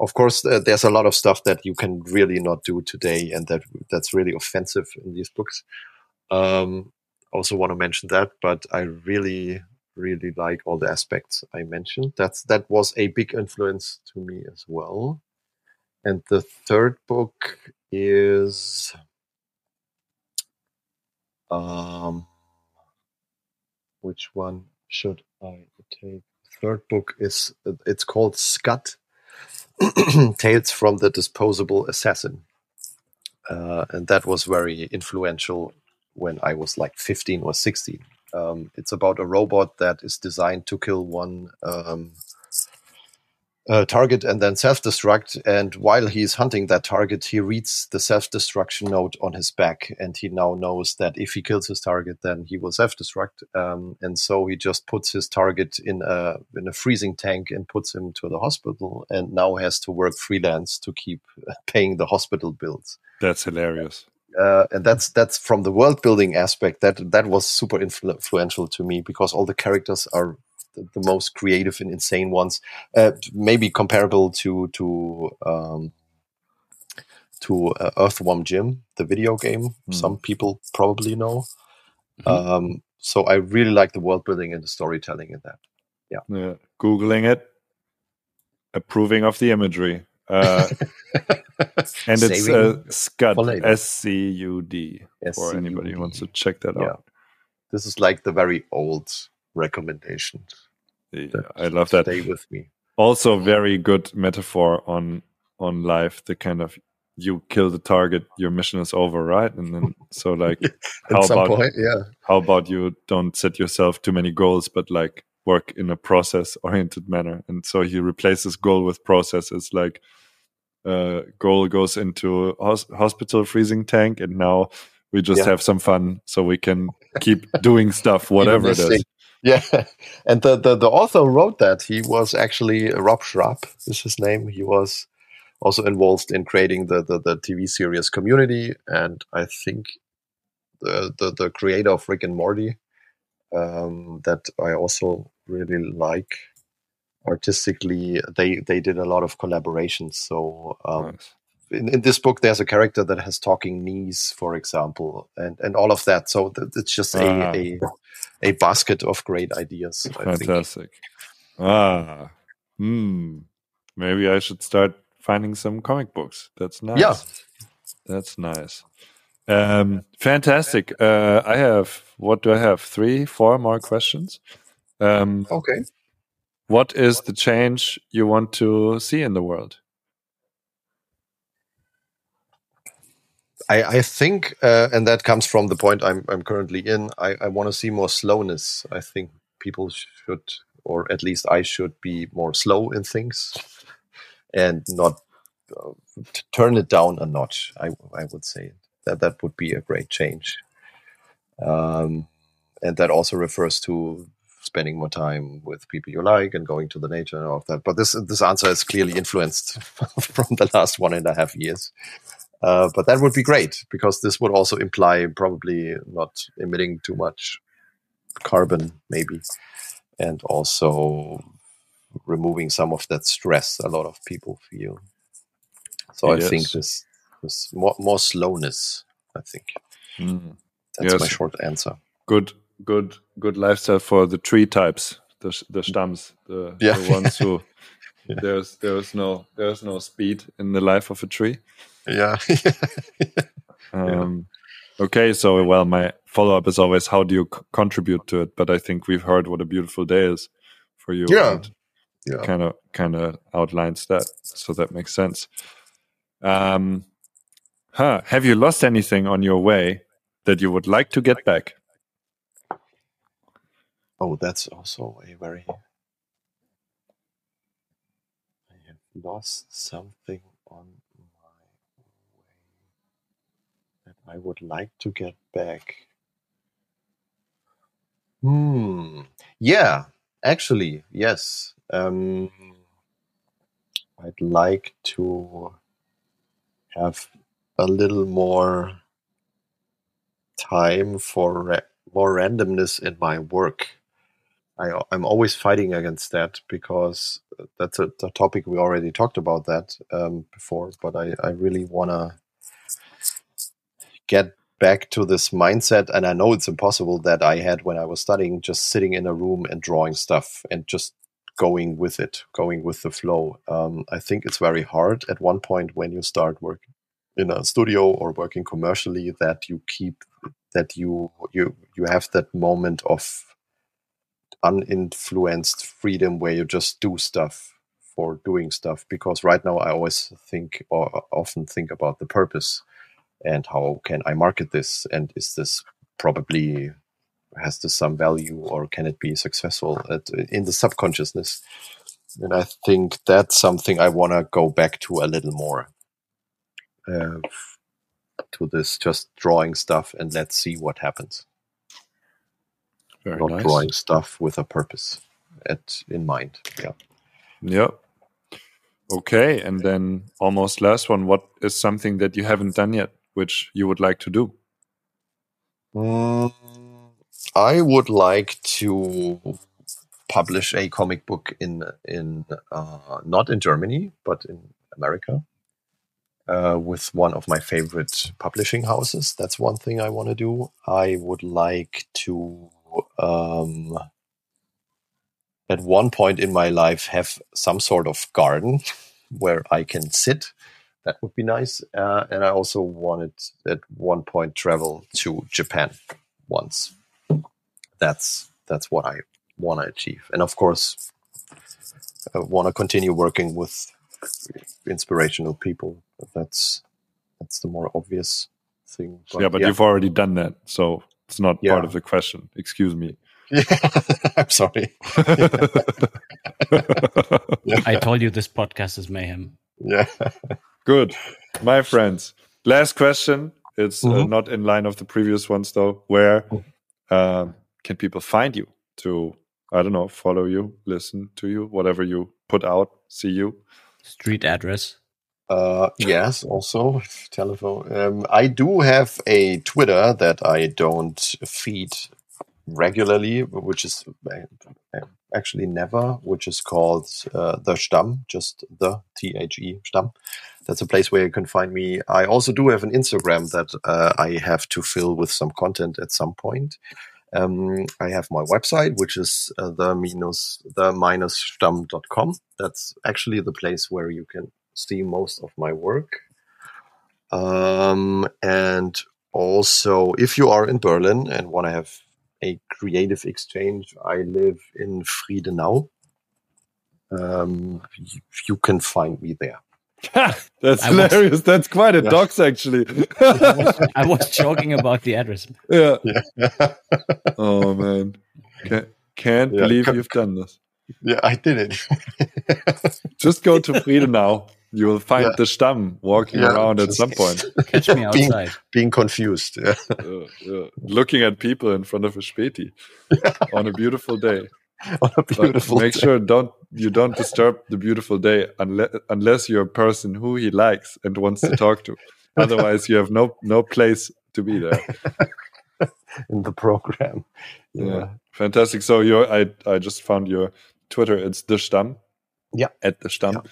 Of course, uh, there's a lot of stuff that you can really not do today, and that that's really offensive in these books. Um, also want to mention that, but I really really like all the aspects I mentioned. That's that was a big influence to me as well. And the third book is um which one should I take? Third book is it's called Scud Tales from the Disposable Assassin. Uh, and that was very influential when I was like 15 or 16. Um, it's about a robot that is designed to kill one um, uh, target and then self-destruct. And while he's hunting that target, he reads the self-destruction note on his back, and he now knows that if he kills his target, then he will self-destruct. Um, and so he just puts his target in a in a freezing tank and puts him to the hospital, and now has to work freelance to keep paying the hospital bills. That's hilarious uh, and that's that's from the world building aspect that that was super influ- influential to me because all the characters are the, the most creative and insane ones. Uh, maybe comparable to to um, to uh, Earthworm Jim, the video game. Mm. Some people probably know. Mm-hmm. Um, so I really like the world building and the storytelling in that. Yeah. yeah. Googling it, approving of the imagery. Uh, and it's uh, Scud, S C U D, for anybody who wants to check that yeah. out. This is like the very old recommendation. Yeah, I love that. Stay with me. Also, very good metaphor on on life. The kind of you kill the target, your mission is over, right? And then so like, how about point, yeah? How about you don't set yourself too many goals, but like work in a process oriented manner? And so he replaces goal with process. It's like uh, goal goes into hos- hospital freezing tank, and now we just yeah. have some fun so we can keep doing stuff, whatever it is. Yeah, and the, the, the author wrote that he was actually Rob Schrab is his name. He was also involved in creating the, the, the TV series Community, and I think the, the, the creator of Rick and Morty um, that I also really like artistically. They they did a lot of collaborations. So um, nice. in, in this book, there's a character that has talking knees, for example, and and all of that. So th- it's just a, ah. a a basket of great ideas. Fantastic. Ah, hmm. Maybe I should start finding some comic books. That's nice. Yeah. That's nice. Um, fantastic. Uh, I have, what do I have? Three, four more questions. Um, okay. What is the change you want to see in the world? I, I think, uh, and that comes from the point I'm, I'm currently in, I, I want to see more slowness. I think people should, or at least I should be more slow in things and not uh, turn it down a notch. I I would say that that would be a great change, um, and that also refers to spending more time with people you like and going to the nature and all of that. But this this answer is clearly influenced from the last one and a half years. Uh, but that would be great because this would also imply probably not emitting too much carbon, maybe, and also removing some of that stress a lot of people feel. So yes. I think this this more more slowness. I think mm. that's yes. my short answer. Good, good, good lifestyle for the tree types, the the stams, the, yeah. the ones who yeah. there's there's no there's no speed in the life of a tree. Yeah. um, okay, so well, my follow up is always how do you contribute to it? But I think we've heard what a beautiful day is for you. Yeah yeah. kind of kind of outlines that so that makes sense um huh have you lost anything on your way that you would like to get back oh that's also a very i have lost something on my way that i would like to get back. Hmm. Yeah actually yes. Um, I'd like to have a little more time for ra- more randomness in my work. I, am always fighting against that because that's a, a, topic we already talked about that um, before. But I, I really want to get back to this mindset, and I know it's impossible that I had when I was studying, just sitting in a room and drawing stuff and just going with it, going with the flow. Um, I think it's very hard at one point when you start working in a studio or working commercially that you keep that you you you have that moment of uninfluenced freedom where you just do stuff for doing stuff because right now i always think or often think about the purpose and how can i market this and is this probably has this some value or can it be successful at, in the subconsciousness? And i think that's something i want to go back to a little more uh, to this just drawing stuff and let's see what happens Very not nice. drawing stuff with a purpose at in mind yeah yeah okay and then almost last one what is something that you haven't done yet which you would like to do mm I would like to publish a comic book in in uh, not in Germany but in America uh, with one of my favorite publishing houses. That's one thing I want to do. I would like to um, at one point in my life have some sort of garden where I can sit. That would be nice. Uh, and I also wanted at one point travel to Japan once. That's that's what I want to achieve. And of course, I want to continue working with inspirational people. That's that's the more obvious thing. But, yeah, but yeah. you've already done that, so it's not yeah. part of the question. Excuse me. Yeah, I'm sorry. I told you this podcast is mayhem. Yeah. Good. My friends, last question. It's mm -hmm. uh, mm-hmm. not in line of the previous ones, though. Where uh, can people find you to, I don't know, follow you, listen to you, whatever you put out, see you? Street address. Uh, yes, also telephone. Um, I do have a Twitter that I don't feed regularly, which is uh, actually never, which is called uh, the Stamm, just the T H E Stamm. That's a place where you can find me. I also do have an Instagram that uh, I have to fill with some content at some point. Um, I have my website, which is uh, the minus the minus stamm.com. That's actually the place where you can see most of my work. Um, and also, if you are in Berlin and want to have a creative exchange. I live in Friedenau. Um, you, you can find me there. That's I hilarious. Was, That's quite a yeah. dox, actually. I was joking about the address. Yeah. yeah. oh man, can't, can't yeah. believe you've done this. Yeah, I did it. Just go to Friedenau. You will find yeah. the Stamm walking yeah, around at some point. Catch me outside. Being, being confused. Yeah. Uh, Looking at people in front of a Späti on a beautiful day. On a beautiful but make day. sure don't you don't disturb the beautiful day unless unless you're a person who he likes and wants to talk to. Otherwise, you have no no place to be there in the program. Yeah, fantastic. So you I I just found your Twitter. It's the Stamm. Yeah, at the Stamm. Yeah.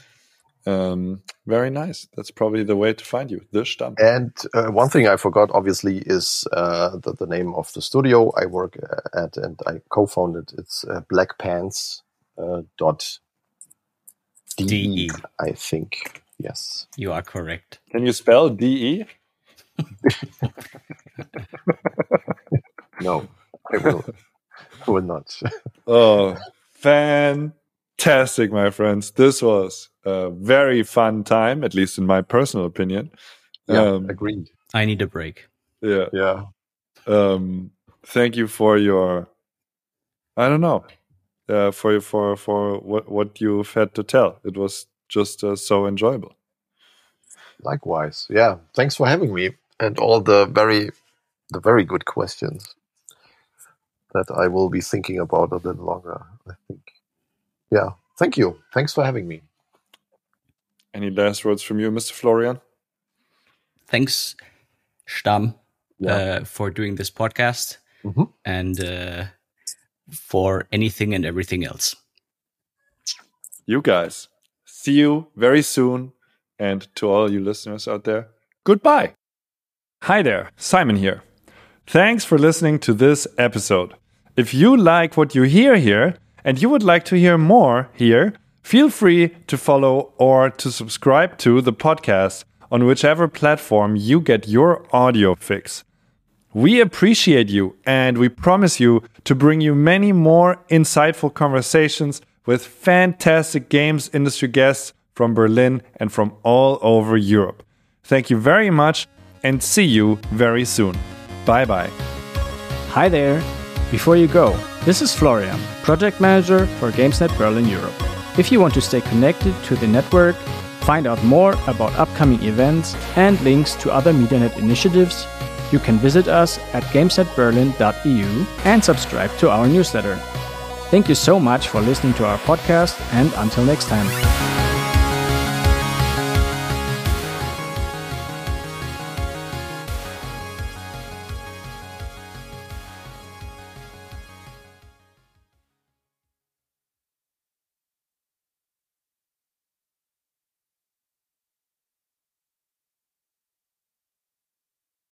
Um, very nice. That's probably the way to find you, the Stamm. And uh, one thing I forgot, obviously, is uh, the, the, name of the studio I work uh, at and I co-founded. It's uh, Blackpants uh, dot de, I think. Yes, you are correct. Can you spell de? no, I will. I will not. oh, fantastic, my friends. This was a very fun time, at least in my personal opinion. Yeah, um, agreed. I need a break. Yeah. Yeah. Um, thank you for your, I don't know, uh, for for for what what you've had to tell. It was just uh, so enjoyable. Likewise, yeah. Thanks for having me and all the very the very good questions that I will be thinking about a little longer. I think. Yeah. Thank you. Thanks for having me. Any last words from you, Mr. Florian? Thanks, Stamm, yeah. uh, for doing this podcast mm -hmm. and uh, for anything and everything else. You guys, see you very soon. And to all you listeners out there, goodbye. Hi there, Simon here. Thanks for listening to this episode. If you like what you hear here, and you would like to hear more here, feel free to follow or to subscribe to the podcast on whichever platform you get your audio fix. We appreciate you and we promise you to bring you many more insightful conversations with fantastic games industry guests from Berlin and from all over Europe. Thank you very much and see you very soon. Bye bye. Hi there. Before you go, this is Florian, Project Manager for GamesNet Berlin Europe. If you want to stay connected to the network, find out more about upcoming events and links to other MediaNet initiatives, you can visit us at gamesnetberlin.eu and subscribe to our newsletter. Thank you so much for listening to our podcast, and until next time.